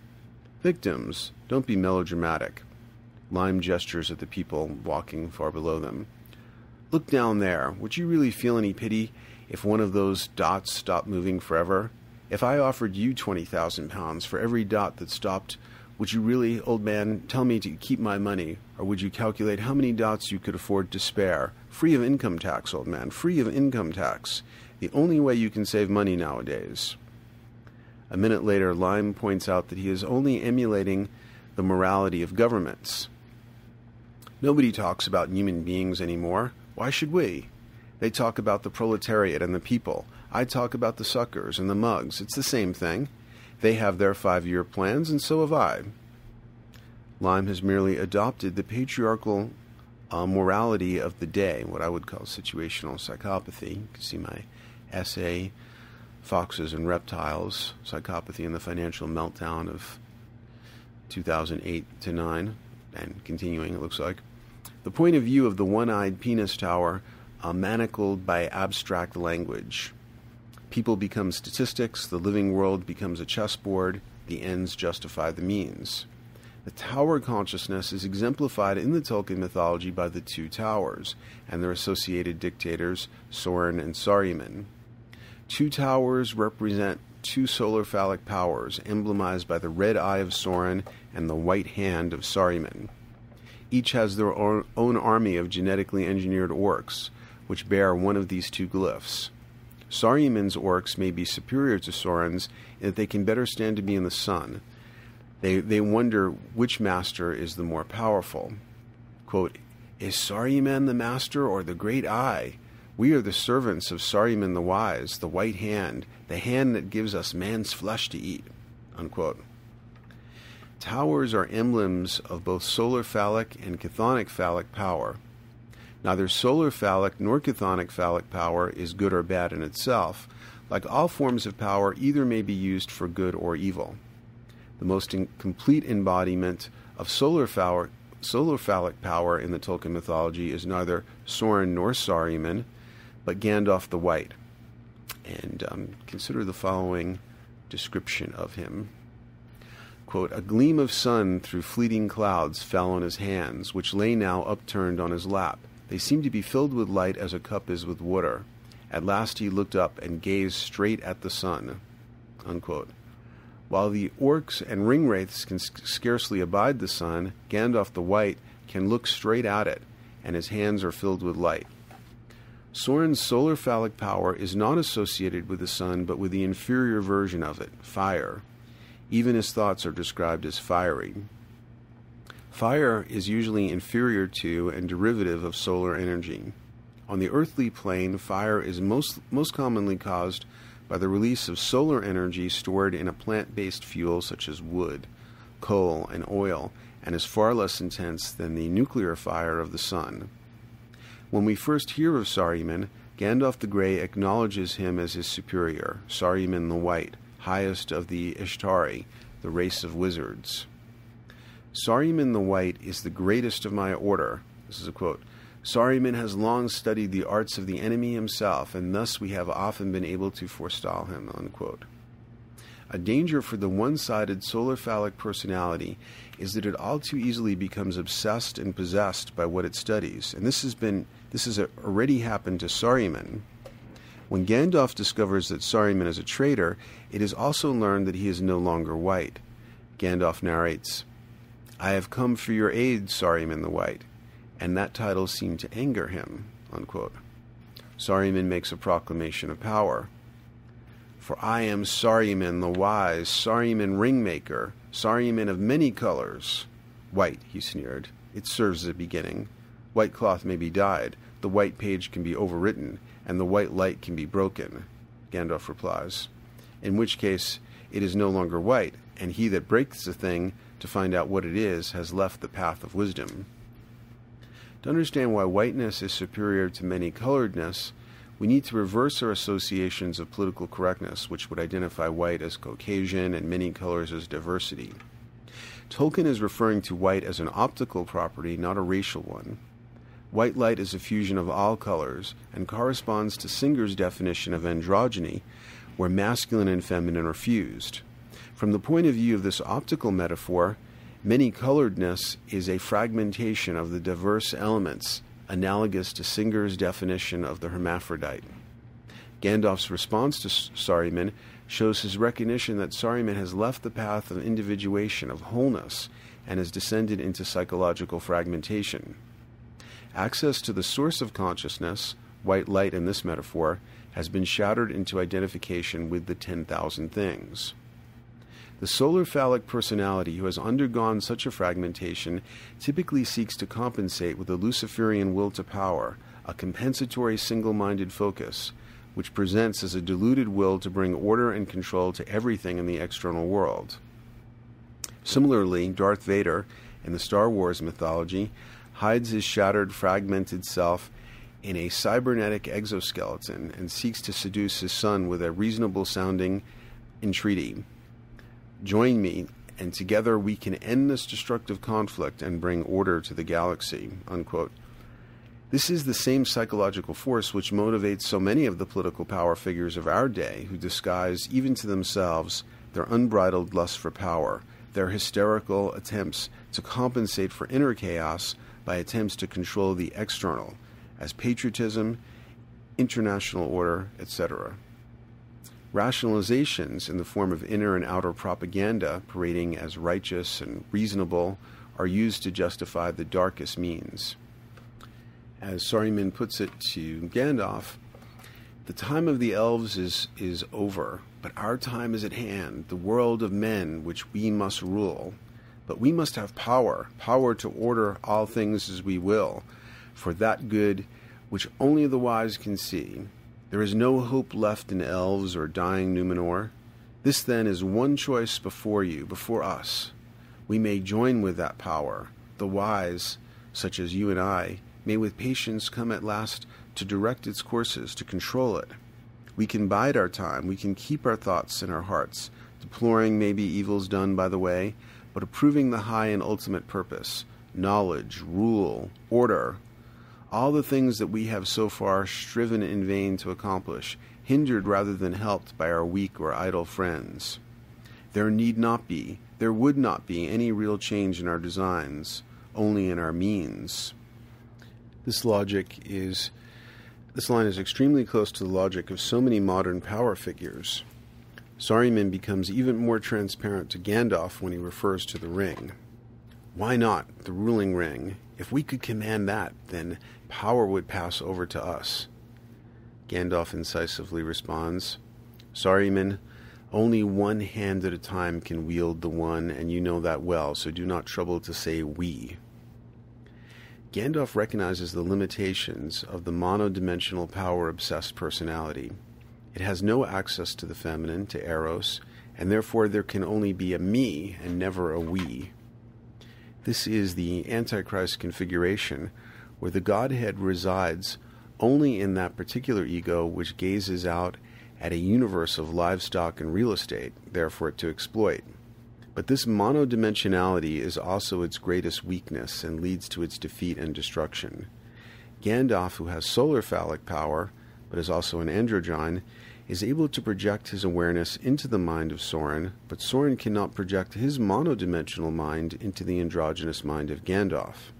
Victims, don't be melodramatic. Lime gestures at the people walking far below them. Look down there. Would you really feel any pity if one of those dots stopped moving forever? If I offered you 20,000 pounds for every dot that stopped, would you really, old man, tell me to keep my money? Or would you calculate how many dots you could afford to spare? Free of income tax, old man, free of income tax the only way you can save money nowadays. A minute later, Lime points out that he is only emulating the morality of governments. Nobody talks about human beings anymore. Why should we? They talk about the proletariat and the people. I talk about the suckers and the mugs. It's the same thing. They have their five year plans, and so have I. Lime has merely adopted the patriarchal uh, morality of the day, what I would call situational psychopathy. You can see my essay, Foxes and Reptiles Psychopathy and the Financial Meltdown of 2008 to 9, and continuing, it looks like. The point of view of the one eyed penis tower, uh, manacled by abstract language. People become statistics, the living world becomes a chessboard, the ends justify the means. The tower consciousness is exemplified in the Tolkien mythology by the two towers and their associated dictators, Sauron and Saruman. Two towers represent two solar phallic powers, emblemized by the red eye of Sauron and the white hand of Saruman. Each has their own army of genetically engineered orcs, which bear one of these two glyphs. Saruman's orcs may be superior to Sauron's in that they can better stand to be in the sun. They, they wonder which master is the more powerful. Quote, Is Saruman the master or the great eye? We are the servants of Saruman the wise, the white hand, the hand that gives us man's flesh to eat. Unquote. Towers are emblems of both solar phallic and chthonic phallic power. Neither solar phallic nor chthonic phallic power is good or bad in itself. Like all forms of power, either may be used for good or evil. The most complete embodiment of solar phallic, solar phallic power in the Tolkien mythology is neither Sauron nor Saruman, but Gandalf the White. And um, consider the following description of him. Quote, a gleam of sun through fleeting clouds fell on his hands, which lay now upturned on his lap. They seemed to be filled with light as a cup is with water. At last he looked up and gazed straight at the sun. Unquote. While the orcs and ringwraiths can scarcely abide the sun, Gandalf the White can look straight at it, and his hands are filled with light. Sauron's solar phallic power is not associated with the sun, but with the inferior version of it, fire. Even his thoughts are described as fiery. Fire is usually inferior to and derivative of solar energy. On the earthly plane, fire is most, most commonly caused by the release of solar energy stored in a plant based fuel such as wood, coal, and oil, and is far less intense than the nuclear fire of the sun. When we first hear of Saruman, Gandalf the Grey acknowledges him as his superior, Saruman the White, highest of the Istari, the race of wizards. Saruman the White is the greatest of my order. This is a quote. Saruman has long studied the arts of the enemy himself, and thus we have often been able to forestall him. Unquote. A danger for the one sided solar phallic personality is that it all too easily becomes obsessed and possessed by what it studies. And this has been this has already happened to Saruman. When Gandalf discovers that Saruman is a traitor, it is also learned that he is no longer white. Gandalf narrates, I have come for your aid, Saruman the White, and that title seemed to anger him. Unquote. Saruman makes a proclamation of power. For I am Saruman the Wise, Saruman Ringmaker, Saruman of many colors. White, he sneered. It serves as a beginning. White cloth may be dyed, the white page can be overwritten, and the white light can be broken. Gandalf replies. In which case, it is no longer white, and he that breaks the thing to find out what it is has left the path of wisdom. To understand why whiteness is superior to many coloredness, we need to reverse our associations of political correctness, which would identify white as Caucasian and many colors as diversity. Tolkien is referring to white as an optical property, not a racial one. White light is a fusion of all colors and corresponds to Singer's definition of androgyny, where masculine and feminine are fused. From the point of view of this optical metaphor, many coloredness is a fragmentation of the diverse elements, analogous to Singer's definition of the hermaphrodite. Gandalf's response to Saruman shows his recognition that Saruman has left the path of individuation, of wholeness, and has descended into psychological fragmentation. Access to the source of consciousness, white light in this metaphor, has been shattered into identification with the 10,000 things. The solar phallic personality who has undergone such a fragmentation typically seeks to compensate with a Luciferian will to power, a compensatory single minded focus, which presents as a deluded will to bring order and control to everything in the external world. Similarly, Darth Vader, in the Star Wars mythology, hides his shattered, fragmented self in a cybernetic exoskeleton and seeks to seduce his son with a reasonable sounding entreaty. Join me, and together we can end this destructive conflict and bring order to the galaxy. Unquote. This is the same psychological force which motivates so many of the political power figures of our day who disguise, even to themselves, their unbridled lust for power, their hysterical attempts to compensate for inner chaos by attempts to control the external, as patriotism, international order, etc. Rationalizations in the form of inner and outer propaganda, parading as righteous and reasonable, are used to justify the darkest means. As Saruman puts it to Gandalf, the time of the elves is, is over, but our time is at hand, the world of men which we must rule. But we must have power, power to order all things as we will, for that good which only the wise can see. There is no hope left in elves or dying Numenor. This then is one choice before you, before us. We may join with that power. The wise, such as you and I, may with patience come at last to direct its courses, to control it. We can bide our time, we can keep our thoughts in our hearts, deploring maybe evils done by the way, but approving the high and ultimate purpose knowledge, rule, order, all the things that we have so far striven in vain to accomplish, hindered rather than helped by our weak or idle friends. There need not be, there would not be any real change in our designs, only in our means. This logic is this line is extremely close to the logic of so many modern power figures. Saruman becomes even more transparent to Gandalf when he refers to the ring. Why not the ruling ring? If we could command that, then power would pass over to us. Gandalf incisively responds, Saruman, only one hand at a time can wield the one, and you know that well, so do not trouble to say we. Gandalf recognizes the limitations of the monodimensional power obsessed personality. It has no access to the feminine, to Eros, and therefore there can only be a me and never a we. This is the Antichrist configuration, where the Godhead resides only in that particular ego which gazes out at a universe of livestock and real estate, there for it to exploit. But this monodimensionality is also its greatest weakness and leads to its defeat and destruction. Gandalf, who has solar phallic power, but is also an androgyne, is able to project his awareness into the mind of Sauron, but Sauron cannot project his monodimensional mind into the androgynous mind of Gandalf.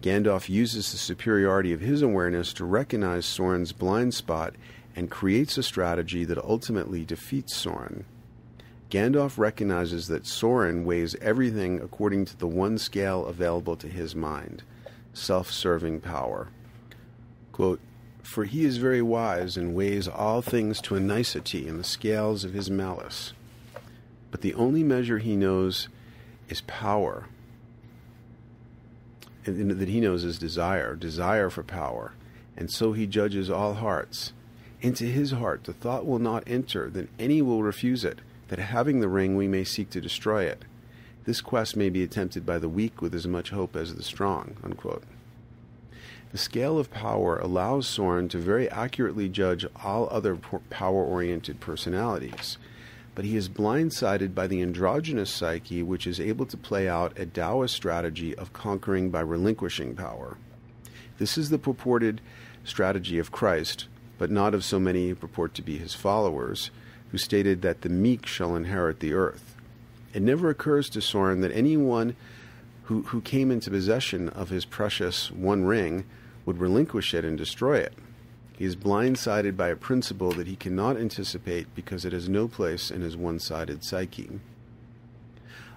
Gandalf uses the superiority of his awareness to recognize Sauron's blind spot and creates a strategy that ultimately defeats Sauron. Gandalf recognizes that Sauron weighs everything according to the one scale available to his mind self serving power. Quote, For he is very wise and weighs all things to a nicety in the scales of his malice. But the only measure he knows is power. And that he knows is desire, desire for power. And so he judges all hearts. Into his heart the thought will not enter that any will refuse it that having the ring we may seek to destroy it. This quest may be attempted by the weak with as much hope as the strong. Unquote. The scale of power allows Sauron to very accurately judge all other power oriented personalities, but he is blindsided by the androgynous psyche, which is able to play out a Taoist strategy of conquering by relinquishing power. This is the purported strategy of Christ, but not of so many who purport to be his followers, who stated that the meek shall inherit the earth. It never occurs to Sauron that anyone who, who came into possession of his precious one ring would relinquish it and destroy it. He is blindsided by a principle that he cannot anticipate because it has no place in his one sided psyche.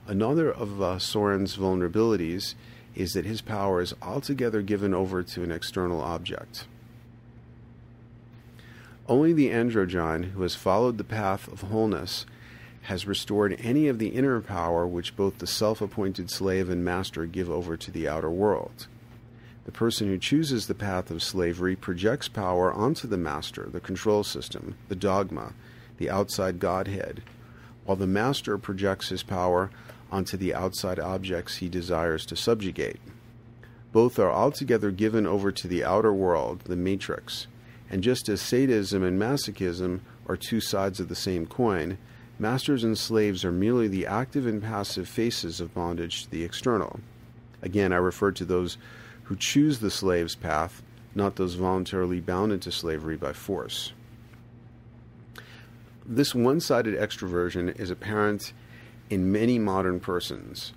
Another of uh, Sauron's vulnerabilities is that his power is altogether given over to an external object. Only the androgyne who has followed the path of wholeness has restored any of the inner power which both the self appointed slave and master give over to the outer world. The person who chooses the path of slavery projects power onto the master, the control system, the dogma, the outside Godhead, while the master projects his power onto the outside objects he desires to subjugate. Both are altogether given over to the outer world, the matrix, and just as sadism and masochism are two sides of the same coin, masters and slaves are merely the active and passive faces of bondage to the external. Again, I refer to those who choose the slave's path, not those voluntarily bound into slavery by force. This one sided extroversion is apparent in many modern persons.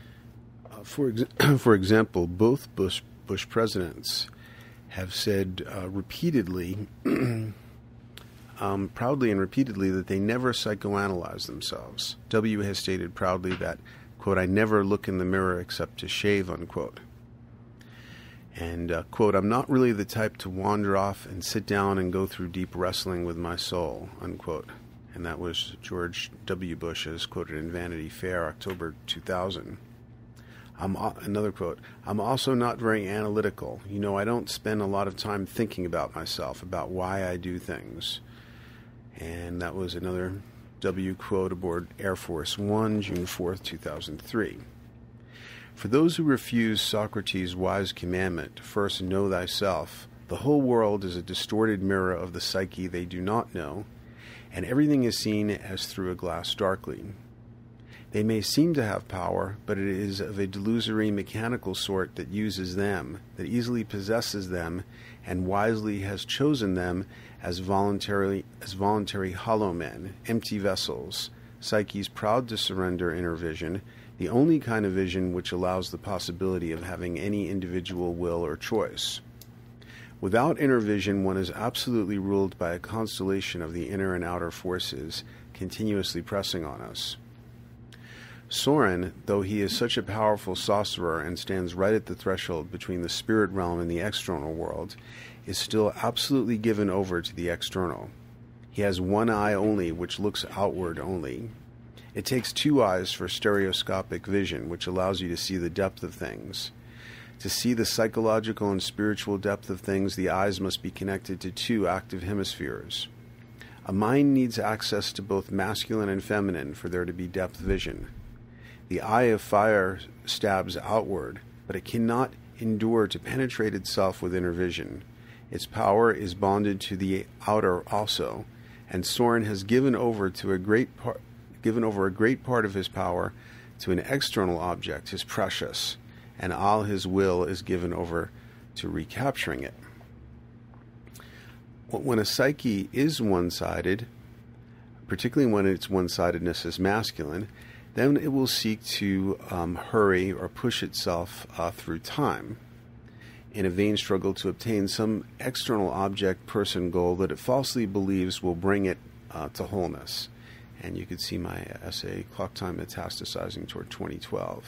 Uh, for, ex- for example, both Bush, Bush presidents have said uh, repeatedly um, proudly and repeatedly that they never psychoanalyze themselves. W has stated proudly that, quote, I never look in the mirror except to shave, unquote. And, uh, quote, I'm not really the type to wander off and sit down and go through deep wrestling with my soul, unquote. And that was George W. Bush, as quoted in Vanity Fair, October 2000. I'm another quote. I'm also not very analytical. You know, I don't spend a lot of time thinking about myself, about why I do things. And that was another W quote aboard Air Force One, June 4th, 2003. For those who refuse Socrates' wise commandment, to first know thyself, the whole world is a distorted mirror of the psyche they do not know, and everything is seen as through a glass darkly. They may seem to have power, but it is of a delusory mechanical sort that uses them, that easily possesses them, and wisely has chosen them as voluntarily as voluntary hollow men, empty vessels, psyches proud to surrender inner vision, the only kind of vision which allows the possibility of having any individual will or choice. Without inner vision, one is absolutely ruled by a constellation of the inner and outer forces continuously pressing on us. Sauron, though he is such a powerful sorcerer and stands right at the threshold between the spirit realm and the external world, is still absolutely given over to the external. He has one eye only, which looks outward only. It takes two eyes for stereoscopic vision, which allows you to see the depth of things. To see the psychological and spiritual depth of things, the eyes must be connected to two active hemispheres. A mind needs access to both masculine and feminine for there to be depth vision. The eye of fire stabs outward, but it cannot endure to penetrate itself with inner vision. Its power is bonded to the outer also, and Sauron has given over to a great part given over a great part of his power to an external object, his precious, and all his will is given over to recapturing it. When a psyche is one sided, particularly when its one sidedness is masculine, then it will seek to um, hurry or push itself uh, through time in a vain struggle to obtain some external object, person, goal that it falsely believes will bring it uh, to wholeness. And you could see my essay, Clock Time Metastasizing Toward 2012.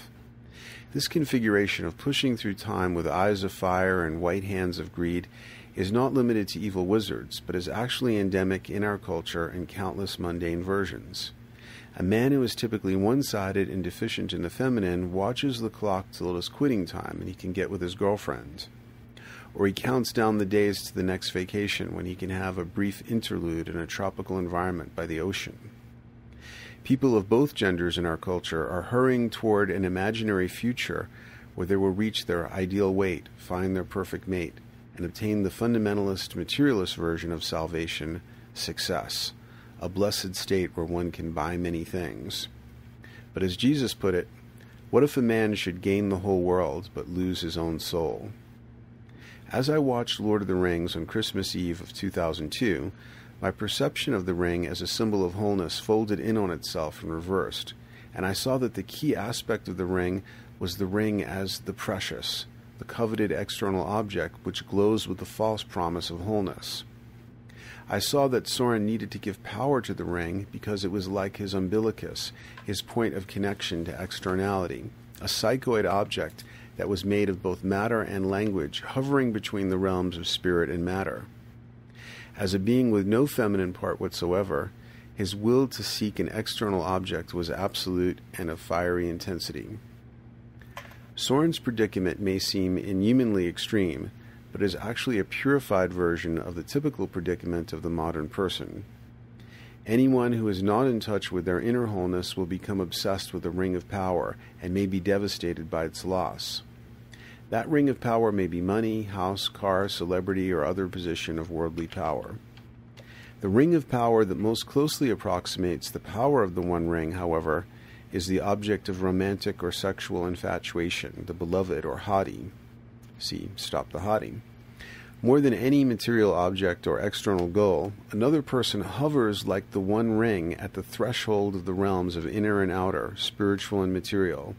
This configuration of pushing through time with eyes of fire and white hands of greed is not limited to evil wizards, but is actually endemic in our culture in countless mundane versions. A man who is typically one sided and deficient in the feminine watches the clock till it is quitting time and he can get with his girlfriend. Or he counts down the days to the next vacation when he can have a brief interlude in a tropical environment by the ocean. People of both genders in our culture are hurrying toward an imaginary future where they will reach their ideal weight, find their perfect mate, and obtain the fundamentalist materialist version of salvation, success a blessed state where one can buy many things. But as Jesus put it, what if a man should gain the whole world but lose his own soul? As I watched Lord of the Rings on Christmas Eve of 2002, my perception of the ring as a symbol of wholeness folded in on itself and reversed, and I saw that the key aspect of the ring was the ring as the precious, the coveted external object which glows with the false promise of wholeness. I saw that Sauron needed to give power to the ring because it was like his umbilicus, his point of connection to externality, a psychoid object that was made of both matter and language, hovering between the realms of spirit and matter. As a being with no feminine part whatsoever, his will to seek an external object was absolute and of fiery intensity. Sauron's predicament may seem inhumanly extreme, but is actually a purified version of the typical predicament of the modern person. Anyone who is not in touch with their inner wholeness will become obsessed with the ring of power and may be devastated by its loss. That ring of power may be money, house, car, celebrity, or other position of worldly power. The ring of power that most closely approximates the power of the One Ring, however, is the object of romantic or sexual infatuation, the beloved or hottie. See, stop the hottie. More than any material object or external goal, another person hovers like the one ring at the threshold of the realms of inner and outer, spiritual and material.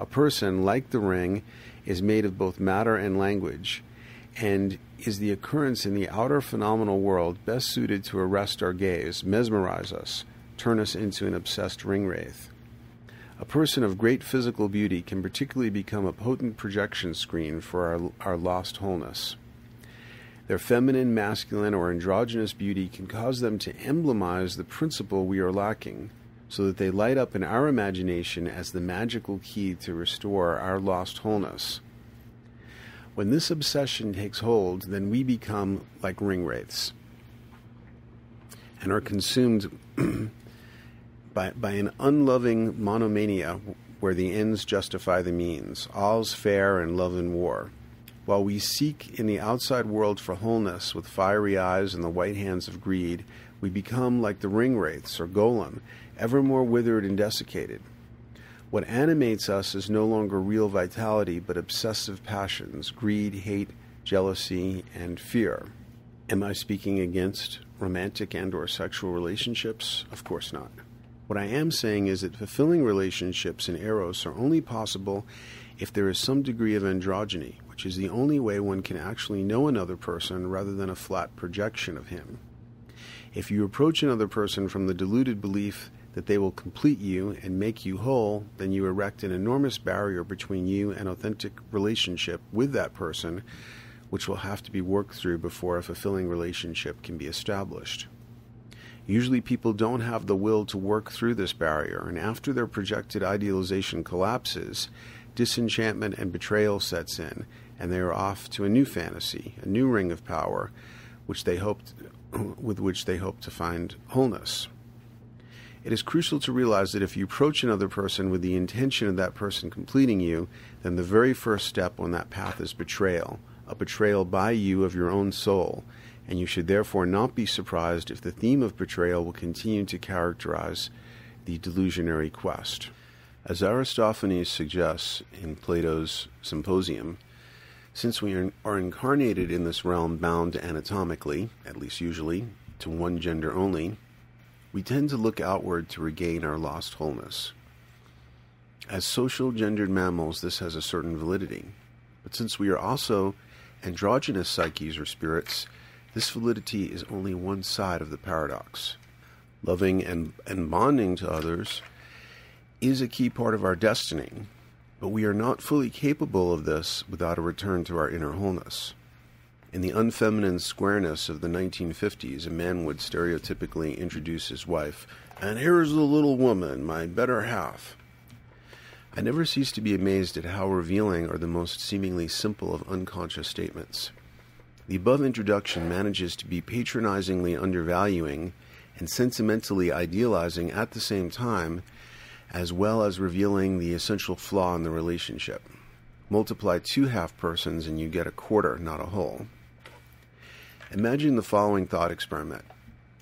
A person, like the ring, is made of both matter and language, and is the occurrence in the outer phenomenal world best suited to arrest our gaze, mesmerize us, turn us into an obsessed ring wraith. A person of great physical beauty can particularly become a potent projection screen for our, our lost wholeness. Their feminine, masculine, or androgynous beauty can cause them to emblemize the principle we are lacking, so that they light up in our imagination as the magical key to restore our lost wholeness. When this obsession takes hold, then we become like ring wraiths and are consumed by, by an unloving monomania where the ends justify the means. All's fair in love and war. While we seek in the outside world for wholeness with fiery eyes and the white hands of greed, we become like the ring wraiths or Gollum, ever more withered and desiccated. What animates us is no longer real vitality, but obsessive passions greed, hate, jealousy, and fear. Am I speaking against romantic and or sexual relationships? Of course not. What I am saying is that fulfilling relationships in eros are only possible if there is some degree of androgyny, which is the only way one can actually know another person rather than a flat projection of him. If you approach another person from the deluded belief that they will complete you and make you whole, then you erect an enormous barrier between you and authentic relationship with that person, which will have to be worked through before a fulfilling relationship can be established. Usually, people don't have the will to work through this barrier, and after their projected idealization collapses, disenchantment and betrayal sets in, and they are off to a new fantasy, a new ring of power, which they hoped, with which they hope to find wholeness. It is crucial to realize that if you approach another person with the intention of that person completing you, then the very first step on that path is betrayal, a betrayal by you of your own soul, and you should therefore not be surprised if the theme of betrayal will continue to characterize the delusionary quest. As Aristophanes suggests in Plato's Symposium, since we are, incarnated in this realm bound anatomically, at least usually, to one gender only, we tend to look outward to regain our lost wholeness. As social gendered mammals, this has a certain validity. But since we are also androgynous psyches or spirits, this validity is only one side of the paradox. Loving and, and bonding to others is a key part of our destiny, but we are not fully capable of this without a return to our inner wholeness. In the unfeminine squareness of the 1950s, a man would stereotypically introduce his wife, and here's the little woman, my better half. I never cease to be amazed at how revealing are the most seemingly simple of unconscious statements. The above introduction manages to be patronizingly undervaluing and sentimentally idealizing at the same time, as well as revealing the essential flaw in the relationship. Multiply two half persons and you get a quarter, not a whole. Imagine the following thought experiment.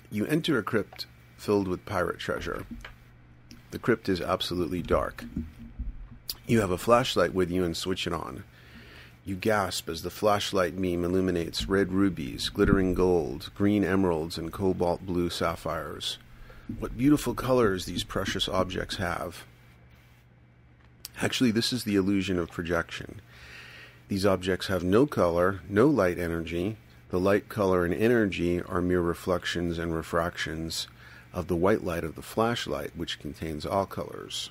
You enter a crypt filled with pirate treasure. The crypt is absolutely dark. You have a flashlight with you and switch it on. You gasp as the flashlight beam illuminates red rubies, glittering gold, green emeralds, and cobalt blue sapphires. What beautiful colors these precious objects have. Actually, this is the illusion of projection. These objects have no color, no light energy, the light, color, and energy are mere reflections and refractions of the white light of the flashlight, which contains all colors.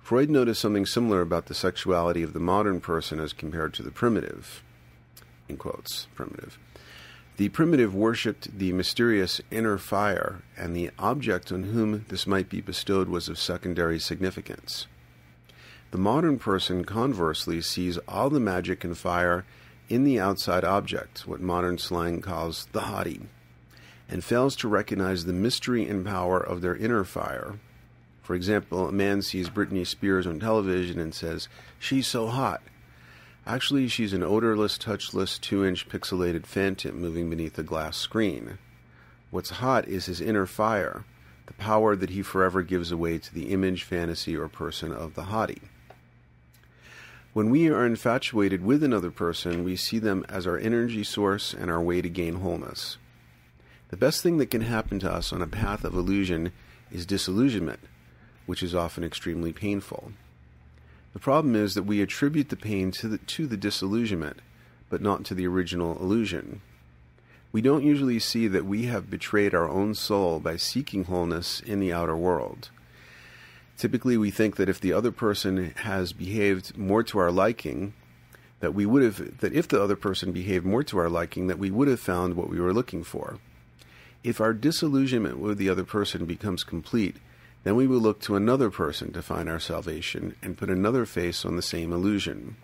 Freud noticed something similar about the sexuality of the modern person as compared to the primitive. In quotes, primitive. The primitive worshipped the mysterious inner fire, and the object on whom this might be bestowed was of secondary significance. The modern person, conversely, sees all the magic and fire in the outside object, what modern slang calls the hottie, and fails to recognize the mystery and power of their inner fire. For example, a man sees Britney Spears on television and says, She's so hot. Actually, she's an odorless, touchless, two inch pixelated phantom moving beneath a glass screen. What's hot is his inner fire, the power that he forever gives away to the image, fantasy, or person of the hottie. When we are infatuated with another person, we see them as our energy source and our way to gain wholeness. The best thing that can happen to us on a path of illusion is disillusionment, which is often extremely painful. The problem is that we attribute the pain to the, to the disillusionment, but not to the original illusion. We don't usually see that we have betrayed our own soul by seeking wholeness in the outer world. Typically, we think that if the other person has behaved more to our liking, that we would have that if the other person behaved more to our liking, that we would have found what we were looking for. If our disillusionment with the other person becomes complete, then we will look to another person to find our salvation and put another face on the same illusion.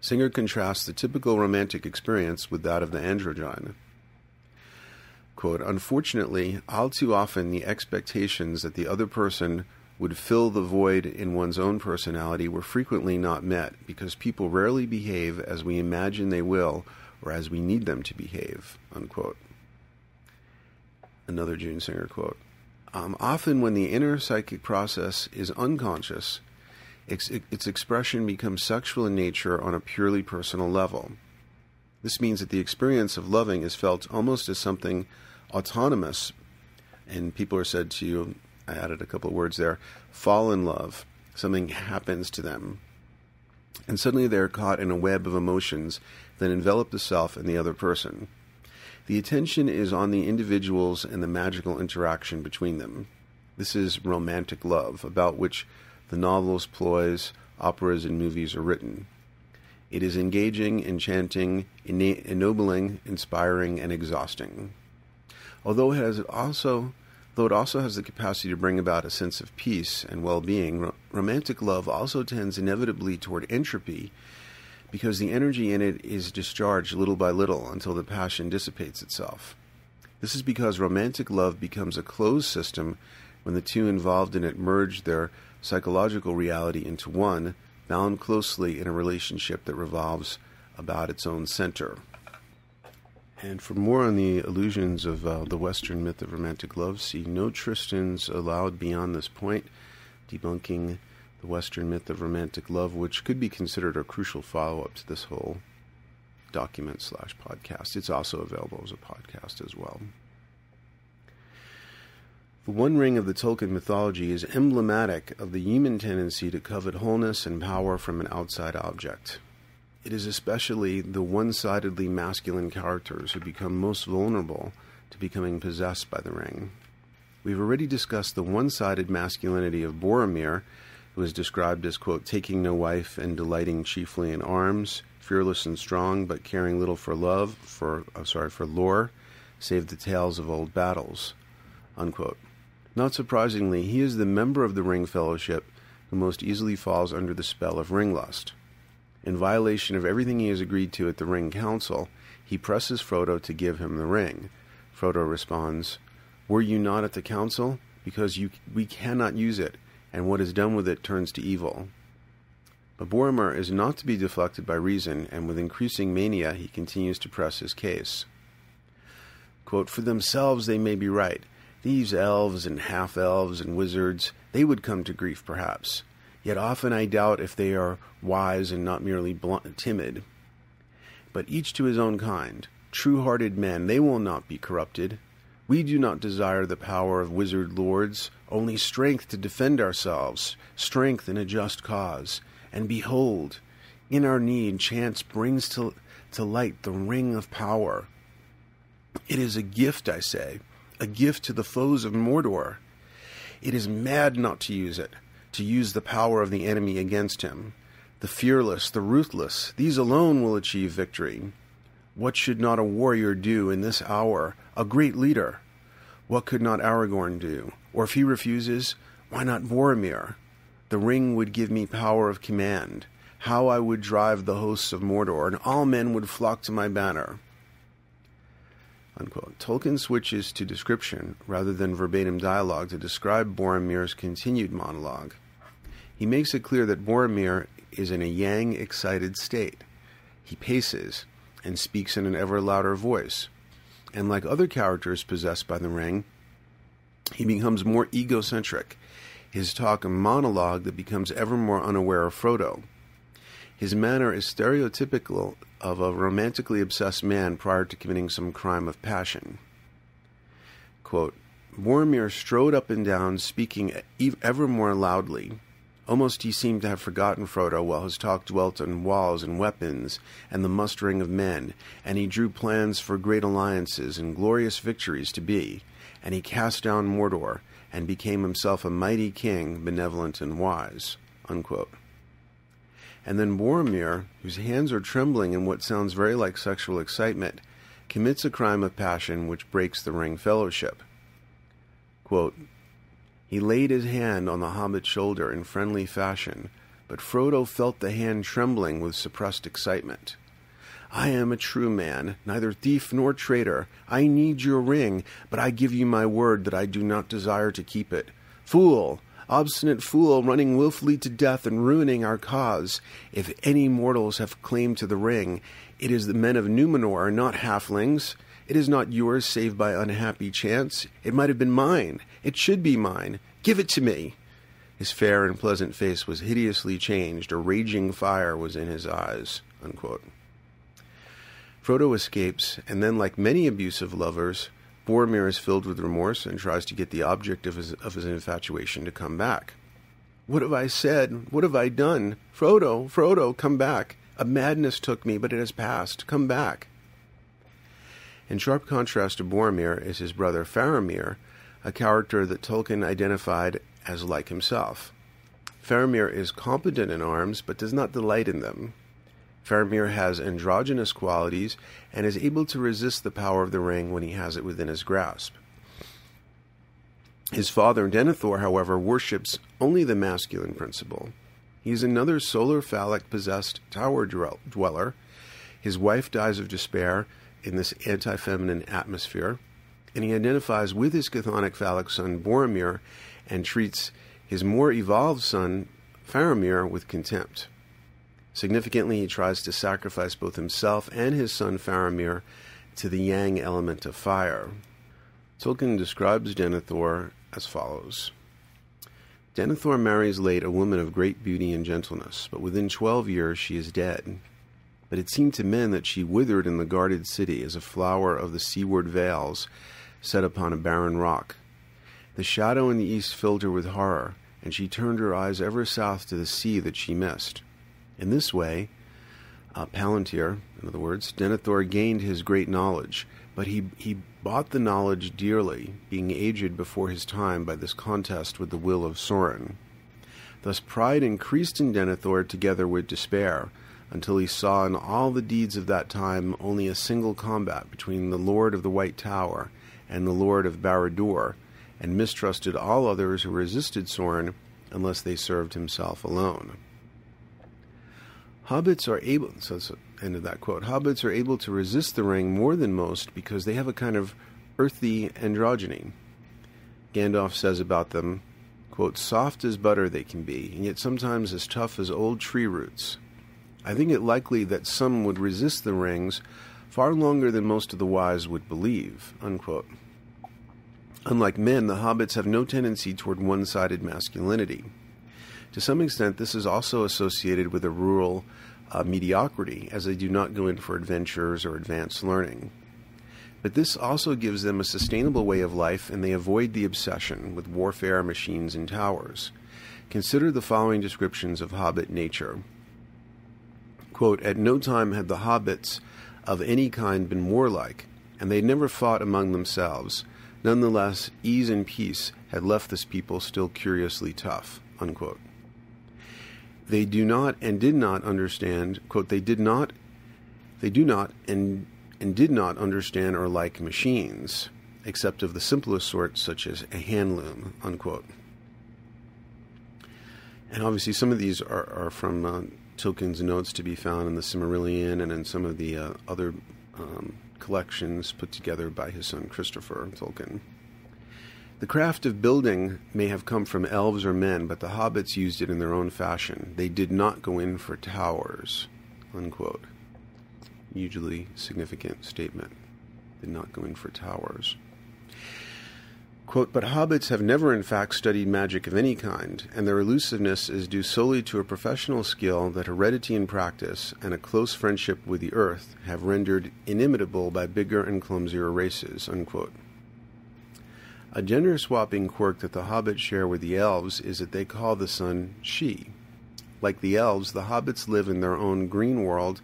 Singer contrasts the typical romantic experience with that of the androgyne. Quote, Unfortunately, all too often the expectations that the other person would fill the void in one's own personality were frequently not met because people rarely behave as we imagine they will or as we need them to behave. Unquote. Another June Singer quote. Um, often, when the inner psychic process is unconscious, its, its expression becomes sexual in nature on a purely personal level. This means that the experience of loving is felt almost as something autonomous, and people are said to, you, I added a couple of words there, fall in love. Something happens to them. And suddenly they're caught in a web of emotions that envelop the self and the other person. The attention is on the individuals and the magical interaction between them. This is romantic love, about which the novels, ploys, operas, and movies are written. It is engaging, enchanting, ennobling, inspiring, and exhausting although it has also though it also has the capacity to bring about a sense of peace and well-being ro- romantic love also tends inevitably toward entropy because the energy in it is discharged little by little until the passion dissipates itself. This is because romantic love becomes a closed system when the two involved in it merge their psychological reality into one bound closely in a relationship that revolves about its own center and for more on the illusions of uh, the Western myth of romantic love, see No Tristans Allowed Beyond This Point, debunking the Western myth of romantic love, which could be considered a crucial follow up to this whole document slash podcast. It's also available as a podcast as well. The One Ring of the Tolkien mythology is emblematic of the human tendency to covet wholeness and power from an outside object. It is especially the one sidedly masculine characters who become most vulnerable to becoming possessed by the ring. We've already discussed the one sided masculinity of Boromir, who is described as, quote, taking no wife and delighting chiefly in arms, fearless and strong, but caring little for love, for, oh, sorry, for lore, save the tales of old battles, unquote. Not surprisingly, he is the member of the Ring Fellowship who most easily falls under the spell of ring lust. In violation of everything he has agreed to at the Ring Council, he presses Frodo to give him the ring. Frodo responds, Were you not at the council? Because you, we cannot use it, and what is done with it turns to evil. But Boromir is not to be deflected by reason, and with increasing mania he continues to press his case. Quote, For themselves they may be right. These elves and half elves and wizards, they would come to grief perhaps. Yet often I doubt if they are wise and not merely blunt, timid. But each to his own kind. True hearted men, they will not be corrupted. We do not desire the power of wizard lords, only strength to defend ourselves, strength in a just cause. And behold, in our need, chance brings to, to light the ring of power. It is a gift, I say, a gift to the foes of Mordor. It is mad not to use it to use the power of the enemy against him. The fearless, the ruthless, these alone will achieve victory. What should not a warrior do in this hour? A great leader. What could not Aragorn do? Or if he refuses, why not Boromir? The ring would give me power of command. How I would drive the hosts of Mordor, and all men would flock to my banner. Unquote. Tolkien switches to description rather than verbatim dialogue to describe Boromir's continued monologue. He makes it clear that Boromir is in a yang excited state. He paces and speaks in an ever louder voice. And like other characters possessed by the ring, he becomes more egocentric. His talk a monologue that becomes ever more unaware of Frodo. His manner is stereotypical of a romantically obsessed man prior to committing some crime of passion. Quote, Boromir strode up and down, speaking ever more loudly. Almost he seemed to have forgotten Frodo while his talk dwelt on walls and weapons and the mustering of men, and he drew plans for great alliances and glorious victories to be, and he cast down Mordor and became himself a mighty king, benevolent and wise. Unquote. And then Boromir, whose hands are trembling in what sounds very like sexual excitement, commits a crime of passion which breaks the Ring Fellowship. Quote, he laid his hand on the hobbit's shoulder in friendly fashion, but Frodo felt the hand trembling with suppressed excitement. I am a true man, neither thief nor traitor. I need your ring, but I give you my word that I do not desire to keep it. Fool! Obstinate fool, running wilfully to death and ruining our cause. If any mortals have claim to the ring, it is the men of Numenor, not halflings. It is not yours save by unhappy chance. It might have been mine. It should be mine. Give it to me. His fair and pleasant face was hideously changed. A raging fire was in his eyes. Unquote. Frodo escapes, and then, like many abusive lovers, Boromir is filled with remorse and tries to get the object of his, of his infatuation to come back. What have I said? What have I done? Frodo, Frodo, come back. A madness took me, but it has passed. Come back. In sharp contrast to Boromir is his brother Faramir, a character that Tolkien identified as like himself. Faramir is competent in arms, but does not delight in them. Faramir has androgynous qualities and is able to resist the power of the ring when he has it within his grasp. His father, Denethor, however, worships only the masculine principle. He is another solar phallic possessed tower dweller. His wife dies of despair, in this anti feminine atmosphere, and he identifies with his chthonic phallic son Boromir and treats his more evolved son Faramir with contempt. Significantly, he tries to sacrifice both himself and his son Faramir to the yang element of fire. Tolkien describes Denethor as follows Denethor marries late a woman of great beauty and gentleness, but within twelve years she is dead but it seemed to men that she withered in the guarded city as a flower of the seaward vales set upon a barren rock. The shadow in the east filled her with horror, and she turned her eyes ever south to the sea that she missed. In this way, uh, Palantir, in other words, Denethor gained his great knowledge, but he, he bought the knowledge dearly, being aged before his time by this contest with the will of Sauron. Thus pride increased in Denethor together with despair, until he saw in all the deeds of that time only a single combat between the Lord of the White Tower and the Lord of Barad-dûr, and mistrusted all others who resisted Sauron unless they served himself alone. Hobbits are able, so that's the end of that quote, Hobbits are able to resist the ring more than most because they have a kind of earthy androgyny. Gandalf says about them, quote, soft as butter they can be, and yet sometimes as tough as old tree roots. I think it likely that some would resist the rings far longer than most of the wise would believe. Unquote. Unlike men, the hobbits have no tendency toward one sided masculinity. To some extent, this is also associated with a rural uh, mediocrity, as they do not go in for adventures or advanced learning. But this also gives them a sustainable way of life, and they avoid the obsession with warfare, machines, and towers. Consider the following descriptions of hobbit nature. Quote, At no time had the hobbits of any kind been warlike, and they never fought among themselves. Nonetheless, ease and peace had left this people still curiously tough. Unquote. They do not and did not understand, quote, they did not, they do not and, and did not understand or like machines, except of the simplest sort, such as a hand loom, unquote. And obviously, some of these are, are from uh, Tolkien's notes to be found in the Silmarillion and in some of the uh, other um, collections put together by his son Christopher Tolkien. The craft of building may have come from elves or men, but the hobbits used it in their own fashion. They did not go in for towers. Unquote. Hugely significant statement. Did not go in for towers. Quote, but hobbits have never in fact studied magic of any kind, and their elusiveness is due solely to a professional skill that heredity and practice and a close friendship with the earth have rendered inimitable by bigger and clumsier races. Unquote. A gender swapping quirk that the hobbits share with the elves is that they call the sun she. Like the elves, the hobbits live in their own green world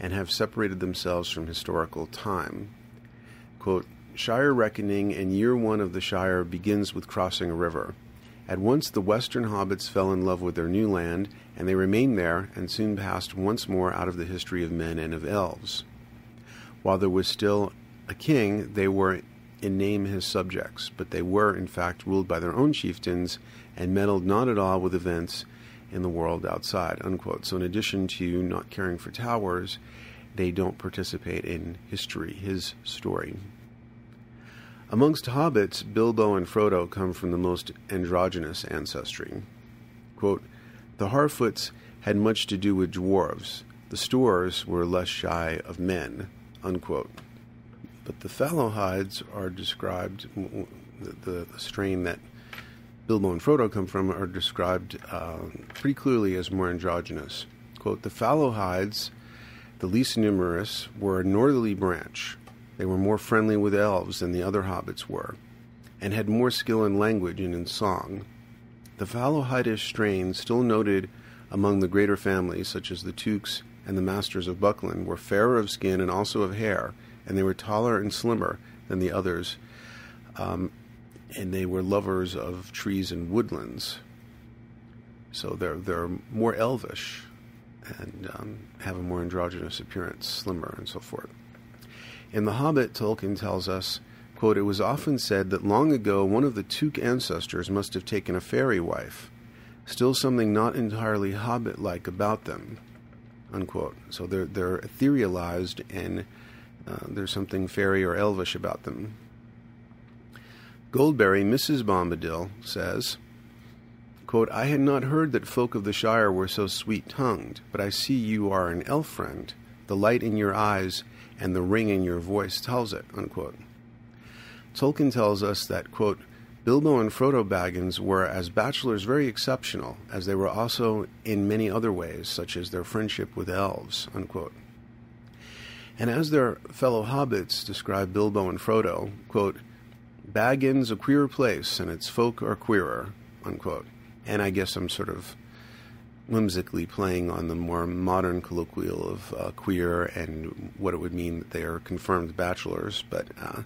and have separated themselves from historical time. Quote, Shire reckoning and year one of the Shire begins with crossing a river. At once the western hobbits fell in love with their new land, and they remained there and soon passed once more out of the history of men and of elves. While there was still a king, they were in name his subjects, but they were, in fact, ruled by their own chieftains and meddled not at all with events in the world outside. Unquote. So, in addition to not caring for towers, they don't participate in history, his story. Amongst hobbits, Bilbo and Frodo come from the most androgynous ancestry. Quote, the Harfoots had much to do with dwarves. The Stoors were less shy of men. Unquote. But the Fallohides are described, the, the, strain that Bilbo and Frodo come from, are described uh, pretty clearly as more androgynous. Quote, the Fallohides, the least numerous, were a northerly branch. They were more friendly with elves than the other hobbits were, and had more skill in language and in song. The Fallohidish strain, still noted among the greater families, such as the Tooks and the Masters of Buckland, were fairer of skin and also of hair, and they were taller and slimmer than the others, um, and they were lovers of trees and woodlands. So they're they're more elvish and um, have a more androgynous appearance, slimmer and so forth. In The Hobbit, Tolkien tells us, quote, It was often said that long ago one of the Took ancestors must have taken a fairy wife. Still something not entirely hobbit like about them. Unquote. So they're, they're etherealized and uh, there's something fairy or elvish about them. Goldberry, Mrs. Bombadil, says, quote, I had not heard that folk of the Shire were so sweet tongued, but I see you are an elf friend. The light in your eyes and the ring in your voice tells it. Unquote. Tolkien tells us that, quote, Bilbo and Frodo Baggins were, as bachelors, very exceptional, as they were also in many other ways, such as their friendship with elves. Unquote. And as their fellow hobbits describe Bilbo and Frodo, quote, Bag End's a queer place, and its folk are queerer, unquote. And I guess I'm sort of whimsically playing on the more modern colloquial of uh, queer and what it would mean that they are confirmed bachelors, but uh,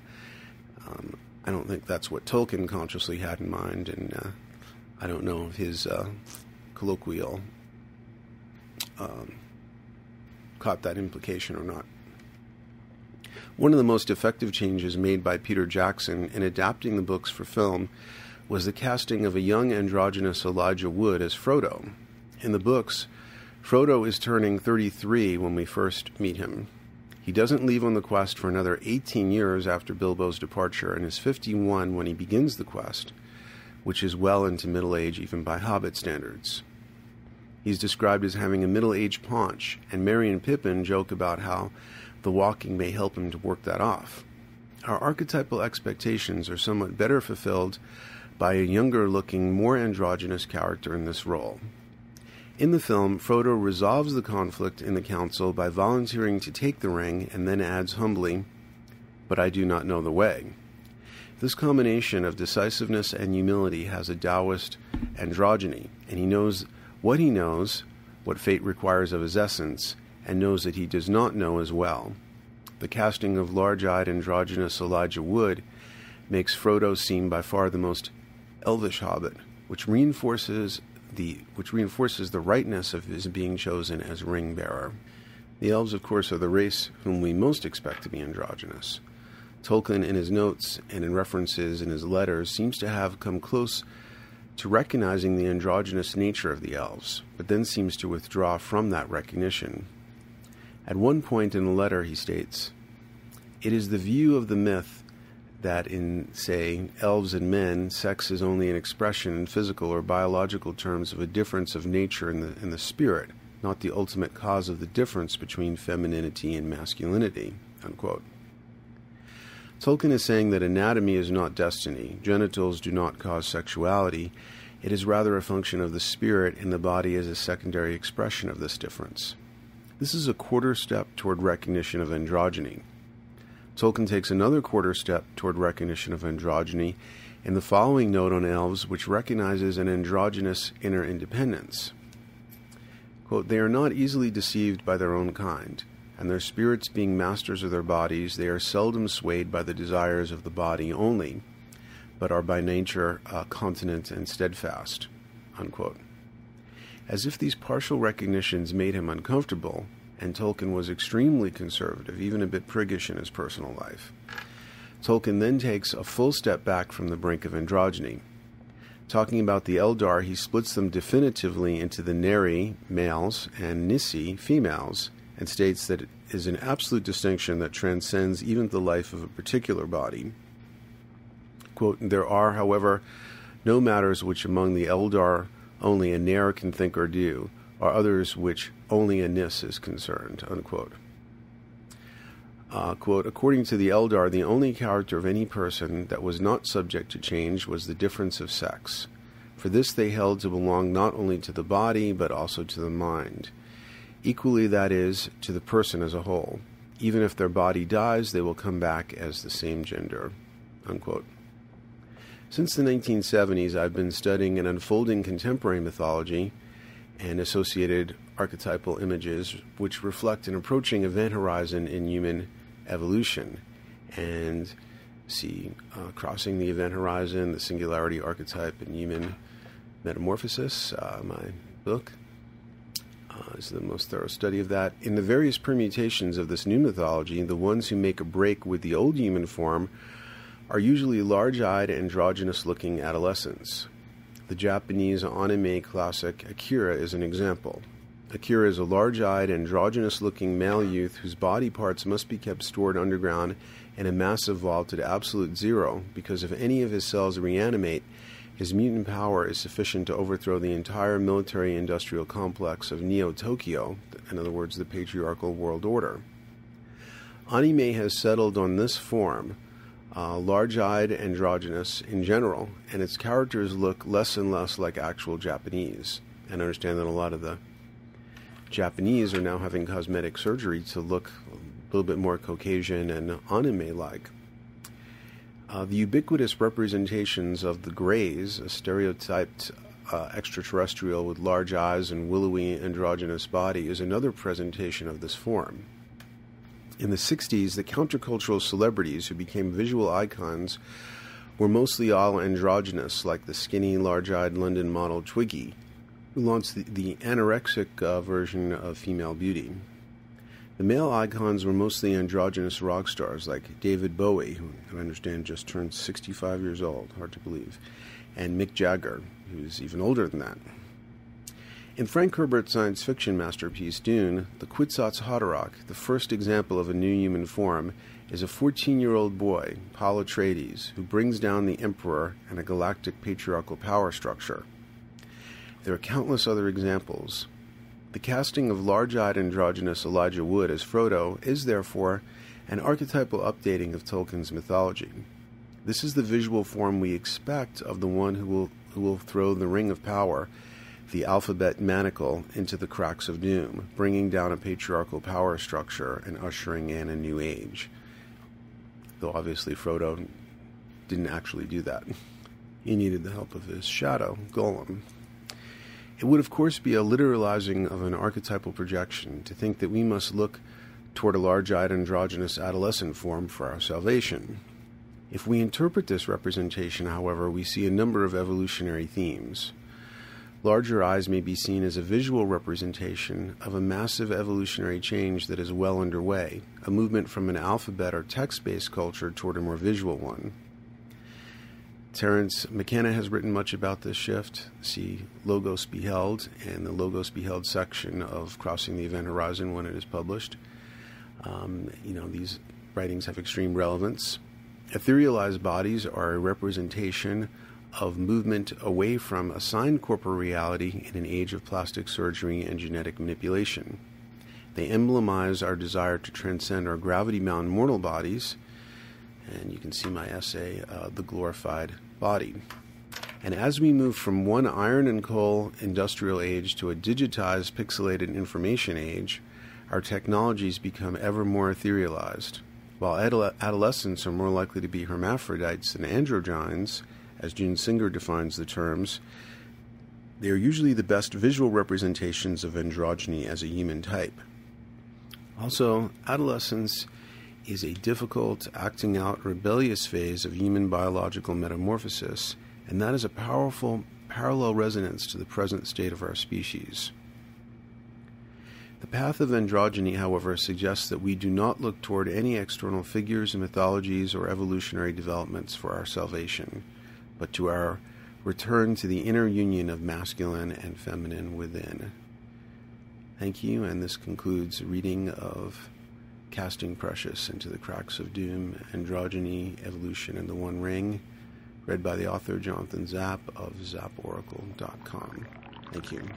um, I don't think that's what Tolkien consciously had in mind, and uh, I don't know if his uh, colloquial um, caught that implication or not. One of the most effective changes made by Peter Jackson in adapting the books for film was the casting of a young androgynous Elijah Wood as Frodo. In the books, Frodo is turning 33 when we first meet him. He doesn't leave on the quest for another 18 years after Bilbo's departure and is 51 when he begins the quest, which is well into middle age even by Hobbit standards. He's described as having a middle aged paunch, and Merry and Pippin joke about how the walking may help him to work that off. Our archetypal expectations are somewhat better fulfilled by a younger looking, more androgynous character in this role. In the film, Frodo resolves the conflict in the council by volunteering to take the ring and then adds humbly, But I do not know the way. This combination of decisiveness and humility has a Taoist androgyny, and he knows what he knows, what fate requires of his essence, and knows that he does not know as well. The casting of large eyed androgynous Elijah Wood makes Frodo seem by far the most elvish hobbit, which reinforces the which reinforces the rightness of his being chosen as ring bearer. The elves, of course, are the race whom we most expect to be androgynous. Tolkien, in his notes and in references in his letters, seems to have come close to recognizing the androgynous nature of the elves, but then seems to withdraw from that recognition at one point in the letter, he states, It is the view of the myth that in, say, elves and men, sex is only an expression in physical or biological terms of a difference of nature in the, in the spirit, not the ultimate cause of the difference between femininity and masculinity. Unquote. Tolkien is saying that anatomy is not destiny, genitals do not cause sexuality, it is rather a function of the spirit, and the body is a secondary expression of this difference. This is a quarter step toward recognition of androgyny. Tolkien takes another quarter step toward recognition of androgyny in the following note on elves, which recognizes an androgynous inner independence. Quote, they are not easily deceived by their own kind, and their spirits being masters of their bodies, they are seldom swayed by the desires of the body only, but are by nature uh, continent and steadfast. Unquote. As if these partial recognitions made him uncomfortable, and Tolkien was extremely conservative, even a bit priggish in his personal life. Tolkien then takes a full step back from the brink of androgyny. Talking about the Eldar, he splits them definitively into the Neri, males, and Nissi, females, and states that it is an absolute distinction that transcends even the life of a particular body. Quote, there are, however, no matters which among the Eldar only a Nair can think or do, or others which only a Nis is concerned. Unquote. Uh, quote, according to the Eldar, the only character of any person that was not subject to change was the difference of sex. For this they held to belong not only to the body, but also to the mind. Equally, that is, to the person as a whole. Even if their body dies, they will come back as the same gender. Unquote. Since the 1970s, I've been studying and unfolding contemporary mythology and associated archetypal images which reflect an approaching event horizon in human evolution and see uh, crossing the event horizon, the singularity archetype in human metamorphosis, uh, my book. Uh, is the most thorough study of that. In the various permutations of this new mythology, the ones who make a break with the old human form are usually large eyed, androgynous looking adolescents. The Japanese anime classic Akira is an example. Akira is a large eyed, androgynous looking male youth whose body parts must be kept stored underground in a massive vault at absolute zero because if any of his cells reanimate, his mutant power is sufficient to overthrow the entire military industrial complex of Neo Tokyo, in other words, the patriarchal world order. Anime has settled on this form uh, large eyed, androgynous in general, and its characters look less and less like actual Japanese. And I understand that a lot of the Japanese are now having cosmetic surgery to look a little bit more Caucasian and anime like. Uh, the ubiquitous representations of the Greys, a stereotyped uh, extraterrestrial with large eyes and willowy androgynous body, is another presentation of this form. In the 60s, the countercultural celebrities who became visual icons were mostly all androgynous, like the skinny, large eyed London model Twiggy, who launched the, the anorexic uh, version of female beauty. The male icons were mostly androgynous rock stars like David Bowie, who I understand just turned 65 years old, hard to believe, and Mick Jagger, who's even older than that. In Frank Herbert's science fiction masterpiece Dune, the Kwisatz Haderach, the first example of a new human form, is a 14 year old boy, Paul Atreides, who brings down the Emperor and a galactic patriarchal power structure. There are countless other examples. The casting of large eyed androgynous Elijah Wood as Frodo is, therefore, an archetypal updating of Tolkien's mythology. This is the visual form we expect of the one who will, who will throw the Ring of Power the alphabet manacle into the cracks of doom, bringing down a patriarchal power structure and ushering in a new age. Though obviously Frodo didn't actually do that. He needed the help of his shadow, Gollum. It would, of course, be a literalizing of an archetypal projection to think that we must look toward a large eyed androgynous adolescent form for our salvation. If we interpret this representation, however, we see a number of evolutionary themes. Larger eyes may be seen as a visual representation of a massive evolutionary change that is well underway, a movement from an alphabet or text based culture toward a more visual one. Terence McKenna has written much about this shift. See Logos Beheld and the Logos Beheld section of Crossing the Event Horizon when it is published. Um, you know, these writings have extreme relevance. Etherealized bodies are a representation of movement away from assigned corporal reality in an age of plastic surgery and genetic manipulation. They emblemize our desire to transcend our gravity bound mortal bodies, and you can see my essay, uh, The Glorified Body. And as we move from one iron and coal industrial age to a digitized, pixelated information age, our technologies become ever more etherealized. While adolescents are more likely to be hermaphrodites than androgynes, As June Singer defines the terms, they are usually the best visual representations of androgyny as a human type. Also, adolescence is a difficult, acting out, rebellious phase of human biological metamorphosis, and that is a powerful parallel resonance to the present state of our species. The path of androgyny, however, suggests that we do not look toward any external figures, mythologies, or evolutionary developments for our salvation, but to our return to the inner union of masculine and feminine within. Thank you, and this concludes reading of Casting Precious into the Cracks of Doom, Androgyny, Evolution, and the One Ring, read by the author Jonathan Zap of zaporacle.com. Thank you.